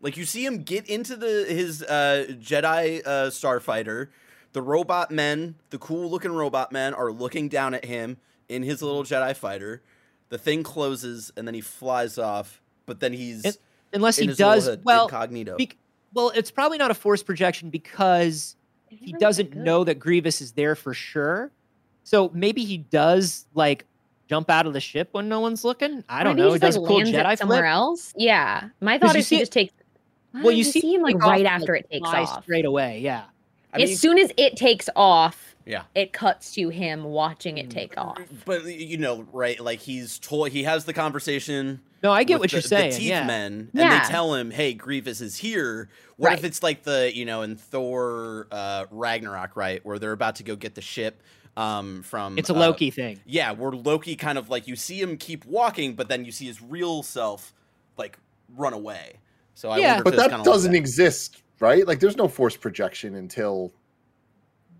Like you see him get into the his uh, Jedi uh, starfighter. The robot men, the cool looking robot men, are looking down at him in his little Jedi fighter. The thing closes and then he flies off. But then he's It- Unless in he his does hood, well. incognito. bec- well, it's probably not a force projection because he doesn't know that Grievous is there for sure. So maybe he does like jump out of the ship when no one's looking. I don't Maybe know. He He just, does like, a cool lands it Jedi somewhere flip. else. Yeah, my thought is see he it- just takes. Well, you you see, see him like take off right and, after it takes off. straight away. Yeah. I as soon as it takes off, yeah. it cuts to him watching it Mm. take off. But you know, right? Like he's told he has the conversation. No, I get what the, you're saying. The teeth yeah. men, and Yeah. they tell him, "Hey, Grievous is here." What if it's like the you know in Thor uh, Ragnarok, right, where they're about to go get the ship um, from? It's a uh, Loki thing. yeah, where Loki kind of like you see him keep walking, but then you see his real self like run away. So I Yeah. But that doesn't like exist, right? Like there's no force projection until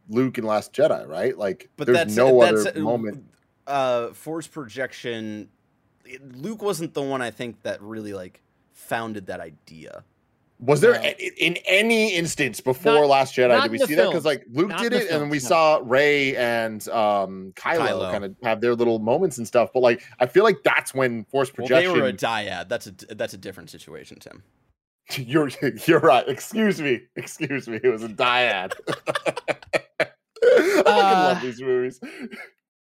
Luke and Last Jedi, right? Like But there's that's no that's, other uh, moment. Uh, force projection. Luke wasn't the one I think that really like founded that idea. Was there No. a- in any instance before Not- Last Jedi not did we in the see that? Because like Luke Not did in the it, and then we no. saw Rey and um, Kylo, Kylo. kind of have their little moments and stuff. But like, I feel like that's when force Well, projection. they were a dyad. That's a that's a different situation, Tim. you're you're right. Excuse me. Excuse me. It was a dyad. I fucking Uh, love these movies.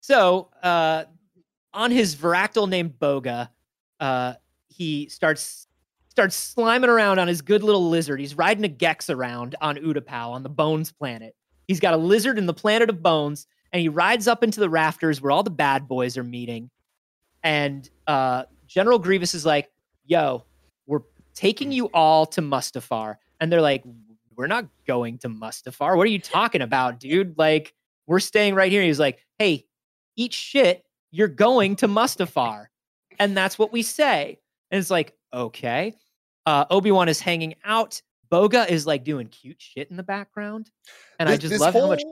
So, uh, on his Varactyl named Boga, uh, he starts starts sliming around on his good little lizard. He's riding a Gex around on Utapau on the Bones planet. He's got a lizard in the planet of Bones, and he rides up into the rafters where all the bad boys are meeting. And uh, General Grievous is like, "Yo, taking you all to Mustafar," and they're like, "We're not going to Mustafar. What are you talking about, dude? Like, we're staying right here." He's like, "Hey, eat shit. You're going to Mustafar," and that's what we say. And it's like, okay. Uh, Obi Wan is hanging out. Boga is like doing cute shit in the background, and I just this love how much.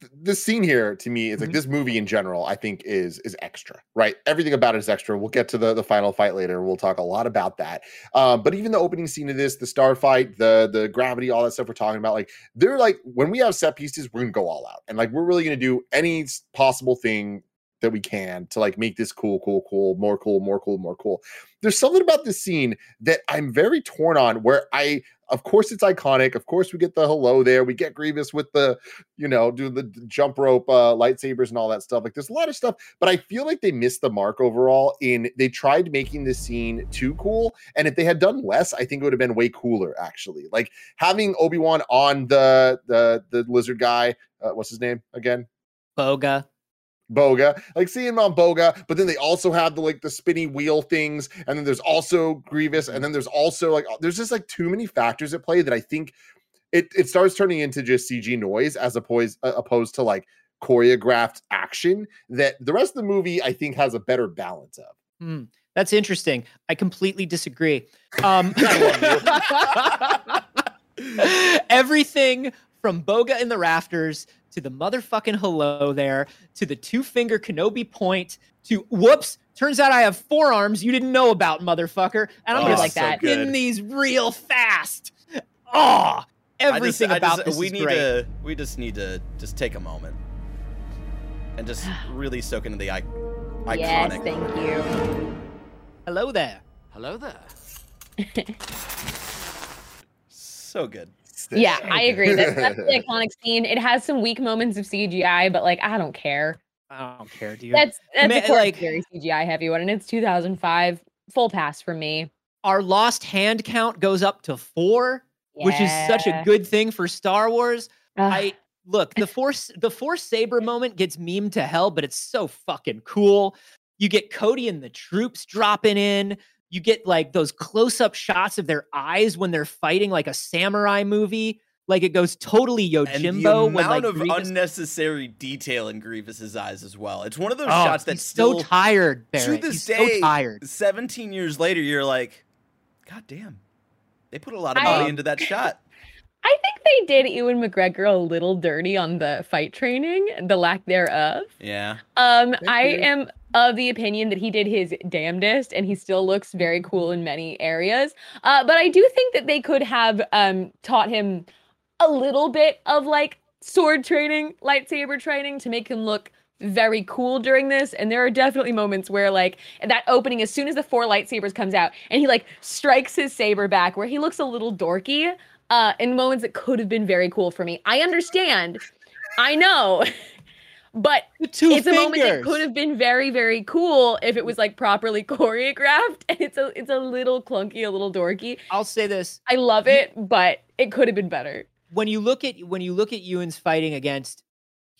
Th- This scene here to me is like Mhm. this movie in general. I think is is extra, right? Everything about it is extra. We'll get to the the final fight later. We'll talk a lot about that. Um, but even the opening scene of this, the star fight, the the gravity, all that stuff we're talking about, like they're like when we have set pieces, we're gonna go all out, and like we're really gonna do any possible thing that we can to like make this cool, cool, cool, more cool, more cool, more cool. There's something about this scene that I'm very torn on. Where I, of course, it's iconic. Of course, we get the hello there. We get Grievous with the, you know, do the jump rope, uh, lightsabers, and all that stuff. Like, there's a lot of stuff, but I feel like they missed the mark overall. In they tried making this scene too cool, and if they had done less, I think it would have been way cooler. Actually, like having Obi Wan on the the the lizard guy. Uh, what's his name again? Boga. Boga, like seeing him on Boga, but then they also have the like the spinny wheel things, and then there's also Grievous, and then there's also like there's just like too many factors at play that I think it it starts turning into just CG noise as opposed uh, opposed to like choreographed action that the rest of the movie I think has a better balance of. Hmm, that's interesting. I completely disagree. Um, everything from Boga in the rafters to the motherfucking hello there to the two finger Kenobi point to whoops. Turns out I have forearms you didn't know about, motherfucker. And I'm Oh, gonna like so that. spin good. these real fast. Oh, I just- everything I about just- this we is need great. to we just need to just take a moment and just really soak into the I- Yes, iconic. thank you. Hello there. Hello there. So good. Yeah, I agree. That, that's the iconic scene. It has some weak moments of CGI, but like I don't care. I don't care, dude. That's that's Ma- a like- very CGI heavy one, and it's 2005. Full pass for me. Our lost hand count goes up to four, which is such a good thing for Star Wars. Ugh. I look the force the force saber moment gets memed to hell, but it's so fucking cool. You get Cody and the troops dropping in. You get like those close up shots of their eyes when they're fighting like a samurai movie. Like it goes totally And the Yojimbo amount when like of Grievous- unnecessary detail in Grievous's eyes as well. It's one of those Oh, shots that's still so tired. Barrett. this he's day- so tired. 17 years later, you're like, God damn. They put a lot of I- money into that shot. I think they did Ewan McGregor a little dirty on the fight training, the lack thereof. Yeah. Um, Thank I you. am of the opinion that he did his damnedest, and he still looks very cool in many areas. Uh, but I do think that they could have um taught him a little bit of like sword training, lightsaber training to make him look very cool during this and there are definitely moments where like that opening as soon as the four lightsabers comes out and he like strikes his saber back where he looks a little dorky uh in moments that could have been very cool for me. I understand. I know. But it's a moment that could have been very very cool if it was like properly choreographed and it's a it's a little clunky a little dorky. I'll say this: i love it but it could have been better. When you look at when you look at Ewan's fighting against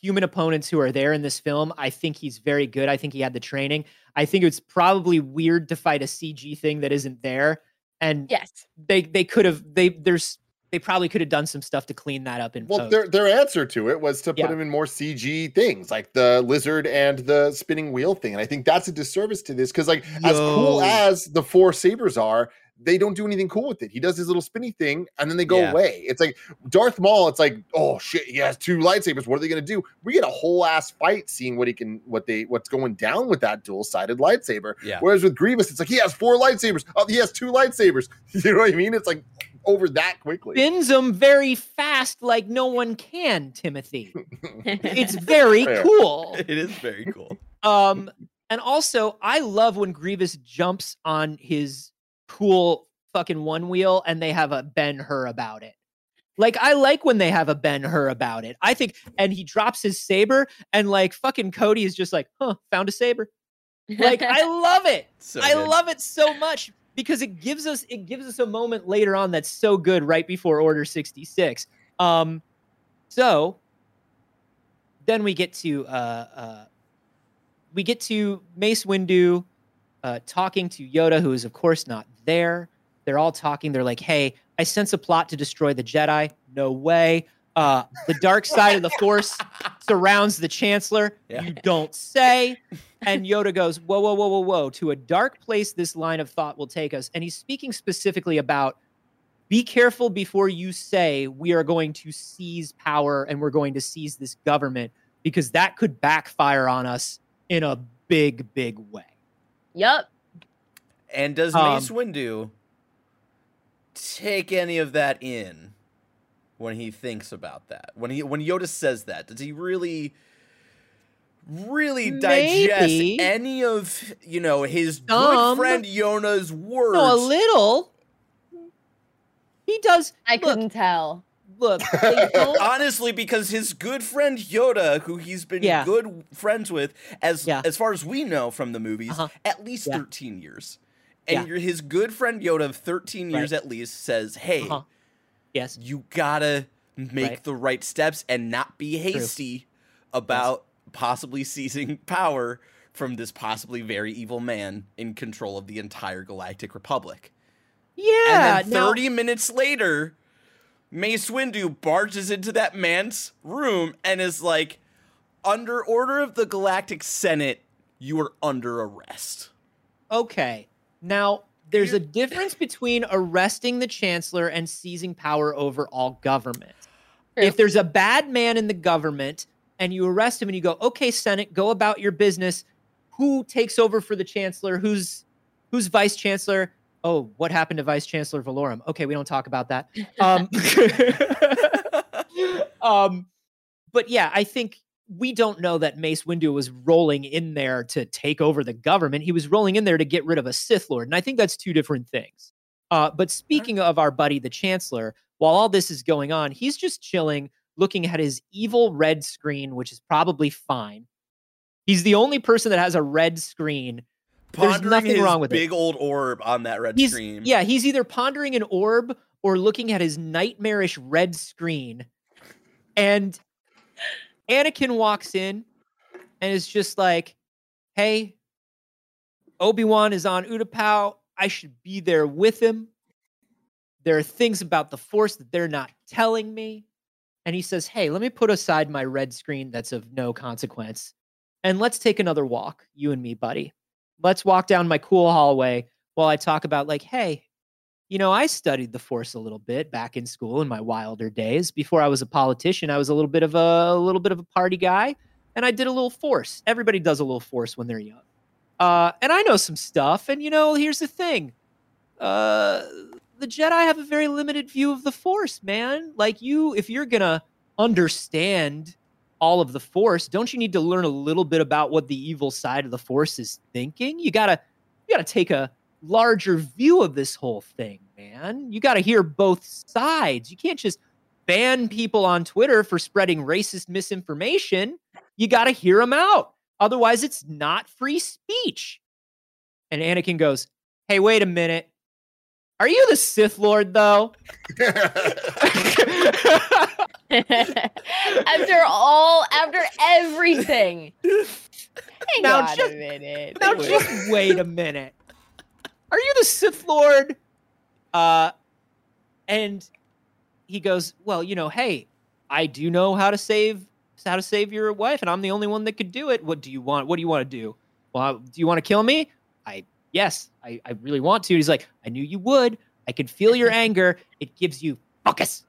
human opponents who are there in this film, I think he's very good. I think he had the training. I think it's probably weird to fight a CG thing that isn't there, and yes. they they could have they there's they probably could have done some stuff to clean that up in Well, post. their their answer to it was to put Yeah. him in more CG things, like the lizard and the spinning wheel thing. And I think that's a disservice to this because, like, as cool as the four sabers are, they don't do anything cool with it. He does his little spinny thing and then they go Yeah. away. It's like Darth Maul. It's like, oh shit, he has two lightsabers. What are they gonna do? We get a whole ass fight seeing what he can, what they, what's going down with that dual sided lightsaber. Yeah. Whereas with Grievous, it's like he has four lightsabers. Oh, he has two lightsabers. You know what I mean? It's like over that quickly. spins them very fast like no one can, Timothy. It's very Fair. cool. It is very cool. Um, and also, I love when Grievous jumps on his cool fucking one wheel and they have a Ben Hur about it. Like, I like when they have a Ben Hur about it. I think, and he drops his saber, and like fucking Cody is just like, huh, found a saber. Like, I love it. So I good. love it so much because it gives us it gives us a moment later on that's so good right before Order 66. Um so then we get to uh uh we get to Mace Windu uh talking to Yoda who is of course not there. They're all talking. They're like, "Hey, I sense a plot to destroy the Jedi." No way. Uh the dark side of the Force surrounds the Chancellor. Yeah. You don't say. And Yoda goes, Whoa, whoa, whoa, whoa, whoa. To a dark place this line of thought will take us. And he's speaking specifically about be careful before you say we are going to seize power and we're going to seize this government because that could backfire on us in a big, big way. Yup. And does Um, Mace Windu take any of that in when he thinks about that? When he when Yoda says that, does he really really digest Maybe. any of you know his good Some. friend Yoda's words? No, a little. He does. I look, couldn't tell. Look, Honestly, because his good friend Yoda, who he's been Yeah. good friends with, as Yeah. as far as we know from the movies, Uh-huh. at least Yeah. thirteen years. And Yeah. his good friend Yoda of thirteen years Right. at least says, "Hey, Uh-huh. Yes. you gotta make Right. the right steps and not be hasty about possibly seizing power from this possibly very evil man in control of the entire Galactic Republic." Yeah. and then now- 30 minutes later, Mace Windu barges into that man's room and is like, under order of the Galactic Senate, you are under arrest. Okay. Now, there's a difference between arresting the chancellor and seizing power over all government. True. If there's a bad man in the government and you arrest him and you go, "Okay, Senate, go about your business. Who takes over for the chancellor? Who's who's vice chancellor? Oh, what happened to Vice Chancellor Valorum? Okay, we don't talk about that. Um, um, but yeah, I think we don't know that Mace Windu was rolling in there to take over the government. He was rolling in there to get rid of a Sith Lord, and I think that's two different things. Uh, but speaking of our buddy, the Chancellor, while all this is going on, he's just chilling, looking at his evil red screen, which is probably fine. He's the only person that has a red screen. There's nothing wrong with it. big old orb on that red He's screen. yeah, he's either pondering an orb or looking at his nightmarish red screen. And Anakin walks in and is just like, "Hey, Obi-Wan is on Utapau. I should be there with him. There are things about the Force that they're not telling me." And he says, "Hey, let me put aside my red screen that's of no consequence and let's take another walk, you and me, buddy. Let's walk down my cool hallway while I talk about like, hey, you know, I studied the force a little bit back in school in my wilder days. Before I was a politician, I was a little bit of a, a little bit of a party guy, and I did a little force. Everybody does a little force when they're young. Uh, and I know some stuff. And you know, here's the thing: uh, the Jedi have a very limited view of the Force, man. Like you, if you're gonna understand all of the Force, don't you need to learn a little bit about what the evil side of the Force is thinking? You gotta, you gotta take a larger view of this whole thing, man. You gotta hear both sides. You can't just ban people on Twitter for spreading racist misinformation. You gotta hear them out. Otherwise, it's not free speech. And Anakin goes, Hey, wait a minute. Are you the Sith Lord, though? after all, after everything. Hang Now on just- a minute. now just wait a minute. Are you the Sith Lord? Uh and he goes, Well, you know, hey, I do know how to save how to save your wife, and I'm the only one that could do it. What do you want? What do you want to do? Well, do you want to kill me? I yes, I, I really want to. He's like, I knew you would. I can feel your anger. It gives you focus.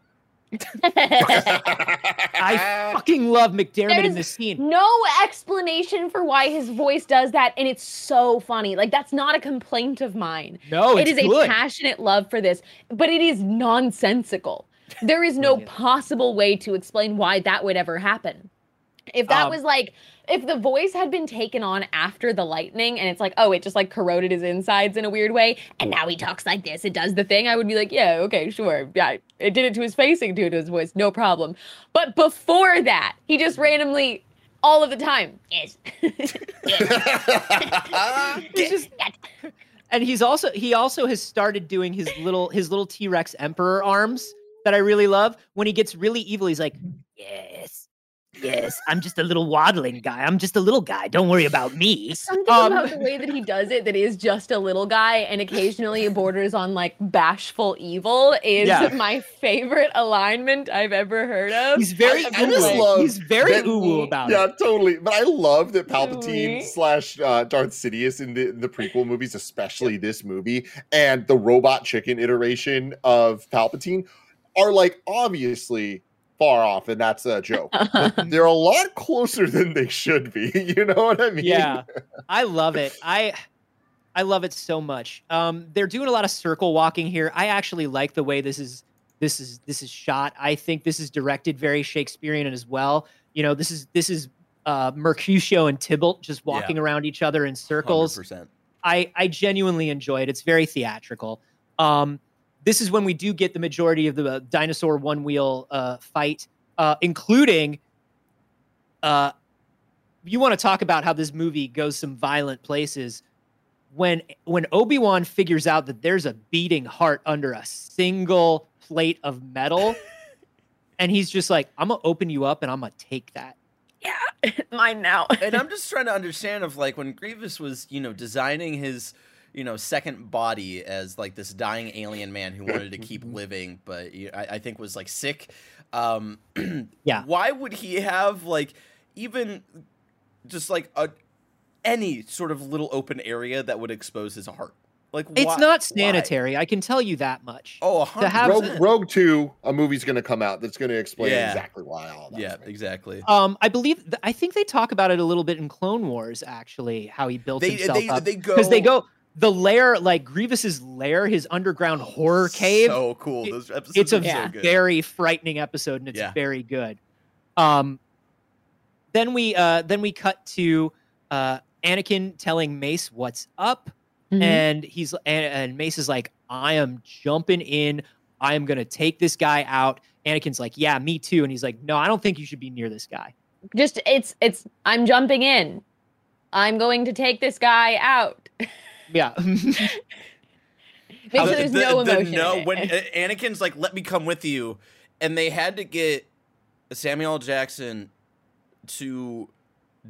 I fucking love McDiarmid in this scene. no explanation for why his voice does that, and it's so funny. Like that's not a complaint of mine. No, it is good. a passionate love for this, but it is nonsensical. There is no possible way to explain why that would ever happen. If that Um, was like, if the voice had been taken on after the lightning and it's like, oh, it just like corroded his insides in a weird way, and now he talks like this, it does the thing, I would be like, yeah, okay, sure. Yeah, it did it to his face and do it to his voice, no problem. But before that, he just randomly, all of the time, yes. He's just- and he's also he also has started doing his little his little T-Rex emperor arms that I really love. When he gets really evil, he's like, "Yes. Yes, I'm just a little waddling guy. I'm just a little guy. Don't worry about me." Something Um, about the way that he does it that is just a little guy and occasionally borders on like bashful evil is Yeah. my favorite alignment I've ever heard of. He's very I just love He's very that- ooh about yeah, it. Yeah, totally. But I love that Palpatine slash uh, Darth Sidious in the, the prequel movies, especially this movie, and the robot chicken iteration of Palpatine are like obviously far off, and that's a joke. But they're a lot closer than they should be. You know what I mean? Yeah, I love it. I I love it so much. Um, they're doing a lot of circle walking here. I actually like the way this is this is this is shot. I think this is directed very Shakespearean as well. You know, this is this is uh, Mercutio and Tybalt just walking around each other in circles. 100%. I I genuinely enjoy it. It's very theatrical. Um, this is when we do get the majority of the uh, dinosaur one wheel uh, fight, uh, including. Uh, you want to talk about how this movie goes some violent places when when Obi-Wan figures out that there's a beating heart under a single plate of metal and he's just like I'm going to open you up and I'm going to take that. Yeah, mine now. and I'm just trying to understand of like when Grievous was, you know, designing his, you know, second body as like this dying alien man who wanted to keep living, but you- I, I think was like sick. Um, Yeah. Why would he have like even just like a any sort of little open area that would expose his heart? Like It's why- not why? sanitary. I can tell you that much. Oh, a To have- Rogue, percent. Rogue Two, a movie's going to come out that's going to explain Yeah. exactly why all that. Yeah, exactly. Um, I believe th- I think they talk about it a little bit in Clone Wars, actually, how he built They himself they up. they go Because they go the lair, like Grievous's lair, his underground horror cave. So cool. Those episodes it's a are so good. very frightening episode, and it's Yeah. very good. Um, then we uh, then we cut to uh, Anakin telling Mace what's up, Mhm. and he's and, and Mace is like, "I am jumping in. I am going to take this guy out. Anakin's like, yeah, me too. And he's like, no, I don't think you should be near this guy. Just it's it's I'm jumping in. I'm going to take this guy out. Yeah. Make sure there's the- no the emotion. no, in it. when uh, Anakin's like, "Let me come with you," and they had to get Samuel Jackson to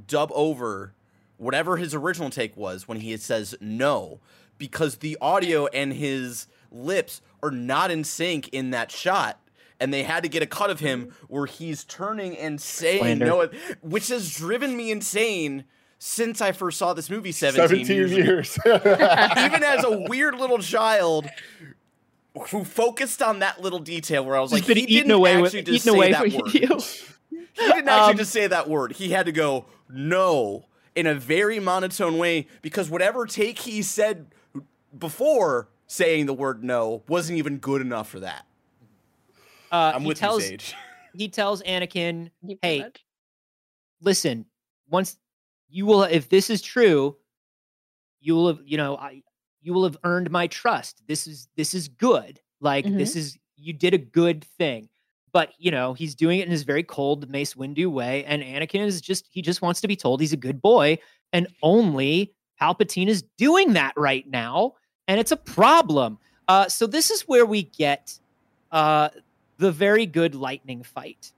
dub over whatever his original take was when he says no, because the audio and his lips are not in sync in that shot. And they had to get a cut of him where he's turning and saying Slander. no, which has driven me insane since I first saw this movie 17, 17 years ago years. even as a weird little child who focused on that little detail where I was like, been he eaten didn't away with actually just uh, say away that word. you. He didn't actually Um, just say that word. He had to go no in a very monotone way because whatever take he said before saying the word no wasn't even good enough for that. Uh, I'm he with tells you, Sage. he tells Anakin, hey, listen, once you will, if this is true, you will have, you know, I, you will have earned my trust. This is, this is good. Like, this is, you did a good thing. But, you know, he's doing it in his very cold Mace Windu way. And Anakin is just, he just wants to be told he's a good boy. And only Palpatine is doing that right now. And it's a problem. Uh, so this is where we get uh, the very good lightning fight.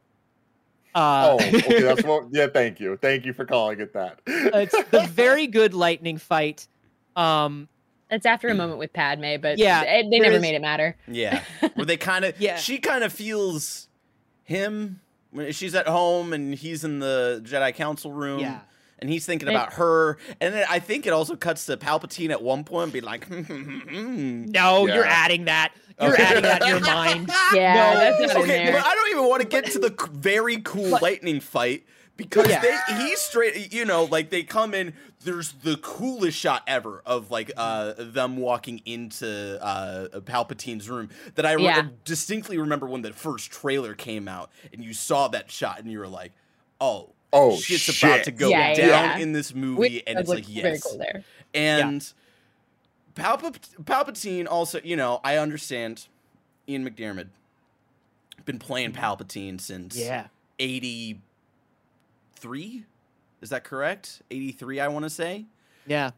Uh, oh, okay. That's what. Yeah, thank you. Thank you for calling it that. it's the very good lightning fight. Um, It's after a moment with Padme, but Yeah, it, they never is- made it matter. Yeah, where they kind of Yeah. she kind of feels him when she's at home and he's in the Jedi Council room. yeah, and he's thinking It- about her. And then I think it also cuts to Palpatine at one point and be like, "Hmm, no, you're adding that. You're Okay. adding that in your mind. Yeah, No, that's not in okay, there. but I don't even want to get to the very cool But- lightning fight because Yeah. they he's straight. You know, like they come in. There's the coolest shot ever of like uh them walking into uh Palpatine's room that I re- Yeah. distinctly remember when the first trailer came out and you saw that shot and you were like, oh. Oh, shit's about shit. to go Yeah, down yeah. in this movie, Which and it's look like very yes, cool there. and Palpa- Palpatine also, you know, I understand Ian McDiarmid been playing mm-hmm. Palpatine since Yeah, 83. Is that correct? 83, I want to say. yeah.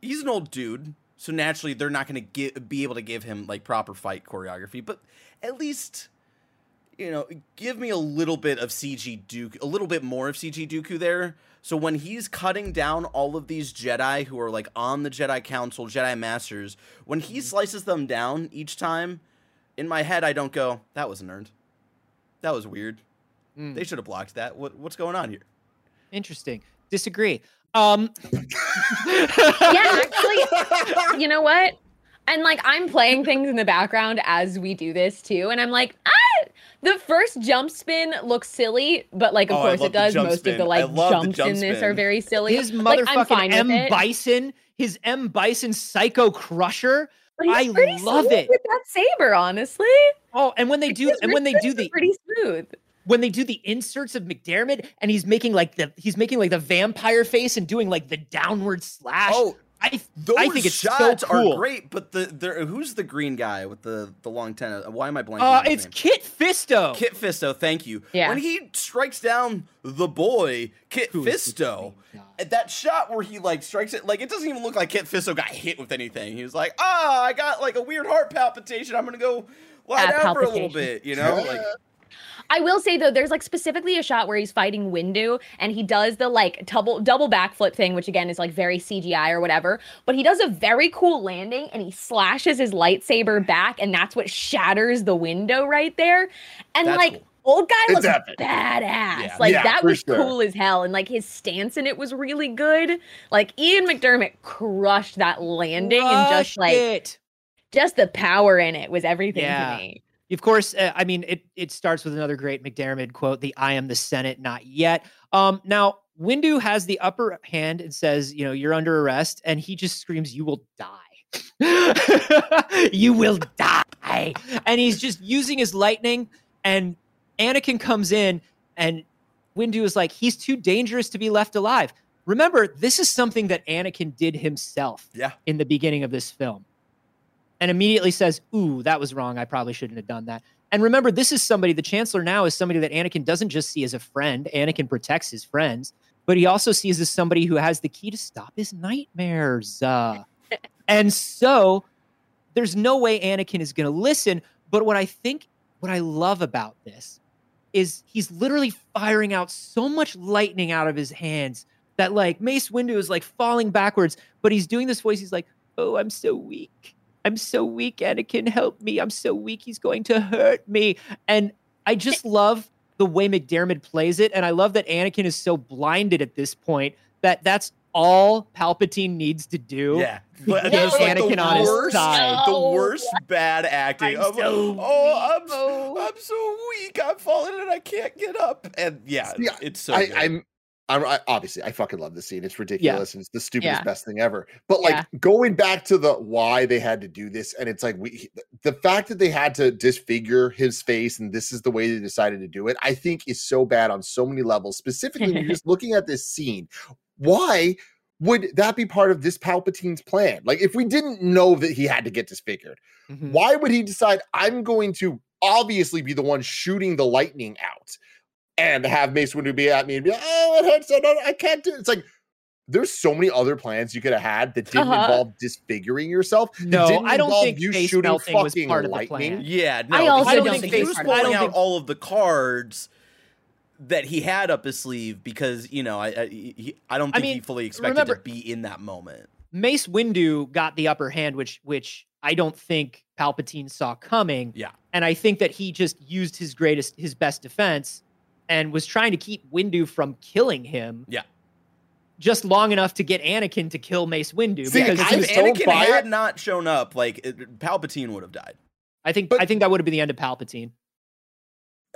He's an old dude, so naturally they're not going to be able to give him like proper fight choreography, but at least you know, give me a little bit of CG Dooku, a little bit more of CG Dooku there. So when he's cutting down all of these Jedi who are like on the Jedi Council, Jedi Masters, when he slices them down each time, in my head I don't go, that wasn't earned. That was weird. Mm, They should have blocked that. What what's going on here? interesting. Disagree. Um, Yeah, actually, you know what? And like I'm playing things in the background as we do this too, and I'm like, ah, the first jump spin looks silly, but like of Oh, course it does. Most spin. of the like love the jumps jump in this are very silly. his I'm motherfucking fine with M. Bison, his M Bison Psycho Crusher. But he's I pretty love smooth it. with that saber, honestly. Oh, and when they do, and when they do the pretty smooth. when they do the inserts of McDiarmid, and he's making like the he's making like the vampire face and doing like the downward slash. Oh, I those I think it's shots so cool. are great, but the there who's the green guy with the the long tennis? Why am I blanking? Uh, it's name? Kit Fisto. Kit Fisto, thank you. Yeah. When he strikes down the boy, Kit Who is the Fisto, at that shot where he like strikes it, like it doesn't even look like Kit Fisto got hit with anything. He was like, ah, I got like a weird heart palpitation. I'm gonna go lie Yeah, down for a little bit, you know? Like I will say though, there's like specifically a shot where he's fighting Windu and he does the like double double backflip thing, which again is like very CGI or whatever. But he does a very cool landing and he slashes his lightsaber back, and that's what shatters the window right there. And That's like cool. old guy It's looks badass. Yeah. Like Yeah, that was sure. cool as hell. And like his stance in it was really good. Like Ian McDiarmid crushed that landing and just like it. just the power in it was everything Yeah. to me. Of course, uh, I mean it. It starts with another great McDiarmid quote: "The I am the Senate, not yet." Um, now Windu has the upper hand and says, "You know, you're under arrest," and he just screams, "You will die! you will die!" And he's just using his lightning. And Anakin comes in, and Windu is like, "He's too dangerous to be left alive." Remember, this is something that Anakin did himself Yeah. in the beginning of this film. And immediately says, Ooh, that was wrong. I probably shouldn't have done that. And remember, this is somebody, the Chancellor now is somebody that Anakin doesn't just see as a friend. Anakin protects his friends, but he also sees as somebody who has the key to stop his nightmares. Uh, and so there's no way Anakin is going to listen. But what I think, what I love about this is he's literally firing out so much lightning out of his hands that like Mace Windu is like falling backwards, but he's doing this voice. He's like, "Oh, I'm so weak. I'm so weak. Anakin, help me. I'm so weak. He's going to hurt me." And I eh. just love the way McDiarmid plays it, and I love that Anakin is so blinded at this point that that's all Palpatine needs to do. Yeah, But That there's like, Anakin the on his worst- side. The worst bad acting. I'm of, so oh, I'm, weak, so, I'm so weak. I'm falling and I can't get up. And yeah, See, it's so. I, good. I'm, I'm obviously I fucking love this scene. It's ridiculous and it's the stupidest Yeah. best thing ever. But like Yeah. going back to the why they had to do this, and it's like we the fact that they had to disfigure his face and this is the way they decided to do it, I think is so bad on so many levels. Specifically, just looking at this scene, why would that be part of this Palpatine's plan? Like if we didn't know that he had to get disfigured, Mhm. why would he decide I'm going to obviously be the one shooting the lightning out and have Mace Windu be at me and be like, oh, it hurts. I, don't, I can't do it. It's like there's so many other plans you could have had that didn't Uh-huh. involve disfiguring yourself. No, I don't think you face shooting melting was fucking part of the lightning. plan. yeah, no, I also I don't think think he was part of it. I pulling out think- all of the cards that he had up his sleeve because you know I I, he, I don't I think he fully expected remember- to be in that moment. Mace Windu got the upper hand, which which I don't think Palpatine saw coming. Yeah. And I think that he just used his greatest, his best defense, and was trying to keep Windu from killing him. Yeah. Just long enough to get Anakin to kill Mace Windu See, because If was, was so Anakin fired- had not shown up, like it, Palpatine would have died. I think But- I think that would have been the end of Palpatine.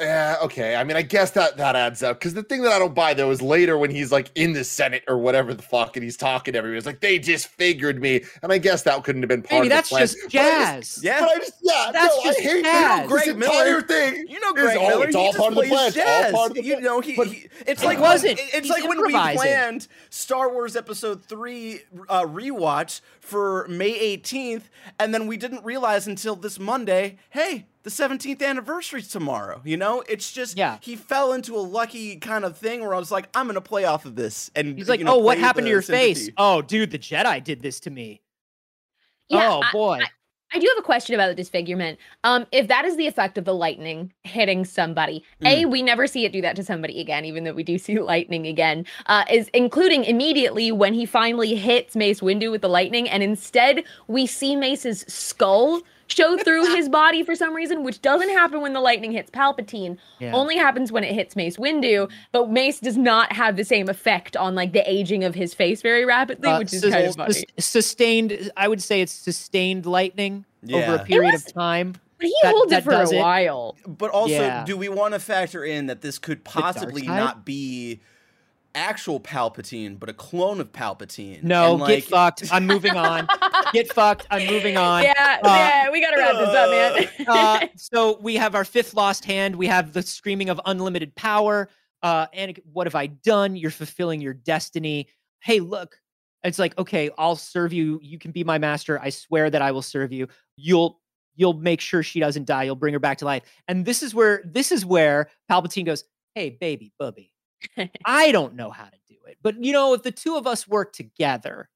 Yeah, okay. I mean, I guess that that adds up. Because the thing that I don't buy though is later when he's like in the Senate or whatever the fuck, and he's talking to everyone. It's like they disfigured me, and I guess that couldn't have been part Maybe of the that's plan. just But I jazz. Yeah. But I just, yeah, That's no, just I hate jazz. this Greg entire Miller- thing. You know, is, Greg oh, Miller. it's he all part of the plan. It's all part of the You plan. know, he, But- he- it's like wasn't. When, it's He's like when we planned Star Wars Episode Three uh, rewatch for May 18th, and then we didn't realize until this Monday. Hey, the 17th anniversary's tomorrow. You know, it's just Yeah. He fell into a lucky kind of thing where I was like, I'm gonna play off of this, and He's like, you know, "Oh, what happened to the your face? Oh, dude, the Jedi did this to me. Yeah, oh I- boy." I do have a question about the disfigurement. Um, if that is the effect of the lightning hitting somebody, a we never see it do that to somebody again, even though we do see lightning again. Uh, is including immediately when he finally hits Mace Windu with the lightning, and instead we see Mace's skull show through his body for some reason, which doesn't happen when the lightning hits Palpatine. Yeah. Only happens when it hits Mace Windu, but Mace does not have the same effect on like the aging of his face very rapidly, Uh, which is sus- kind of funny. sus- sustained. I would say it's sustained lightning over a period was- of time. But he that- holds that it for does a it. while. But also, Yeah. do we want to factor in that this could possibly not be actual Palpatine, but a clone of Palpatine? No, And, like, get fucked. I'm moving on. get fucked. I'm moving on. Yeah, Uh, yeah, we gotta wrap this up, man. uh, so we have our fifth lost hand. We have the screaming of unlimited power. Uh, and what have I done? You're fulfilling your destiny. Hey, look. It's like, okay, I'll serve you. You can be my master. I swear that I will serve you. You'll you'll make sure she doesn't die. You'll bring her back to life. And this is where this is where Palpatine goes, Hey, baby, bubby. I don't know how to do it. But you know, if the two of us work together,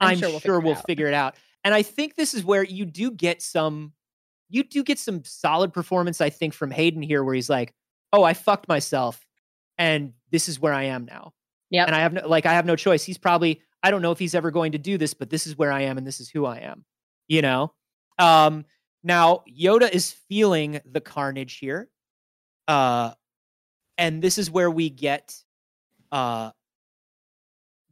I'm I'm, sure sure we'll we'll, figure it out." figure it out. And I think this is where you do get some you do get some solid performance, I think, from Hayden here, where he's like, Oh, I fucked myself, and this is where I am now. Yeah. And I have no like I have no choice. He's probably I don't know if he's ever going to do this, but this is where I am and this is who I am. You know? Um now Yoda is feeling the carnage here. Uh and this is where we get uh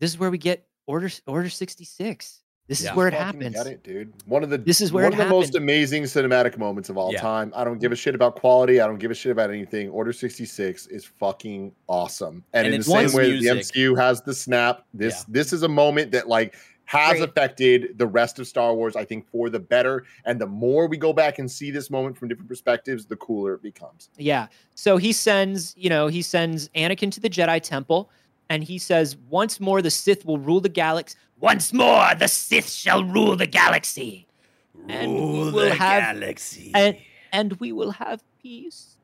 this is where we get order order 66 this Yeah. is where it happens Get it, dude. One of the This is where one it of the most amazing cinematic moments of all Yeah. time. I don't give a shit about quality. I don't give a shit about anything. Order sixty six is fucking awesome. And, And in the same way that music. the MCU has the snap, this Yeah. this is a moment that like has Agreed. affected the rest of Star Wars. I think for the better. And the more we go back and see this moment from different perspectives, the cooler it becomes. yeah so he sends you know he sends anakin to the jedi temple and he says once more the sith will rule the galaxy once more the sith shall rule the galaxy And we Rule will the have- galaxy. and and we will have peace.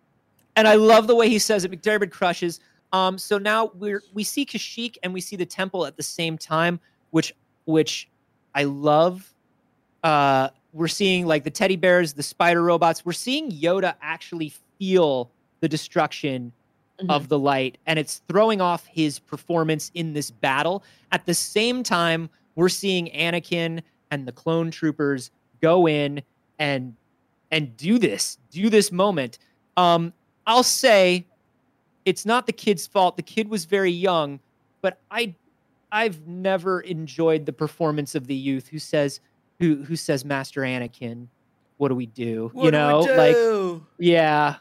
And I love the way he says it. McDiarmid crushes. Um, so now we're we see Kashyyyk and we see the temple at the same time, which which I love. Uh, we're seeing like the teddy bears, the spider robots. We're seeing Yoda actually feel the destruction Mhm. of the light, and it's throwing off his performance in this battle. At the same time, we're seeing Anakin and the clone troopers go in and and do this, do this moment. Um, I'll say it's not the kid's fault. The kid was very young, but I I've never enjoyed the performance of the youth who says who who says Master Anakin, what do we do? What you do we know, like yeah.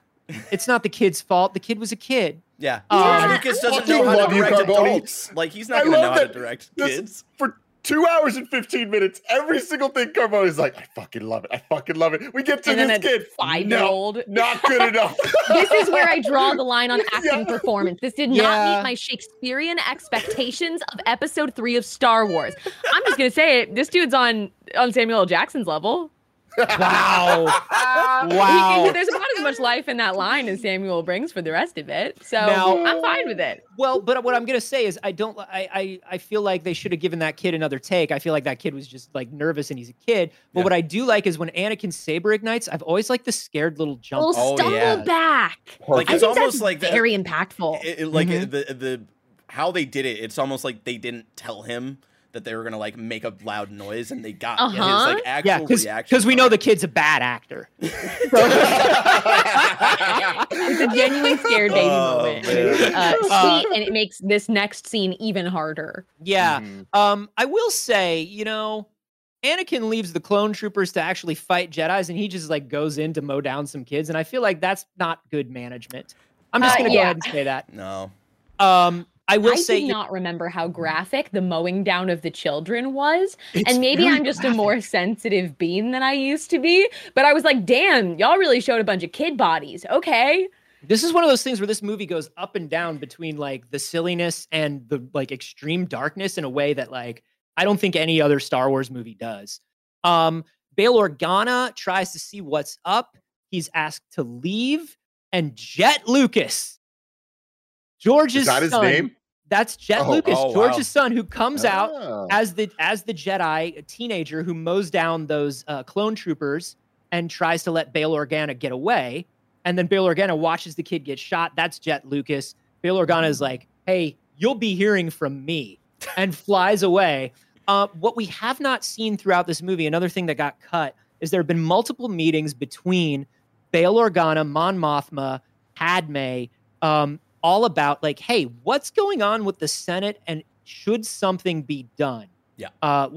It's not the kid's fault. The kid was a kid. yeah. George um, Lucas doesn't know how to direct adults. Like he's not going to know love how to direct kids. For two hours and 15 minutes, every single thing Carboni is like, I fucking love it. I fucking love it. We get to And this kid. five year No, old. not good enough. This is where I draw the line on acting Yeah. performance. This did not Yeah. meet my Shakespearean expectations of episode three of Star Wars. I'm just gonna say it. This dude's on on Samuel L. Jackson's level. Wow. He- wow. there's about as much life in that line as Samuel brings for the rest of it. So Now- I'm fine with it. Well, but what I'm gonna say is I don't I I, I feel like they should have given that kid another take. I feel like that kid was just like nervous and he's a kid. But Yeah. what I do like is when Anakin saber ignites, I've always liked the scared little jump. Little Oh, stumble yeah. back. Like I it's think almost that's like that. very impactful. it, it- like Mhm. the the how they did it. It's almost like they didn't tell him that they were gonna like make a loud noise, and they got his Uh-huh. like actual yeah, because reaction. we know the kid's a bad actor. It's a genuine scared baby Oh, moment. man. Uh, Uh, and it makes this next scene even harder. yeah. Mhm. Um, I will say, you know, Anakin leaves the clone troopers to actually fight Jedi's, and he just like goes in to mow down some kids, and I feel like that's not good management. I'm just Uh, gonna go ahead and say that. no. Um, I will I say, do not remember how graphic the mowing down of the children was. and maybe I'm just graphic. a more sensitive bean than I used to be. But I was like, damn, y'all really showed a bunch of kid bodies. Okay. This is one of those things where this movie goes up and down between like the silliness and the like extreme darkness in a way that like I don't think any other Star Wars movie does. Um, Bail Organa tries to see what's up. He's asked to leave, and Jet Lucas, George's Is that his son, name? That's Jet Oh, Lucas, oh, wow. George's son, who comes out Oh. as the as the Jedi, a teenager who mows down those uh, clone troopers and tries to let Bail Organa get away. And then Bail Organa watches the kid get shot. That's Jet Lucas. Bail Organa is like, "Hey, you'll be hearing from me," and flies away. Uh, what we have not seen throughout this movie, another thing that got cut, is there have been multiple meetings between Bail Organa, Mon Mothma, Padme, um, all about like, hey, what's going on with the Senate, and should something be done? Yeah. Uh,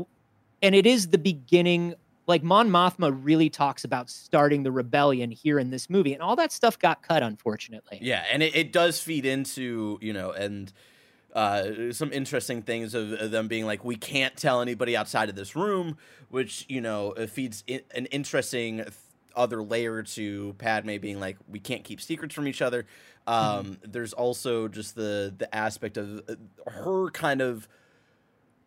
and it is the beginning. Like Mon Mothma really talks about starting the rebellion here in this movie, and all that stuff got cut, unfortunately. Yeah, and it, it does feed into you know and uh, some interesting things of, of them being like we can't tell anybody outside of this room, which you know feeds in, an interesting th- other layer to Padme being like we can't keep secrets from each other. Um, There's also just the the aspect of uh, her kind of.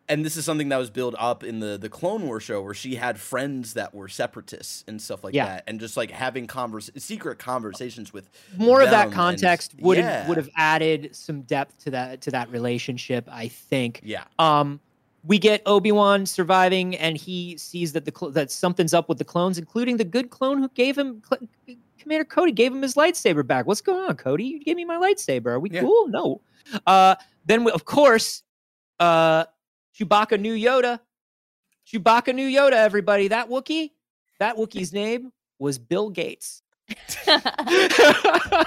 And this is something that was built up in the the Clone War show, where she had friends that were separatists and stuff like Yeah. that, and just like having convers secret conversations with more of that and- context would have yeah. would have added some depth to that to that relationship. I think. Yeah. Um, we get Obi Wan surviving, and he sees that the cl- that something's up with the clones, including the good clone who gave him cl- Commander Cody gave him his lightsaber back. What's going on, Cody? You gave me my lightsaber. Are we Yeah. cool? No. Uh, then we, of course, uh, Chewbacca knew Yoda. Chewbacca knew Yoda. Everybody, that Wookiee, that Wookiee's name was Bill Gates. that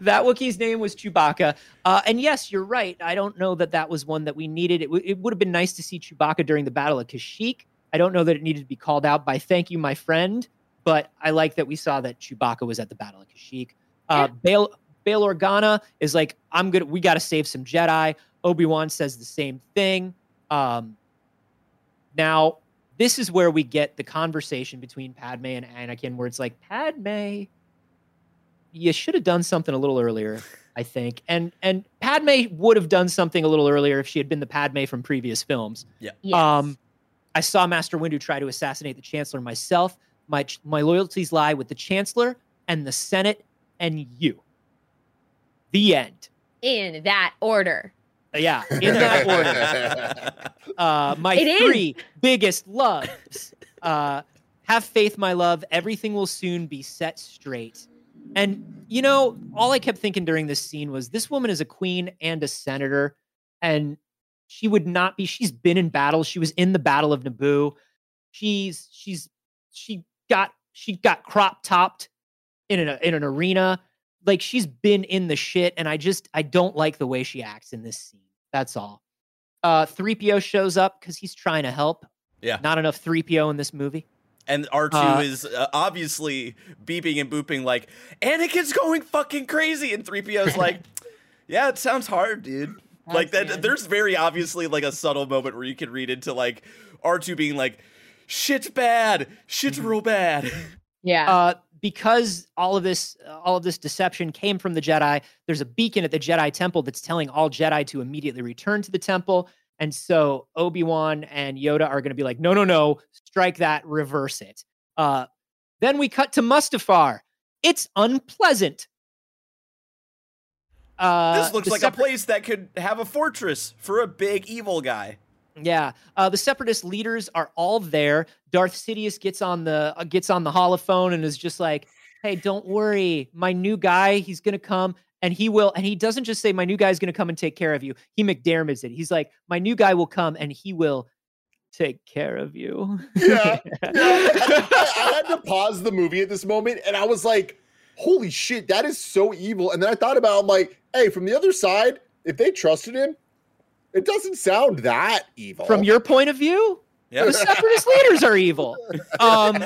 Wookiee's name was Chewbacca. Uh, and yes, you're right. I don't know that that was one that we needed. It, w- it would have been nice to see Chewbacca during the Battle of Kashyyyk. I don't know that it needed to be called out by "Thank you, my friend," but I like that we saw that Chewbacca was at the Battle of Kashyyyk. Uh, Bail Bail Organa is like, "I'm good. We got to save some Jedi." Obi Wan says the same thing. Um, now, this is where we get the conversation between Padme and Anakin, where it's like, Padme, you should have done something a little earlier, I think. And and Padme would have done something a little earlier if she had been the Padme from previous films. yes. Um, I saw Master Windu try to assassinate the Chancellor myself. My my loyalties lie with the Chancellor and the Senate and you. The end. In that order. Yeah, in that order. Uh, my It is. three biggest loves. Uh, have faith, my love. Everything will soon be set straight. And you know, all I kept thinking during this scene was this woman is a queen and a senator, and she would not be. She's been in battle. She was in the Battle of Naboo. She's she's she got she got crop topped in an in an arena. Like she's been in the shit, and I just I don't like the way she acts in this scene. That's all. Uh, 3PO shows up because he's trying to help. Yeah. Not enough 3PO in this movie. And R2 Uh, is uh, obviously beeping and booping like, Anakin's going fucking crazy. And 3PO's like, yeah, it sounds hard, dude. like that, there's very obviously like a subtle moment where you can read into like R2 being like, shit's bad, shit's real bad. Yeah. Uh, because all of this, uh, all of this deception came from the Jedi. There's a beacon at the Jedi Temple that's telling all Jedi to immediately return to the temple. And so Obi Wan and Yoda are going to be like, no, no, no, strike that, reverse it. Uh, then we cut to Mustafar. It's unpleasant. Uh, this looks like separ- a place that could have a fortress for a big evil guy. Yeah, uh, the separatist leaders are all there. Darth Sidious gets on the uh, gets on the holophone and is just like, "Hey, don't worry, my new guy, he's gonna come and he will." And he doesn't just say, "My new guy's gonna come and take care of you." He McDiarmid's it. He's like, "My new guy will come and he will take care of you." Yeah. I, I had to pause the movie at this moment and I was like, holy shit, that is so evil. And then I thought about, I'm like, hey, from the other side, if they trusted him, it doesn't sound that evil. From your point of view, Yeah. the separatist leaders are evil. Um,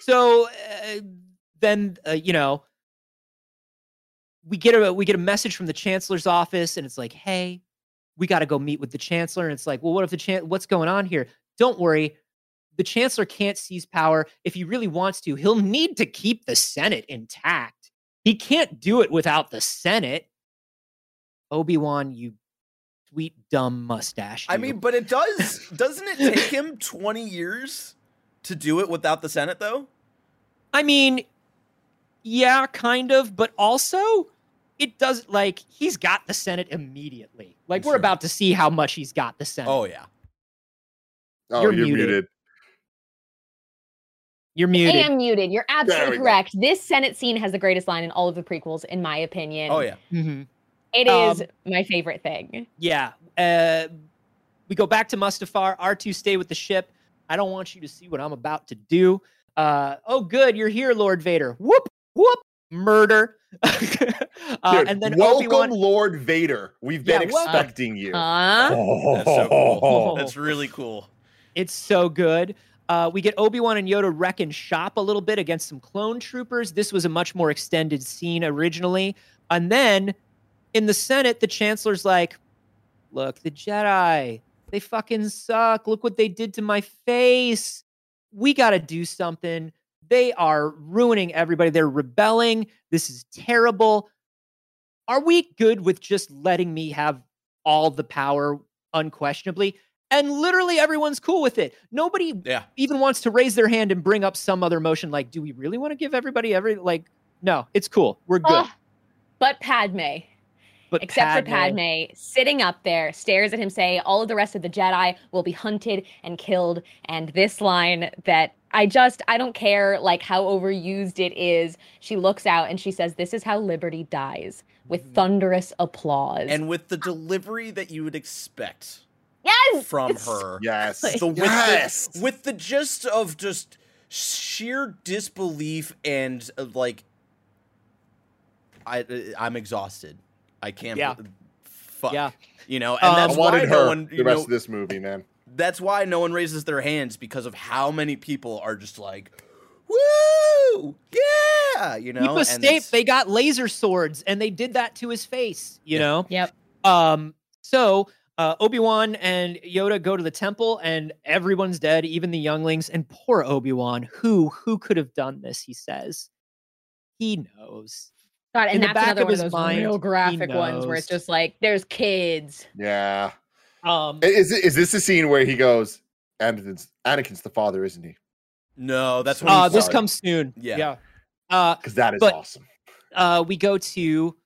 so uh, then uh, you know we get a we get a message from the chancellor's office, and it's like, hey, we got to go meet with the chancellor. And it's like, well, what if the chan- what's going on here? Don't worry. The chancellor can't seize power. If he really wants to, he'll need to keep the Senate intact. He can't do it without the Senate. Obi Wan, you sweet dumb mustache. I mean, but it does, doesn't it take him 20 years to do it without the Senate, though? I mean, yeah, kind of, but also it does like he's got the Senate immediately. Like we're Sure. about to see how much he's got the Senate. Oh, yeah. oh, you're you're, muted. muted. You're muted. I am muted. You're There we absolutely go. correct. This Senate scene has the greatest line in all of the prequels, in my opinion. Oh, yeah. Mhm. It is Um, my favorite thing. Yeah. Uh, we go back to Mustafar. R2 stay with the ship. I don't want you to see what I'm about to do. Uh, oh, good. You're here, Lord Vader. Whoop, whoop. Murder. uh, Dude, and then welcome, Obi-Wan. Lord Vader. We've been Yeah, welcome. expecting you. Huh? Oh, That's so cool. Oh. That's really cool. It's so good. Uh, we get Obi Wan and Yoda wrecking shop a little bit against some clone troopers. This was a much more extended scene originally. And then in the Senate, the Chancellor's like, Look, the Jedi, they fucking suck. Look what they did to my face. We got to do something. They are ruining everybody. They're rebelling. This is terrible. Are we good with just letting me have all the power unquestionably? And literally everyone's cool with it. Nobody Yeah. even wants to raise their hand and bring up some other motion like, do we really want to give everybody every like no, it's cool. We're good. Ugh. but Padme, but except for Padme, sitting up there, stares at him, say, "All of the rest of the Jedi will be hunted and killed." And this line that I just I don't care like how overused it is. She looks out and she says, "This is how liberty dies." With thunderous applause. And with the delivery that you would expect yes, from her. Yes. The, with, yes. the, with the gist of just sheer disbelief and uh, like I uh, I'm exhausted. I can't. Yeah. b- Fuck. Yeah. You know, and Um, I that's why wanted no one. the rest know, of this movie, man. that's why no one raises their hands because of how many people are just like, "Woo, yeah!" You know, Keep a state. They got laser swords and they did that to his face, you Yeah. know? Yep. Um, so uh, Obi Wan and Yoda go to the temple, and everyone's dead, even the younglings. And poor Obi Wan, who who could have done this? He says, he knows. God, in and the that's back another of one of those mind, real graphic ones where it's just like, there's kids. Yeah. Um, Is it- is this the scene where he goes, Anakin's Anakin's the father, isn't he? No, that's when Uh, this sorry. comes soon. Yeah. Yeah. Uh, Because that is But- awesome. uh, we go to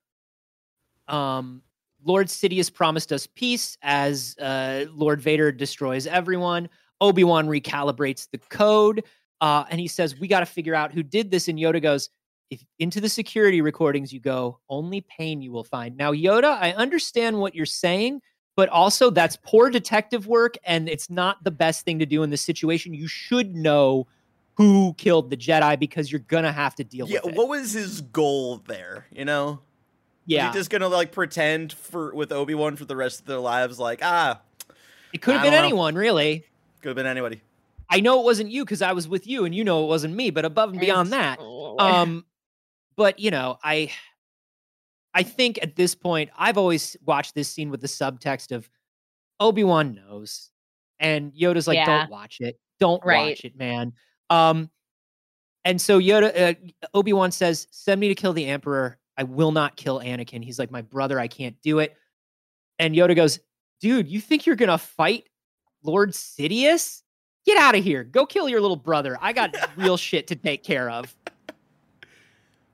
um, Lord Sidious promised us peace as uh, Lord Vader destroys everyone. Obi Wan recalibrates the code, uh, and he says, "We got to figure out who did this." And Yoda goes, "If into the security recordings you go, only pain you will find." Now, Yoda, I understand what you're saying. But also, that's poor detective work, and it's not the best thing to do in this situation. You should know who killed the Jedi because you're gonna have to deal Yeah, with it. what was his goal there? You know, yeah, was he just gonna like pretend for with Obi Wan for the rest of their lives? Like, ah, It could have been don't know. anyone, really. could have been anybody. I know it wasn't you because I was with you, and you know it wasn't me. But above and beyond that, um, but you know, I, I think at this point, I've always watched this scene with the subtext of Obi Wan knows, and Yoda's like, Yeah. "Don't watch it, don't Right. watch it, man." Um, and so Yoda, uh, Obi Wan says, "Send me to kill the Emperor. I will not kill Anakin." He's like, "My brother, I can't do it." And Yoda goes, "Dude, you think you're gonna fight Lord Sidious? Get out of here. Go kill your little brother. I got real shit to take care of."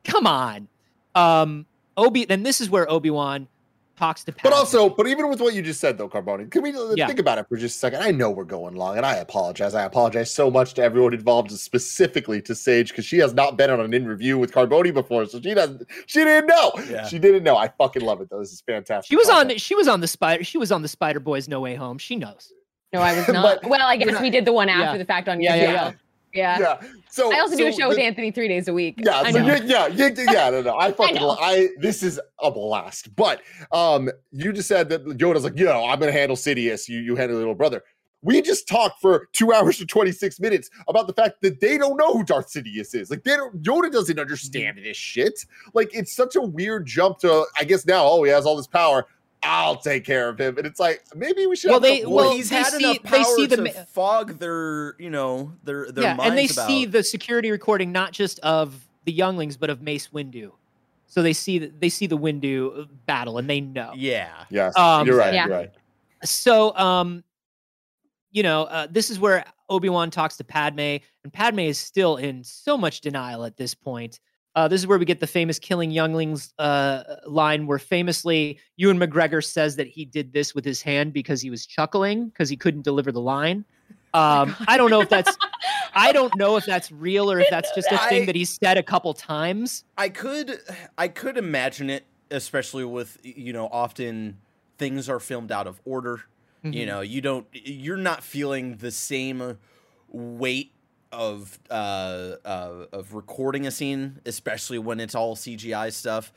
Come on. Um, Obi. Then this is where Obi Wan talks to. But also, but even with what you just said, though, Carboni, can we uh, Yeah. think about it for just a second? I know we're going long, and I apologize. I apologize so much to everyone involved, specifically to Sage, because she has not been on an in review with Carboni before, so she doesn't. She didn't know. Yeah. She didn't know. I fucking love it though. This is fantastic. she was on. She was on the spider. She was on the Spider Boys No Way Home. She knows. no, I was not. But- well, I guess not- we did the one after Yeah. the fact on Yeah, yeah, YouTube. yeah. Yeah. Yeah. So I also do a so show with Anthony three days a week. Yeah, I so know. you- yeah, yeah, no, no. I fucking, know. I this is a blast. But um, you just said that Yoda's like, yo, I'm gonna handle Sidious. You, you handle your little brother. We just talked for two hours and 26 minutes about the fact that they don't know who Darth Sidious is. Like, they don't, Yoda doesn't understand this shit. Like, it's such a weird jump to, I guess now, oh, he has all this power. I'll take care of him. And it's like, maybe we should Well, have they well he's they had see- enough they see the to fog their, you know, their their yeah, minds and they about. see the security recording not just of the younglings, but of Mace Windu. So they see the, they see the Windu uh, battle, and they know. yeah, yes, um, you're right. Yeah. You're right. So, um, you know, uh, this is where Obi Wan talks to Padme, and Padme is still in so much denial at this point. Uh, this is where we get the famous killing younglings uh, line, where famously Ewan McGregor says that he did this with his hand because he was chuckling because he couldn't deliver the line. Um, I don't know if that's I don't know if that's real or if that's just a thing I- that he said a couple times. I could I could imagine it, especially with you know often things are filmed out of order. You Mhm. know, you don't you're not feeling the same weight of uh, uh of recording a scene, especially when it's all CGI stuff.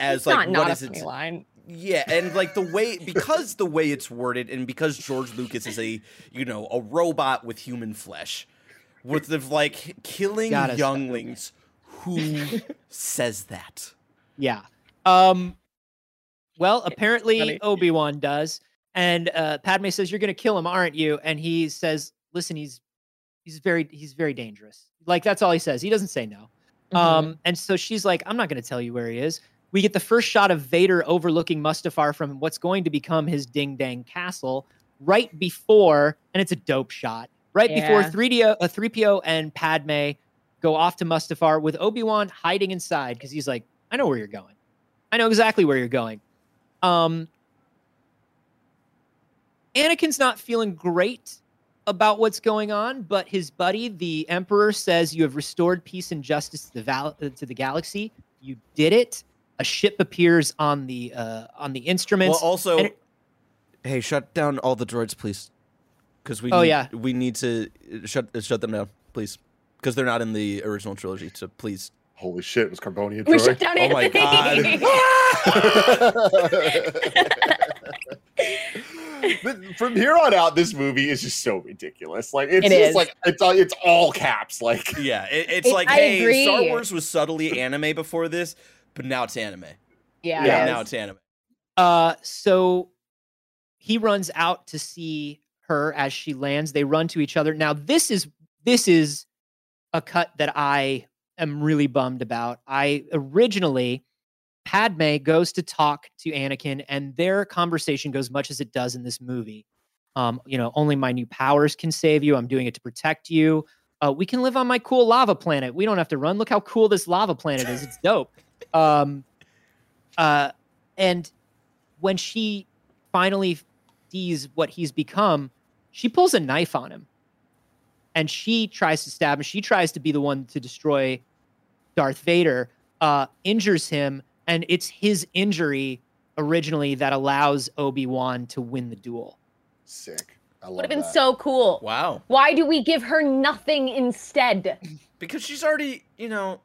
As It's like not, what not is it? line. Yeah, and like the way because the way it's worded, and because George Lucas is a you know a robot with human flesh, with the like killing Gotta younglings. Who says that? Yeah. Um well, apparently funny. Obi-Wan does. And uh Padme says, You're gonna kill him, aren't you? And he says, Listen, he's he's very he's very dangerous. Like that's all he says. He doesn't say no. Mm-hmm. Um, and so she's like, I'm not gonna tell you where he is. We get the first shot of Vader overlooking Mustafar from what's going to become his ding dang castle right before, and it's a dope shot, right before 3DO, uh, 3PO and Padme go off to Mustafar with Obi-Wan hiding inside because he's like, I know where you're going. I know exactly where you're going. Um, Anakin's not feeling great about what's going on, but his buddy, the Emperor, says you have restored peace and justice to the val- uh, to the galaxy. You did it. A ship appears on the uh, on the instruments. Well, also, it- hey, shut down all the droids, please, because we Oh, need, yeah. we need to uh, shut uh, shut them down, please, because they're not in the original trilogy. So please, Holy shit, was Carbonia We droid? shut down Oh my Anthony. But From here on out, this movie is just so ridiculous. Like it's It just is. like it's all it's all caps. Like yeah, it, it's It- like I hey, agree. Star Wars was subtly anime before this, but now it's anime. yeah, Yeah, it now is. it's anime. Uh, so he runs out to see her as she lands. They run to each other. Now this is this is a cut that I am really bummed about. I originally Padme goes to talk to Anakin, and their conversation goes much as it does in this movie. Um, you know, only my new powers can save you. I'm doing it to protect you. Uh, we can live on my cool lava planet. We don't have to run. Look how cool this lava planet is. It's dope. Um, uh, and when she finally sees what he's become, she pulls a knife on him and she tries to stab him. She tries to be the one to destroy Darth Vader, uh, injures him, and it's his injury originally that allows Obi Wan to win the duel. Sick. I love it. Would have been that. so cool. Wow. Why do we give her nothing instead? Because she's already, you know,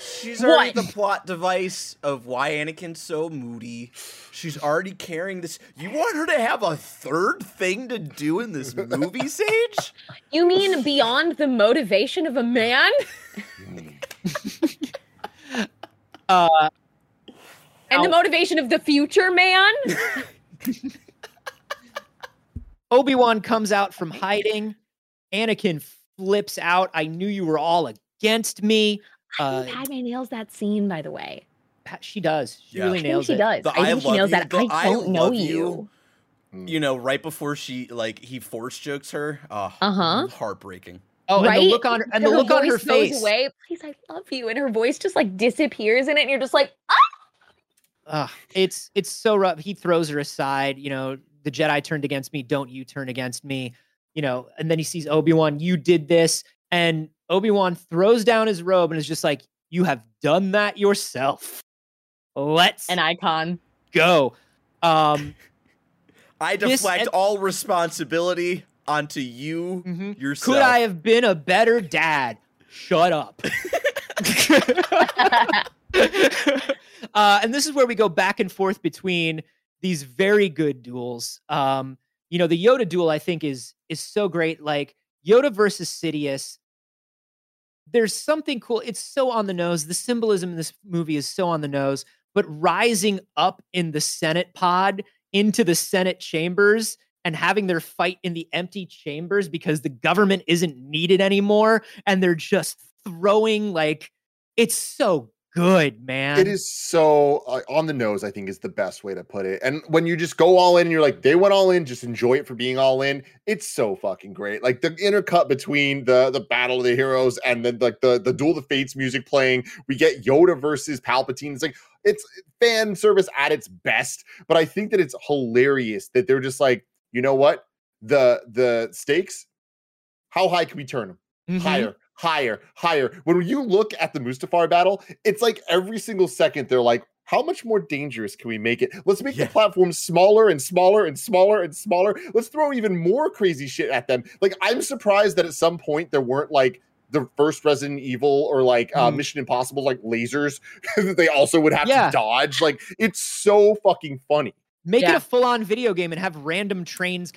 she's already What? the plot device of why Anakin's so moody. She's already carrying this. You want her to have a third thing to do in this movie, Sage? You mean beyond the motivation of a man Uh, and the motivation of the future man? Obi Wan comes out from hiding. Anakin flips out. I knew you were all against me. I Uh, think Padme nails that scene, by the way. Pa- she does. She Yeah. really I think nails she it. does. The I think I she love nails you- that. the I I don't know you. you. You know, right before she like he force jokes her. Oh, Uh-huh. Heartbreaking. Oh, right? and the look on and the her look on her face. away. Please, I love you, and her voice just like disappears in it, and you're just like, Ugh, it's it's so rough. He throws her aside. You know, the Jedi turned against me. Don't you turn against me? You know, and then he sees Obi Wan. You did this, and Obi Wan throws down his robe and is just like, "You have done that yourself. Let's an icon. go." Um, I This- deflect and- all responsibility onto you mhm. yourself. Could I have been a better dad? Shut up. uh, and this is where we go back and forth between these very good duels. Um, you know, the Yoda duel I think is is so great. Like Yoda versus Sidious. There's something cool. It's so on the nose. The symbolism in this movie is so on the nose. But rising up in the Senate pod into the Senate chambers and having their fight in the empty chambers because the government isn't needed anymore and they're just throwing like it's so good, man. It is so uh, on the nose, I think is the best way to put it. And when you just go all in and you're like, they went all in, just enjoy it for being all in. It's so fucking great. Like the intercut between the the battle of the heroes and then like the the duel of the fates music playing. We get Yoda versus Palpatine. It's like it's fan service at its best. But I think that it's hilarious that they're just like, you know what? The the stakes, how high can we turn them? Mhm. higher, higher, higher. When you look at the Mustafar battle, it's like every single second they're like, how much more dangerous can we make it? Let's make Yeah. the platform smaller and smaller and smaller and smaller. Let's throw even more crazy shit at them. Like, I'm surprised that at some point there weren't like the first Resident Evil or like uh, Mhm. Mission Impossible, like lasers that they also would have Yeah. to dodge. Like, it's so fucking funny. Make it a full-on video game and have random trains.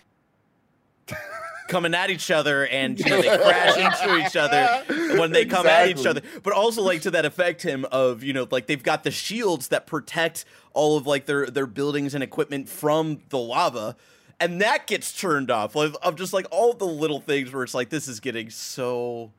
Coming at each other and you know, they crash into each other when they come at each other. But also like to that effect him of you know like they've got the shields that protect all of like their their buildings and equipment from the lava and that gets turned off like of just like all the little things where it's like this is getting so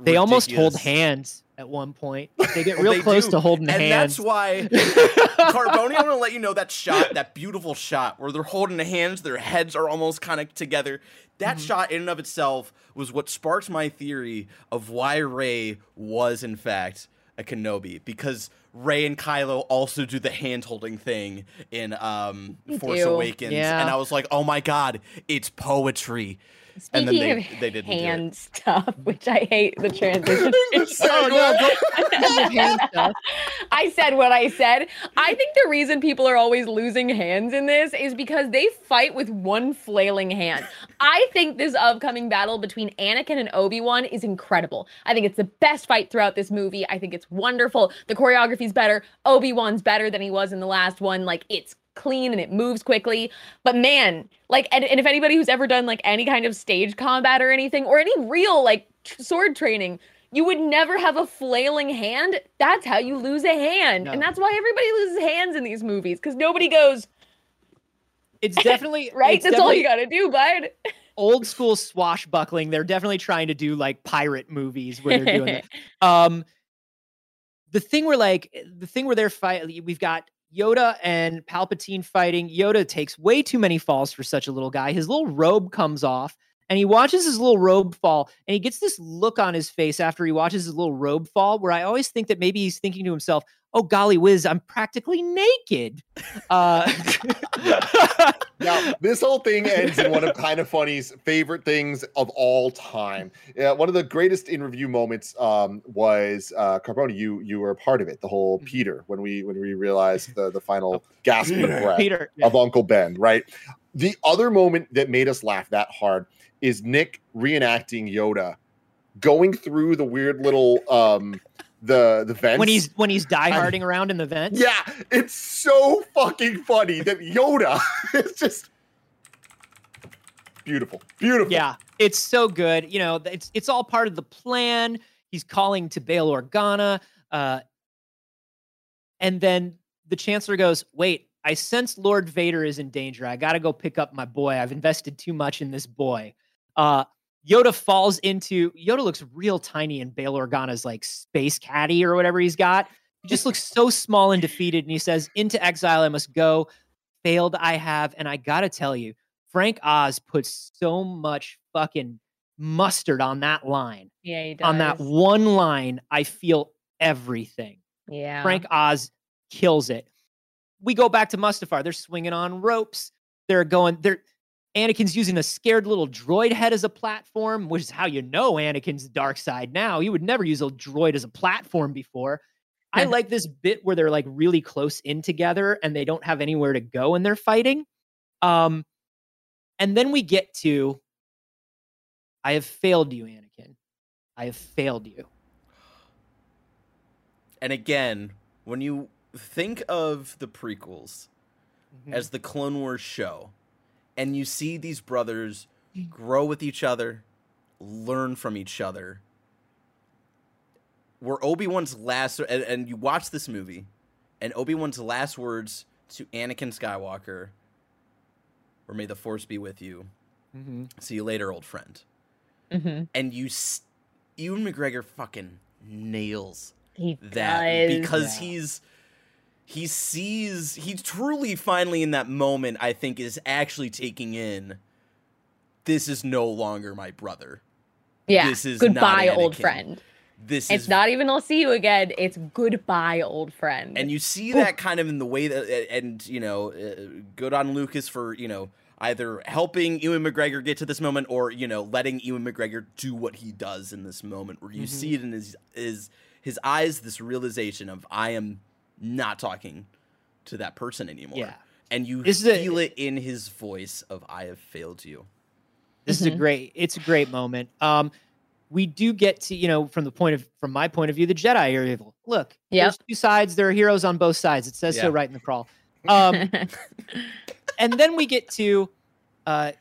They almost hold hands at one point. They get real they close do, to holding and hands. that's why Carboni, I'm gonna let you know that shot, that beautiful shot where they're holding the hands, their heads are almost kind of together. That Mm-hmm. shot in and of itself was what sparked my theory of why Rey was in fact a Kenobi because Rey and Kylo also do the hand holding thing in um, Force. Awakens, Yeah. and I was like, oh my god, it's poetry. And then Speaking they- of they didn't do it. hand stuff, which I hate the transition. oh no, go hand stuff. I said what I said. I think the reason people are always losing hands in this is because they fight with one flailing hand. I think this upcoming battle between Anakin and Obi-Wan is incredible. I think it's the best fight throughout this movie. I think it's wonderful. The choreography's better. Obi-Wan's better than he was in the last one. Like it's clean and it moves quickly. But man, like and, and if anybody who's ever done like any kind of stage combat or anything or any real like tr- sword training, you would never have a flailing hand. That's how you lose a hand. And that's why everybody loses hands in these movies cuz nobody goes, It's definitely right? it's That's all you got to do, bud. Old school swashbuckling. They're definitely trying to do like pirate movies where they're doing it. Um, the thing where like the thing where they're fight, we've got Yoda and Palpatine fighting. Yoda takes way too many falls for such a little guy. His little robe comes off and he watches his little robe fall and he gets this look on his face after he watches his little robe fall where I always think that maybe he's thinking to himself, oh golly whiz, I'm practically naked. Uh, now, this whole thing ends in one of kind of funny's favorite things of all time. Uh, one of the greatest in review moments um, was uh, Carboni. You you were a part of it. The whole Mhm. Peter when we when we realized the the final gasp of breath Peter, of Uncle Ben. Right. The other moment that made us laugh that hard is Nick reenacting Yoda going through the weird little um the the vents when he's when he's dieharding around in the vents. yeah, it's so fucking funny that Yoda is just beautiful, beautiful. Yeah, it's so good. You know, it's it's all part of the plan. He's calling to Bail Organa, uh, and then the Chancellor goes, "Wait, I sense Lord Vader is in danger. I got to go pick up my boy. I've invested too much in this boy." Uh, Yoda falls into Yoda looks real tiny in Bail Organa's like space caddy or whatever he's got. He just looks so small and defeated, and he says, "Into exile I must go. Failed I have, and I gotta tell you." Frank Oz puts so much fucking mustard on that line. Yeah, he does. On that one line, I feel everything. Yeah. Frank Oz kills it. We go back to Mustafar. They're swinging on ropes. They're going. They're Anakin's using a scared little droid head as a platform, which is how you know Anakin's dark side now. He would never use a droid as a platform before. I like this bit where they're like really close in together and they don't have anywhere to go and they're fighting. Um, and then we get to I have failed you, Anakin. I have failed you. And again, when you think of the prequels Mm-hmm. as the Clone Wars show, and you see these brothers grow with each other, learn from each other, were Obi Wan's last, and, and you watch this movie, and Obi Wan's last words to Anakin Skywalker were "May the Force be with you." Mm-hmm. See you later, old friend. hmm And you, s- Ewan McGregor, fucking nails He that does. because Yeah. he's he sees he truly finally in that moment I think is actually taking in this is no longer my brother. yeah. this is goodbye, old friend. This It's is not even I'll see you again. It's goodbye, old friend. and you see that kind of in the way that and you know uh, good on Lucas for you know either helping Ewan McGregor get to this moment or you know letting Ewan McGregor do what he does in this moment where you Mhm. see it in his his his eyes this realization of I am not talking to that person anymore. Yeah. And you This is a- feel it in his voice of I have failed you. This is a Mhm. great. It's a great moment. Um, we do get to you know from the point of from my point of view, the Jedi are evil. Look, Yep. there's two sides. There are heroes on both sides. It says Yeah. so right in the crawl. Um, and then we get to, uh,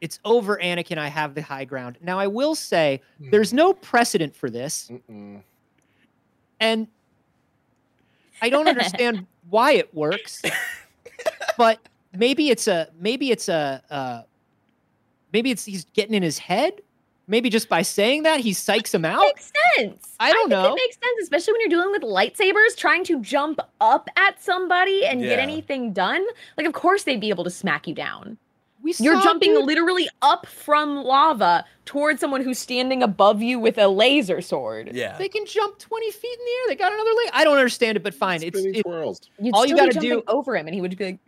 it's over. Anakin, I have the high ground. Now I will say there's no precedent for this, Mm-mm. and I don't understand why it works. But maybe it's a maybe it's a uh, maybe it's he's getting in his head. Maybe just by saying that he psychs him out. makes sense. I don't think know. It makes sense, especially when you're dealing with lightsabers, trying to jump up at somebody and get anything done. Like, of course they'd be able to smack you down. We You're saw, jumping dude, literally up from lava towards someone who's standing above you with a laser sword. Yeah. They can jump 20 feet in the air. They got another leg. I don't understand it, but fine. It's Spinning it, All you still be gotta do- over him, and he would be like,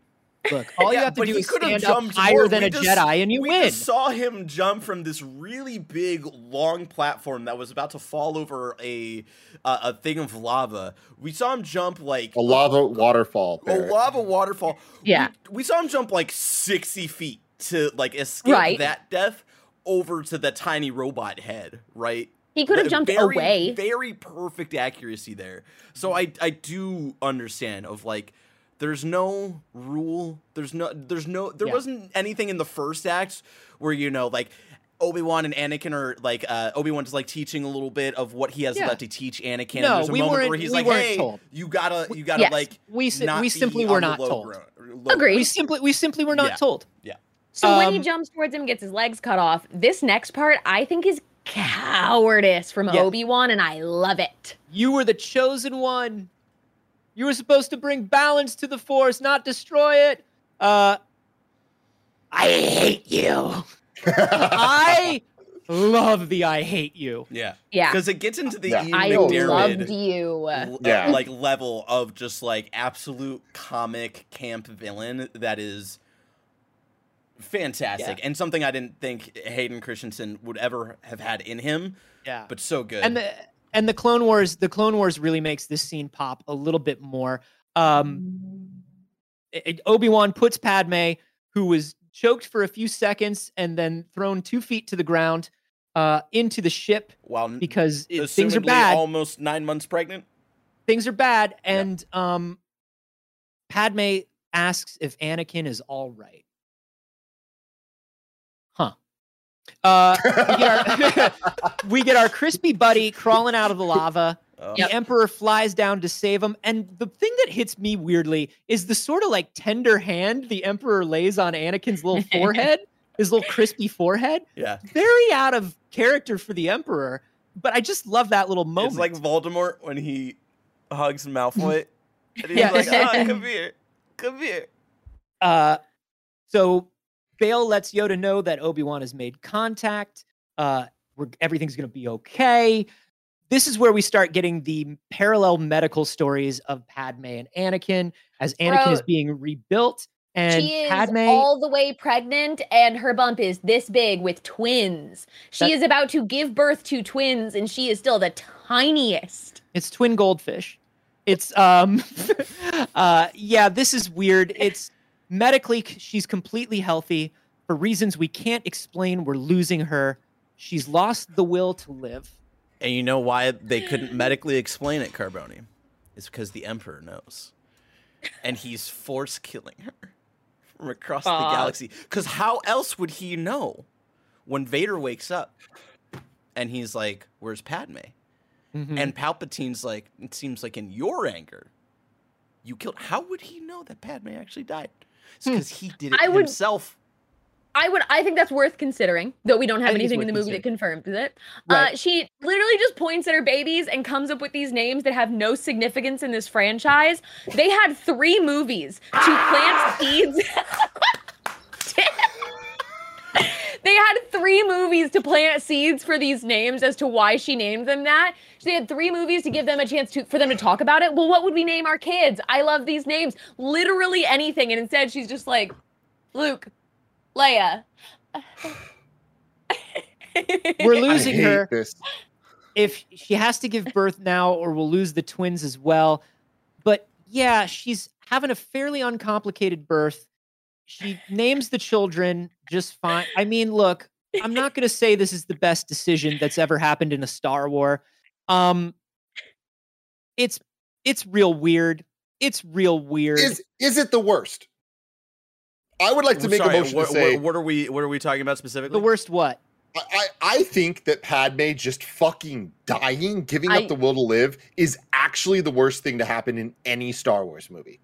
look. All you have to do is stand up higher more. than We a just- Jedi, and you we win. just saw him jump from this really big, long platform that was about to fall over a uh, a thing of lava. We saw him jump like A lava waterfall. a Barrett. lava waterfall. Yeah. we, we saw him jump like sixty feet to like escape Right. that death over to the tiny robot head. Right. he could have jumped very, away. Very perfect accuracy there. So I I do understand of like there's no rule. There's no there's no there Yeah. wasn't anything in the first act where you know like Obi-Wan and Anakin are like uh Obi-Wan's like teaching a little bit of what he has Yeah. left to teach Anakin. No, there's a we moment weren't- where he's we like, weren't "Hey, told. you gotta you gotta Yes. like we si- not we simply on were not told. gro- Agreed. We simply we simply were not told. Yeah. told. So when he Um, jumps towards him and gets his legs cut off, this next part I think is cowardice from Yeah. Obi Wan, and I love it. You were the chosen one. You were supposed to bring balance to the force, not destroy it. Uh, I hate you. I love the I hate you. Yeah. Yeah. Because it gets into the Yeah. Ian I McDiarmid loved you. l- Yeah. like level of just like absolute comic camp villain that is fantastic and something I didn't think Hayden Christensen would ever have had in him, Yeah. but so good. and the and the Clone Wars, the Clone Wars really makes this scene pop a little bit more. Um, Obi Wan puts Padme, who was choked for a few seconds and then thrown two feet to the ground, uh, into the ship While because it, things are bad. almost nine months pregnant. things are bad, and um, Padme asks if Anakin is all right. Huh. Uh, we, get our, we get our crispy buddy crawling out of the lava. Oh. The Emperor flies down to save him. And the thing that hits me weirdly is the sort of like tender hand the Emperor lays on Anakin's little forehead, his little crispy forehead. Yeah. Very out of character for the Emperor. But I just love that little moment. It's like Voldemort when he hugs Malfoy. and he's Yeah. like, oh, come here. Come here. Uh, so Bail lets Yoda know that Obi Wan has made contact. Uh, we're, everything's going to be okay. This is where we start getting the parallel medical stories of Padme and Anakin as Anakin is being rebuilt. And she is Padme, all the way pregnant, and her bump is this big with twins. She is about to give birth to twins, and she is still the tiniest. it's twin goldfish. It's um, uh, yeah. This is weird. It's medically she's completely healthy for reasons we can't explain. We're losing her. She's lost the will to live. And you know why they couldn't medically explain it, Carboni? It's because the Emperor knows. And he's force killing her from across the galaxy. Because how else would he know when Vader wakes up and he's like, Where's Padme? Mhm. And Palpatine's like, It seems like in your anger, you killed. How would he know that Padme actually died? It's Hmm. because he did it I would- himself. I would, I think that's worth considering, though we don't have anything in the movie that confirms it. Right. Uh, she literally just points at her babies and comes up with these names that have no significance in this franchise. They had three movies to plant seeds. they had three movies to plant seeds for these names as to why she named them that. She had three movies to give them a chance to for them to talk about it. Well, what would we name our kids? I love these names. Literally anything. And instead she's just like, Luke, Leia. We're I losing hate her. this. if she has to give birth now or we'll lose the twins as well. But yeah, she's having a fairly uncomplicated birth. She names the children just fine. I mean, look, I'm not going to say this is the best decision that's ever happened in a Star War. Um it's it's real weird. It's real weird. Is is it the worst? I would like to make Sorry, a motion what, to say what, what are we what are we talking about specifically? the worst what? I, I I think that Padme just fucking dying, giving I- up the will to live, is actually the worst thing to happen in any Star Wars movie.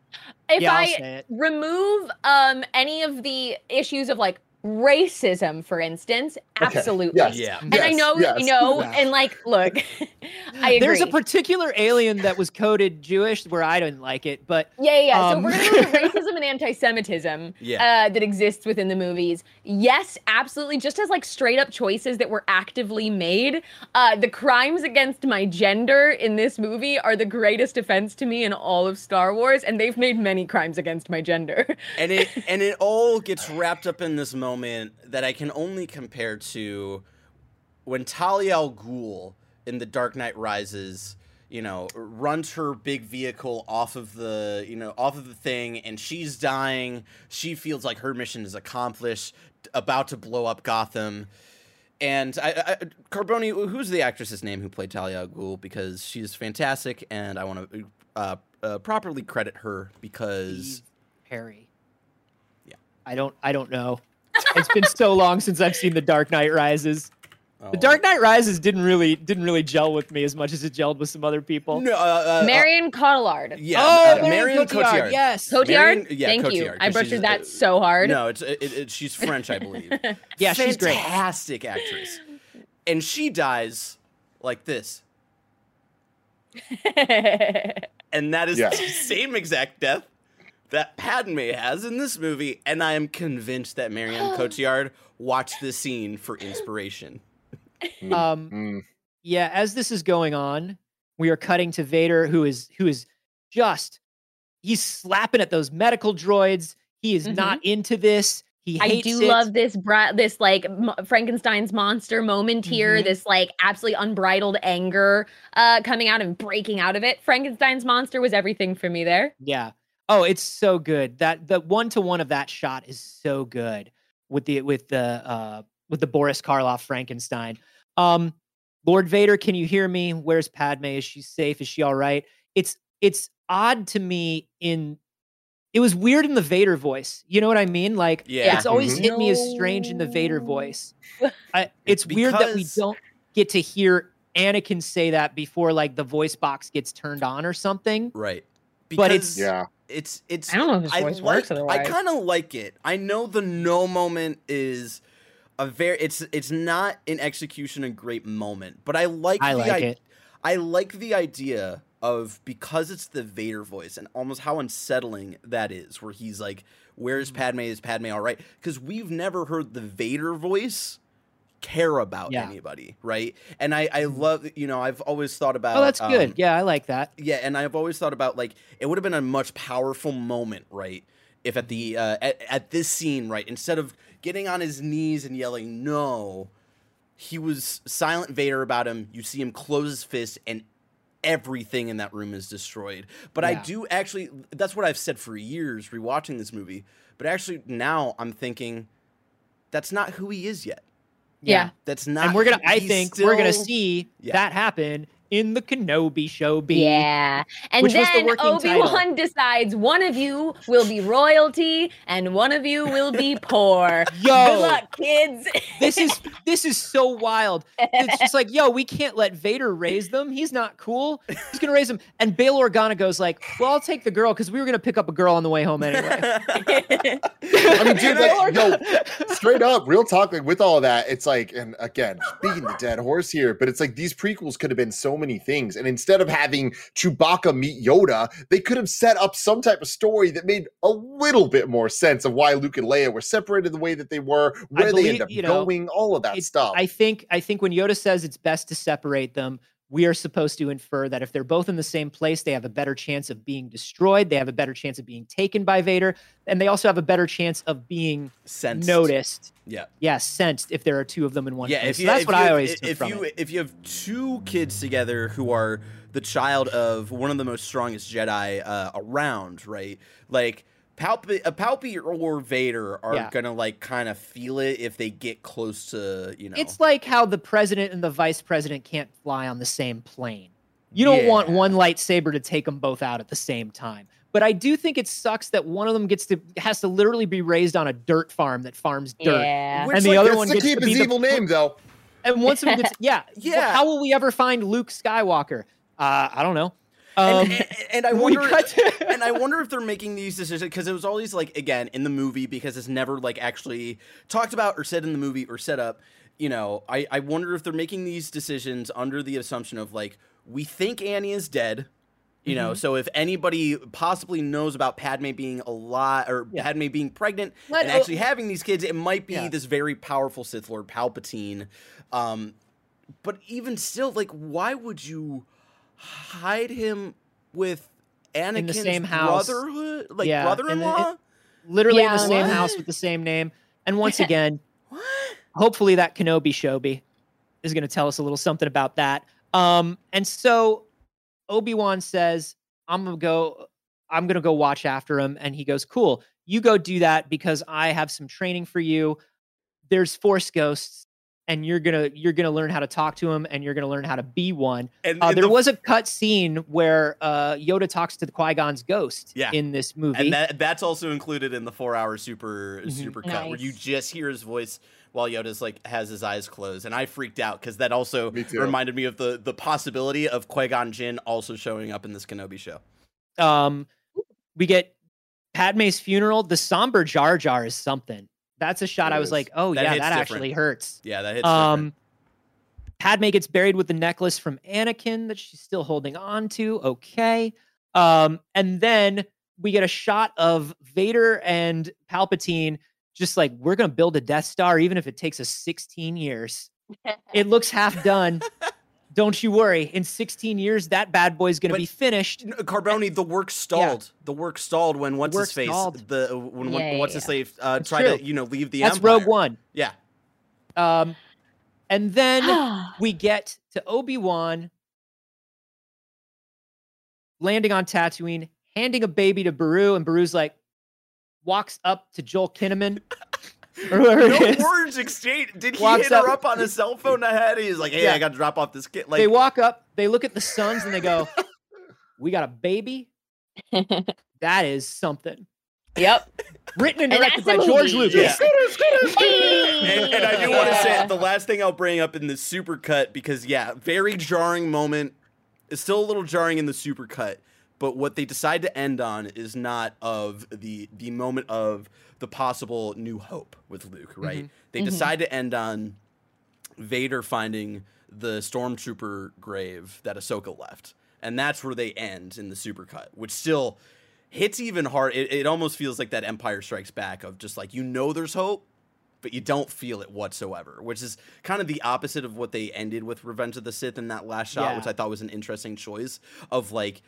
if yeah, I'll I say it. remove um any of the issues of like racism, for instance, Okay, absolutely. yes, Yeah. And I know, yes. you know, Yeah. and like, look, I agree. There's a particular alien that was coded Jewish where I didn't like it, but Yeah, yeah. yeah. Um, so we're gonna move racism and anti-Semitism Yeah. uh, that exists within the movies. Yes, absolutely. Just as like straight up choices that were actively made. Uh, the crimes against my gender in this movie are the greatest offense to me in all of Star Wars, and they've made many crimes against my gender. and it and it all gets wrapped up in this moment that I can only compare to when Talia al Ghul in The Dark Knight Rises, you know, runs her big vehicle off of the, you know, off of the thing, and she's dying. She feels like her mission is accomplished, about to blow up Gotham. And I, I Carboni, who's the actress's name who played Talia al Ghul? Because she's fantastic, and I want to uh, uh, properly credit her because Eve Perry. Yeah. I don't I don't know. It's been so long since I've seen The Dark Knight Rises. Oh. The Dark Knight Rises didn't really didn't really gel with me as much as it gelled with some other people. No, uh, uh, Marion Cotillard. Yeah, oh, uh, Marion Cotillard. Yes. Cotillard? Marion- yeah, Thank you. I butchered that uh, so hard. No, it's it, it, she's French, I believe. Yeah, she's great. Fantastic actress, and she dies like this. and that is Yeah. the same exact death that Padme has in this movie. And I am convinced that Marianne Cotillard watched this scene for inspiration. Um, Mm. yeah, as this is going on, we are cutting to Vader, who is who is just he's slapping at those medical droids. He is not into this. He Mm-hmm. I do it. love this bra- this like m- Frankenstein's monster moment here. Mhm. This like absolutely unbridled anger uh coming out and breaking out of it. Frankenstein's monster was everything for me there. Yeah. Oh, it's so good. That the one to one of that shot is so good with the with the uh with the Boris Karloff Frankenstein. Um Lord Vader, can you hear me? Where's Padme? Is she safe? Is she all right? It's it's odd to me in it was weird in the Vader voice. You know what I mean? Like Yeah. it's always Mhm. hit me as strange in the Vader voice. I, it's weird that we don't get to hear Anakin say that before like the voice box gets turned on or something. Right. But it's- Yeah. It's it's I don't know if his I voice like, works I kind of like it. I know the no moment is a very it's it's not in execution a great moment, but I like I the like i- it. I like the idea of because it's the Vader voice and almost how unsettling that is, where he's like, "Where's Mhm. Padme? Is Padme all right?" Because we've never heard the Vader voice care about Yeah. anybody, right? And I I love you know I've always thought about Oh, that's good. um, Yeah, I like that. yeah, and I've always thought about like it would have been a much powerful moment, right? If at the uh, at, at this scene, right, instead of getting on his knees and yelling no, he was silent Vader about him. You see him close his fist, and everything in that room is destroyed. But I do actually. That's what I've said for years, rewatching this movie. But actually, now I'm thinking that's not who he is yet. Yeah. That's not. and we're gonna. I think we're gonna see Yeah. that happen in the Kenobi show. B. Yeah. And Which was the then Obi-Wan decides one of you will be royalty and one of you will be poor. Yo, Good luck, kids. this is this is so wild. It's just like, yo, we can't let Vader raise them. He's not cool. He's gonna raise them. And Bail Organa goes like, well, I'll take the girl because we were gonna pick up a girl on the way home anyway. I mean, dude, like, yo, straight up, real talk, like with all that, it's like, and again, beating the dead horse here, but it's like these prequels could have been so many things. And instead of having Chewbacca meet Yoda, they could have set up some type of story that made a little bit more sense of why Luke and Leia were separated the way that they were, where they end up you know, going, all of that it- stuff. I think I think when Yoda says it's best to separate them, we are supposed to infer that if they're both in the same place, they have a better chance of being destroyed. They have a better chance of being taken by Vader, and they also have a better chance of being Sensed. noticed. Yeah. Yeah, sensed if there are two of them in one yeah, place. if So you, that's what you I have- always if from you it. if you have two kids together who are the child of one of the most strongest Jedi uh, around, right? Like Palpy, uh, Palpy or Vader are Yeah. gonna like kind of feel it if they get close to you know. It's like how the president and the vice president can't fly on the same plane. You don't want one lightsaber to take them both out at the same time. But I do think it sucks that one of them gets to has to literally be raised on a dirt farm that farms dirt. Yeah. Which, and the like, other one to gets keep to be his the evil pr- name, though. And once of them gets yeah, Yeah. yeah. How will we ever find Luke Skywalker? Uh, I don't know. And, Um, and, and I wonder, to- and I wonder if they're making these decisions because it was always like again in the movie because it's never like actually talked about or said in the movie or set up. You know, I I wonder if they're making these decisions under the assumption of like we think Annie is dead. You know, Mhm. so if anybody possibly knows about Padme being a alive or Yeah. Padme being pregnant Let- and actually having these kids, it might be Yeah. this very powerful Sith Lord Palpatine. Um, but even still, like, why would you hide him with Anakin's same house. brotherhood, like Yeah, brother-in-law? literally in the same what? house with the same name. And once again, what? hopefully that Kenobi Shobi is going to tell us a little something about that. Um, and so Obi Wan says, "I'm gonna go. I'm gonna go watch after him." And he goes, "Cool, you go do that because I have some training for you. There's Force ghosts." And you're gonna you're gonna learn how to talk to him, and you're gonna learn how to be one. And, Uh, and there the- was a cut scene where uh, Yoda talks to the Qui Gon's ghost Yeah. in this movie. and that that's also included in the four-hour super Mhm. super cut where you just hear his voice while Yoda's like has his eyes closed, and I freaked out because that also Me reminded me of the the possibility of Qui Gon Jinn also showing up in this Kenobi show. um we get Padme's funeral. The somber Jar Jar is something. That's a shot It I was is. like, oh That yeah, that different. actually hurts. Yeah, that hits. Um different. Padme gets buried with the necklace from Anakin that she's still holding on to. Okay. Um, and then we get a shot of Vader and Palpatine just like we're gonna build a Death Star, even if it takes us 16 years. It looks half done. Don't you worry. In 16 years, that bad boy's gonna be finished. No, Carboni, the work stalled. The work stalled when what's his face stalled. the when, when Yeah, what's yeah, his face uh, It's tried to you know leave the That's empire. Rogue One. Yeah, Um, and then we get to Obi Wan landing on Tatooine, handing a baby to Beru, and Beru's like walks up to Joel Kinnaman. or whoever no it is. words exchanged. Did he Walks hit her up- up on his cell phone ahead? He's like, "Hey, Yeah. I got to drop off this kid." Like, they walk up, they look at the sons, and they go, "We got a baby. That is something." yep. Written and And directed that's by George movie. Lucas. and, and I do want to say the last thing I'll bring up in the super cut because yeah, very jarring moment. It's still a little jarring in the super cut, but what they decide to end on is not of the the moment of the possible new hope with Luke, right? They Mhm. decide to end on Vader finding the stormtrooper grave that Ahsoka left. And that's where they end in the supercut, which still hits even hard. It, it almost feels like that Empire Strikes Back of just like you know there's hope, but you don't feel it whatsoever, which is kind of the opposite of what they ended with Revenge of the Sith in that last shot, Yeah. which I thought was an interesting choice of like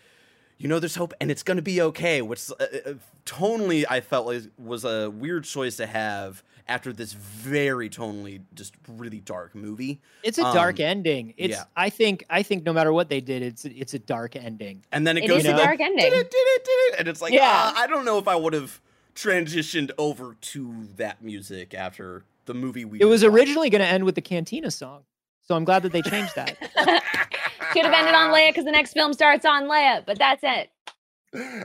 you know there's hope and it's going to be okay, which uh, uh, tonally I felt like was a weird choice to have after this very tonally just really dark movie. It's a dark Um, ending. It's yeah. I think I think no matter what they did, it's it's a dark ending. And then it, It goes is to a the dark ending. "Did it, did it, did it," and it's like, Yeah. ah, I don't know if I would have transitioned over to that music after the movie we. It was watched. originally going to end with the Cantina song, so I'm glad that they changed that. Should have ended on Leia because the next film starts on Leia, but that's it.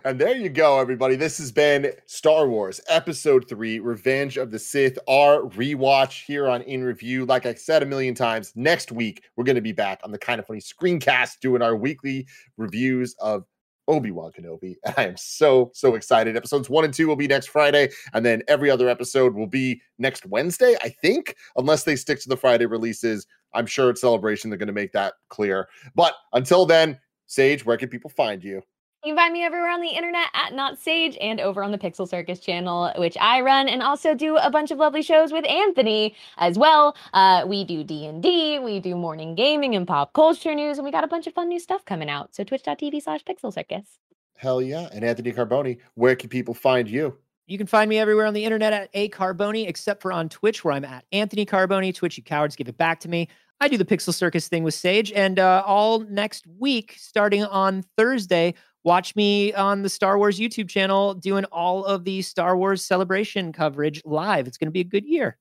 And there you go, everybody. This has been Star Wars Episode 3 Revenge of the Sith, our rewatch here on In Review. Like I said a million times, next week we're going to be back on the Kind of Funny screencast doing our weekly reviews of Obi Wan Kenobi. And I am so, so excited. Episodes one and two will be next Friday. And then every other episode will be next Wednesday, I think, unless they stick to the Friday releases. I'm sure at Celebration they're going to make that clear. But until then, Sage, where can people find you? You can find me everywhere on the internet at Not Sage and over on the Pixel Circus channel, which I run and also do a bunch of lovely shows with Anthony as well. Uh, we do D and D, we do morning gaming and pop culture news, and we got a bunch of fun new stuff coming out. So twitch.tv slash Pixel Circus. Hell yeah. And Anthony Carboni, where can people find you? You can find me everywhere on the internet at A Carboni, except for on Twitch, where I'm at Anthony Carboni. Twitch, you cowards, give it back to me. I do the Pixel Circus thing with Sage, and uh, all next week, starting on Thursday, watch me on the Star Wars YouTube channel doing all of the Star Wars celebration coverage live. It's going to be a good year.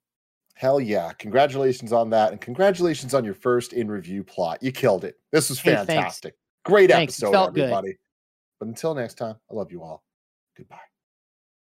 Hell yeah. Congratulations on that. And congratulations on your first in review plot. You killed it. This was Hey, thanks. fantastic. Great Thanks. Episode, felt good. everybody. But until next time, I love you all. Goodbye.